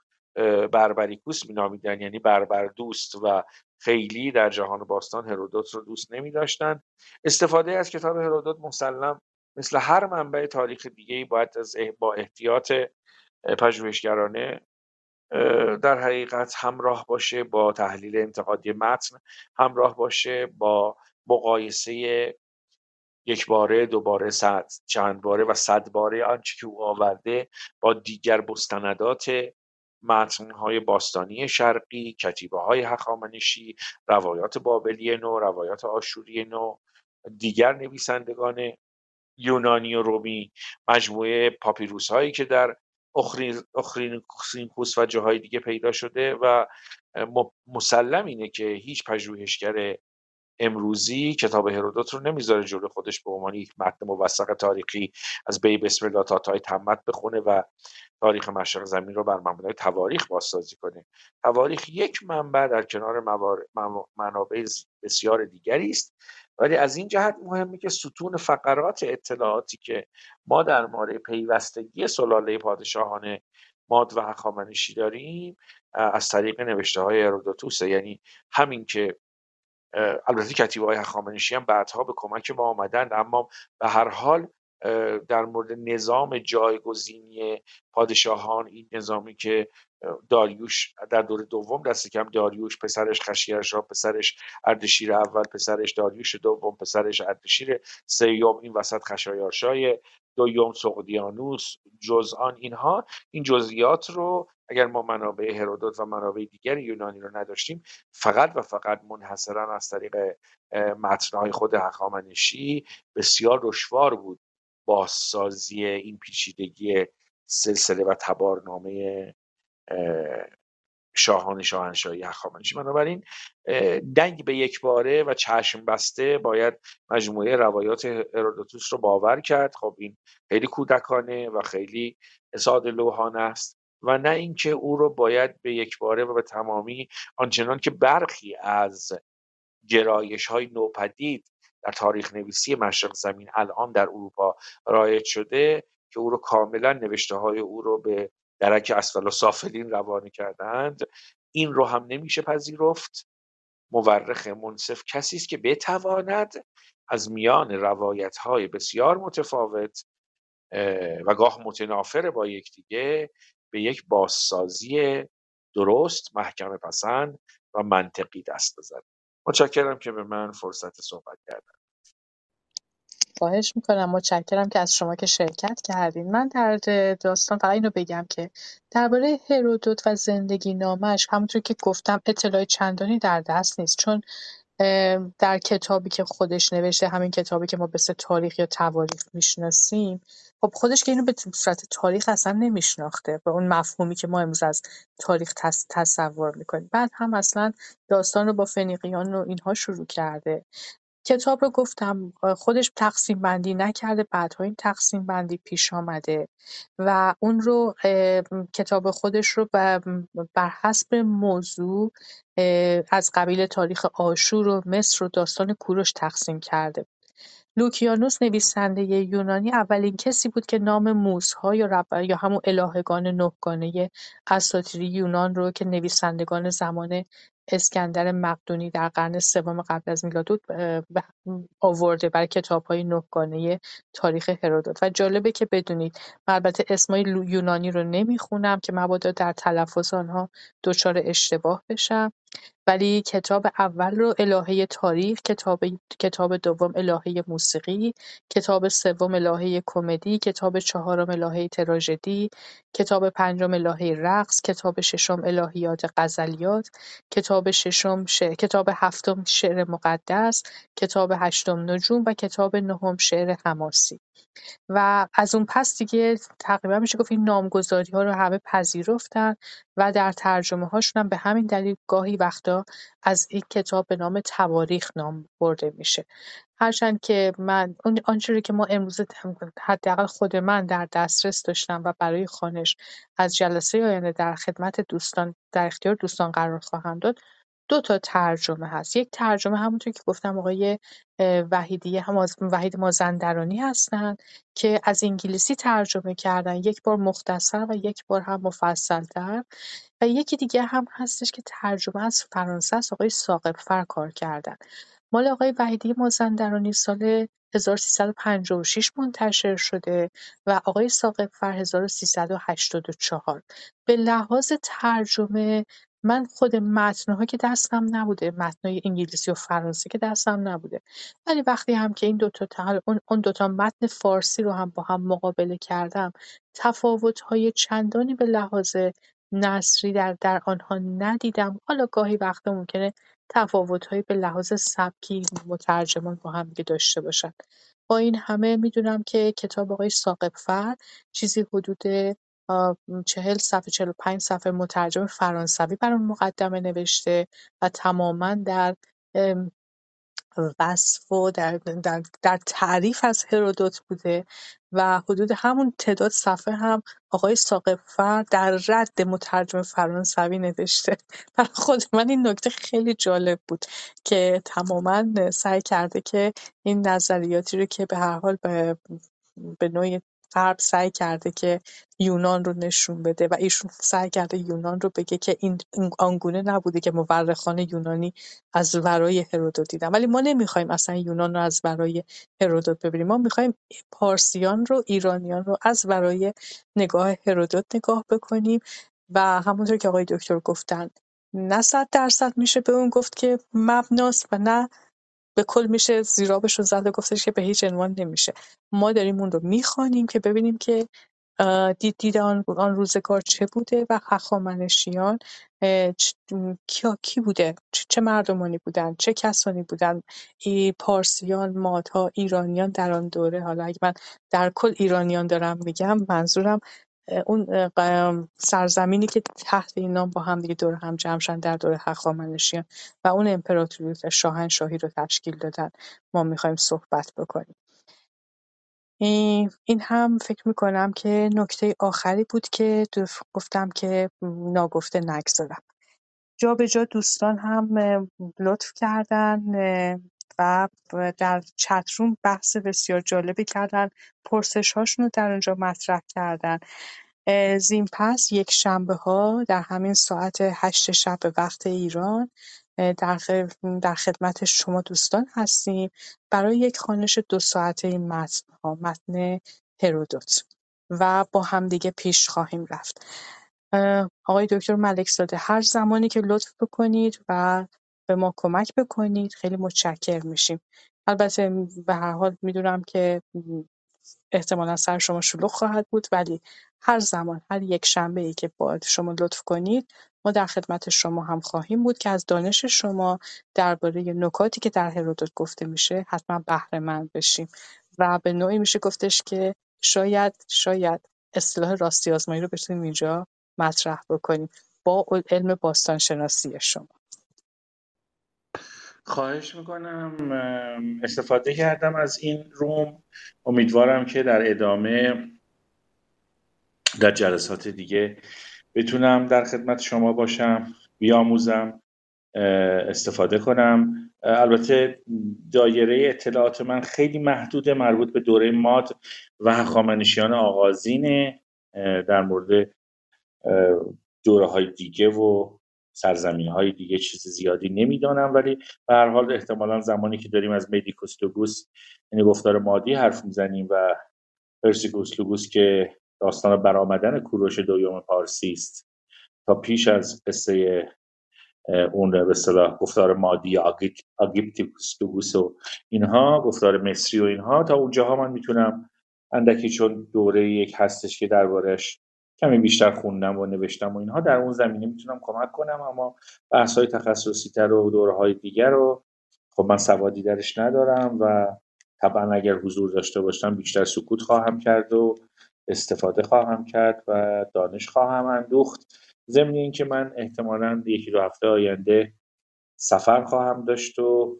بربریکوس مینامیدن یعنی بربر دوست و خیلی در جهان باستان هرودوت رو دوست نمی داشتن. استفاده از کتاب هرودوت مسلم مثل هر منبع تاریخ دیگه باید از با احتیاط پژوهشگرانه در حقیقت همراه باشه با تحلیل انتقادی متن همراه باشه با مقایسه یک باره دوباره صد چند باره و صد باره آنچه که او آورده با دیگر مستندات متنهای باستانی شرقی کتیبه های هخامنشی روایات بابلی نو روایات آشوری نو دیگر نویسندگان یونانی و رومی مجموعه پاپیروس هایی که در اخرینکوس و جاهای دیگه پیدا شده و مسلم اینه که هیچ پژوهشگر امروزی کتاب هرودوت رو نمی‌ذاره جلو خودش به عنوان یک متن موثق تاریخی از بی بسم الله تا تای تمت بخونه و تاریخ مشرق زمین رو بر مبنای تواریخ بازسازی کنه. تواریخ یک منبع در کنار منابع بسیار دیگری است. ولی از این جهت مهمه که ستون فقرات اطلاعاتی که ما در مورد پیوستگی سلاله پادشاهان ماد و هخامنشی داریم از طریق نوشته های هرودوتوسه. یعنی همین که البته کتیبه های هخامنشی هم بعدها به کمک ما آمدند اما به هر حال در مورد نظام جایگزینی پادشاهان این نظامی که داریوش در دور دوم دست کم داریوش پسرش خشیرشا پسرش اردشیر اول پسرش داریوش دوم پسرش اردشیر سیوم این وسط خشایارشای دویوم سقدیانوس جزآن اینها. این جزئیات رو اگر ما منابع هرودوت و منابع دیگر یونانی رو نداشتیم فقط و فقط منحصرا از طریق متنهای خود هخامنشی بسیار دشوار بود بازسازی این پیچیدگی سلسله و تبارنامه شاهان شاهنشاهی هخامنشی. بنابراین دنگ به یک باره و چشم بسته باید مجموعه روایات هرودوتوس رو باور کرد. خب این خیلی کودکانه و خیلی ساده لوحانه است و نه اینکه او رو باید به یک باره و به تمامی آنچنان که برخی از گرایش های نوپدید در تاریخ نویسی مشرق زمین الان در اروپا رایج شده که او رو کاملا نوشته های او رو به درک اسفل و سافلین روانه کردند این رو هم نمیشه پذیرفت. مورخ منصف کسی است که بتواند از میان روایت های بسیار متفاوت و گاه متنافر با یکدیگه به یک بازسازی درست محکم پسند و منطقی دست بزنه متشکرم که به من فرصت صحبت کردن خواهش می‌کنم. متشکرم که از شما که شرکت کردین. من در داستان فقط اینو بگم که درباره هرودوت و زندگی نامش همونطور که گفتم اطلاع چندانی در دست نیست. چون در کتابی که خودش نوشته همین کتابی که ما به تاریخ یا تواریخ می‌شناسیم خب خودش که اینو به صورت تاریخ اصلا نمیشناخته به اون مفهومی که ما امروز از تاریخ تصور می‌کنیم. بعد هم اصلا داستان رو با فنیقیان و اینها شروع کرده. کتاب رو گفتم خودش تقسیم بندی نکرده بعدها این تقسیم بندی پیش آمده و اون رو کتاب خودش رو بر حسب موضوع از قبیل تاریخ آشور و مصر و داستان کوروش تقسیم کرده. لوکیانوس نویسنده یونانی اولین کسی بود که نام موزها یا, یا همون الهگان نهگانه اساطیری یونان رو که نویسندگان زمان اسکندر مقدونی در قرن سوم قبل از میلاد بود آورده برای های نهگانه تاریخ هرودوت. و جالبه که بدونید من البته اسمای یونانی رو نمی‌خونم که مبادا در تلفظ آنها دچار اشتباه بشم. ولی کتاب اول رو الهه تاریخ کتاب کتاب دوم الهه موسیقی کتاب سوم الهه کمدی کتاب چهارم الهه تراژدی کتاب پنجم الهه رقص کتاب ششم الهیات غزلیات کتاب ششم کتاب هفتم شعر مقدس کتاب هشتم نجوم و کتاب نهم شعر حماسی. و از اون پس دیگه تقریبا میشه گفت این نامگذاری ها رو همه پذیرفتن و در ترجمه هاشون هم به همین دلیل گاهی وقتا از این کتاب به نام تواریخ نام برده میشه. هرچند که من آنچه که ما امروز حداقل خود من در دسترس داشتم و برای خانش از جلسه آینده در خدمت دوستان در اختیار دوستان قرار خواهم داد دو تا ترجمه هست. یک ترجمه همونطور که گفتم آقای وحیدی هم وحید مازندرانی هستن که از انگلیسی ترجمه کردن. یک بار مختصر و یک بار هم مفصلتر. و یکی دیگه هم هستش که ترجمه از فرانسه است. آقای فر کار کردن. مال آقای وحیدی مازندرانی سال 1356 منتشر شده و آقای فر 1384 به لحاظ ترجمه من خود متن‌ها که دستم نبوده متنای انگلیسی و فرانسه که دستم نبوده. ولی وقتی هم که این دوتا تا اون اون دوتا متن فارسی رو هم با هم مقابله کردم تفاوت‌های چندانی به لحاظ نثری در در آنها ندیدم. حالا گاهی وقتا ممکنه تفاوت‌هایی به لحاظ سبکی مترجمان با هم داشته باشن. با این همه می‌دونم که کتاب آقای فر چیزی حدود چهل صفحه چهل و پنج صفحه مترجم فرانسوی برام مقدمه نوشته و تماما در وصف و در, در, در تعریف از هرودوت بوده و حدود همون تعداد صفحه هم آقای ساقب‌فر در رد مترجم فرانسوی نوشته. برای خود من این نکته خیلی جالب بود که تماما سعی کرده که این نظریاتی رو که به هر حال به به نوعی غرب سعی کرده که یونان رو نشون بده و ایشون سعی کرده یونان رو بگه که این آنگونه نبوده که مورخان یونانی از ورای هرودوت دیدن. ولی ما نمی‌خوایم اصلا یونان رو از ورای هرودوت ببینیم. ما می‌خوایم پارسیان رو ایرانیان رو از ورای نگاه هرودوت نگاه بکنیم و همونطور که آقای دکتر گفتن نه صد درصد میشه به اون گفت که مبناست و نه به کل میشه زیرابش رو زد و گفتش که به هیچ عنوان نمیشه. ما داریم اون رو می‌خوانیم که ببینیم که دید دید آن, آن روزگار چه بوده و هخامنشیان کیا کی بوده؟ چه مردمانی بودن؟ چه کسانی بودن؟ ای پارسیان مادها ایرانیان در آن دوره. حالا اگه من در کل ایرانیان دارم میگم منظورم اون سرزمینی که تحت این نام با هم دیگه دور هم جمع شدن در دوره هخامنشیان و اون امپراتوری شاهنشاهی رو تشکیل دادن. ما می‌خوایم صحبت بکنیم. این هم فکر می‌کنم که نکته آخری بود که گفتم که ناگفته نگذارم جا به جا دوستان هم لطف کردن و در چتروم بحث بسیار جالبی کردن. پرسش هاشون رو در اونجا مطرح کردن. زین پس یک شنبه ها در همین ساعت هشت شب وقت ایران در, خدمت شما دوستان هستیم. برای یک خانش دو ساعته این متن ها متن هرودوت. و با همدیگه پیش خواهیم رفت. آقای دکتر ملک زاده هر زمانی که لطف بکنید و به ما کمک بکنید. خیلی متشکر میشیم. البته به هر حال می‌دونم که احتمالا سر شما شلوغ خواهد بود ولی هر زمان هر یک شنبه ای که باید شما لطف کنید ما در خدمت شما هم خواهیم بود که از دانش شما درباره نکاتی که در هرودوت گفته میشه حتما بهره مند بشیم. و به نوعی میشه گفتش که شاید شاید اصطلاح راستی آزمایی رو بتونیم اینجا مطرح بکنیم. با علم باستان شناسی شما. خواهش می‌کنم استفاده کردم از این روم. امیدوارم که در ادامه در جلسات دیگه بتونم در خدمت شما باشم بیاموزم استفاده کنم. البته دایره اطلاعات من خیلی محدود مربوط به دوره ماد و هخامنشیان آغازینه در مورد دوره های دیگه و سرزمین های دیگه چیز زیادی نمی‌دانم ولی به هر حال احتمالا زمانی که داریم از میدیکوستوگوس یعنی گفتار مادی حرف می‌زنیم و پرسیگوس لوگوس که داستان برآمدن کوروش دویوم پارسی است. تا پیش از قصه اون به اصطلاح گفتار مادی آگیپتیکوس و اینها گفتار مصری و اینها تا اونجاها من می‌تونم اندکی چون دوره یک هستش که دربارش کمی بیشتر خوندم و نوشتم و اینها. در اون زمینه می‌تونم کمک کنم اما بحث های تخصصی تر و دوره های دیگر رو خب من سوادی درش ندارم و طبعا اگر حضور داشته باشم بیشتر سکوت خواهم کرد و استفاده خواهم کرد و دانش خواهم اندوخت. ضمن اینکه من احتمالا یکی دو هفته آینده سفر خواهم داشت و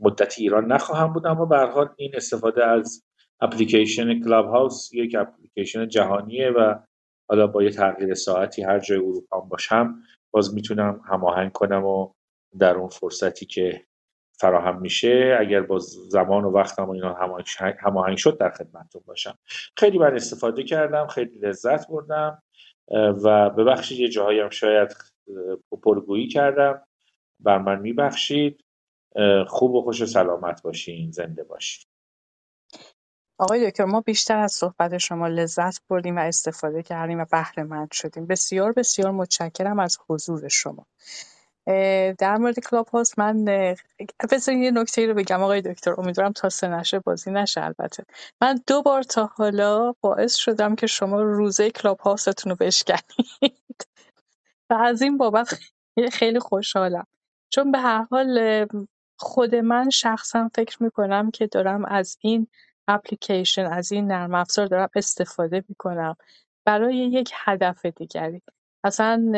مدتی ایران نخواهم بود اما به این استفاده از اپلیکیشن کلاب هاوس یک اپلیکیشن جهانیه و حالا با یه تغییر ساعتی هر جای اروپا باشم باز می‌تونم هماهنگ کنم و در اون فرصتی که فراهم میشه اگر با زمان و وقتم و اینا هماهنگ شد در خدمتتون باشم. خیلی من استفاده کردم خیلی لذت بردم و ببخشید یه جاهایی هم شاید پرگویی کردم. بر من میبخشید. خوب و خوش و سلامت باشین زنده باشین. آقای دکتر ما بیشتر از صحبت شما لذت بردیم و استفاده کردیم و بهره مند شدیم. بسیار بسیار متشکرم از حضور شما. در مورد کلاب هاست من بذارین یه نکته رو بگم آقای دکتر. امیدوارم تا سه نشه بازی نشه البته. من دو بار تا حالا باعث شدم که شما روزه کلاب هاستون رو بشکنید. و از این بابت خیلی خوشحالم. چون به هر حال خود من شخصا فکر می‌کنم که دارم از این اپلیکیشن از این نرم افزار دارم استفاده می‌کنم برای یک هدف دیگری. اصلا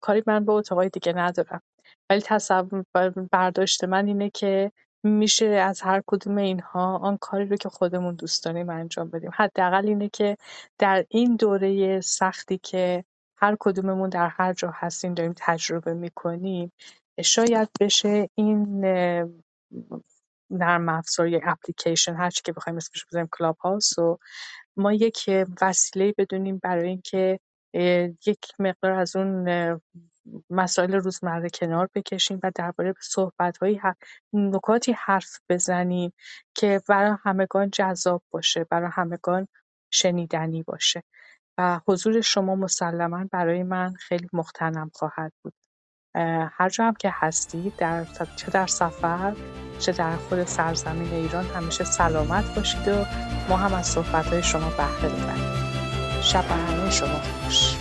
کاری من به اتاقای دیگه ندارم. ولی تصور برداشت من اینه که میشه از هر کدوم اینها آن کاری رو که خودمون دوست داریم انجام بدیم. حداقل اینه که در این دوره سختی که هر کدوممون در هر جا هستیم داریم تجربه می‌کنیم شاید بشه این نرم افزار یا اپلیکیشن هر چی که بخوایم اسمش بزنیم کلاب هاوس و ما یک وسیله بدونیم برای اینکه یک مقدار از اون مسائل روزمره کنار بکشیم و درباره صحبت‌هایی نکاتی حرف بزنیم که برای همگان جذاب باشه برای همگان شنیدنی باشه. و حضور شما مسلما برای من خیلی مختنم خواهد بود. هر جا هم که هستید در چه در سفر چه در خود سرزمین ایران همیشه سلامت باشید و ما هم از صحبت‌های شما بهره ببریم. شب شما خوش.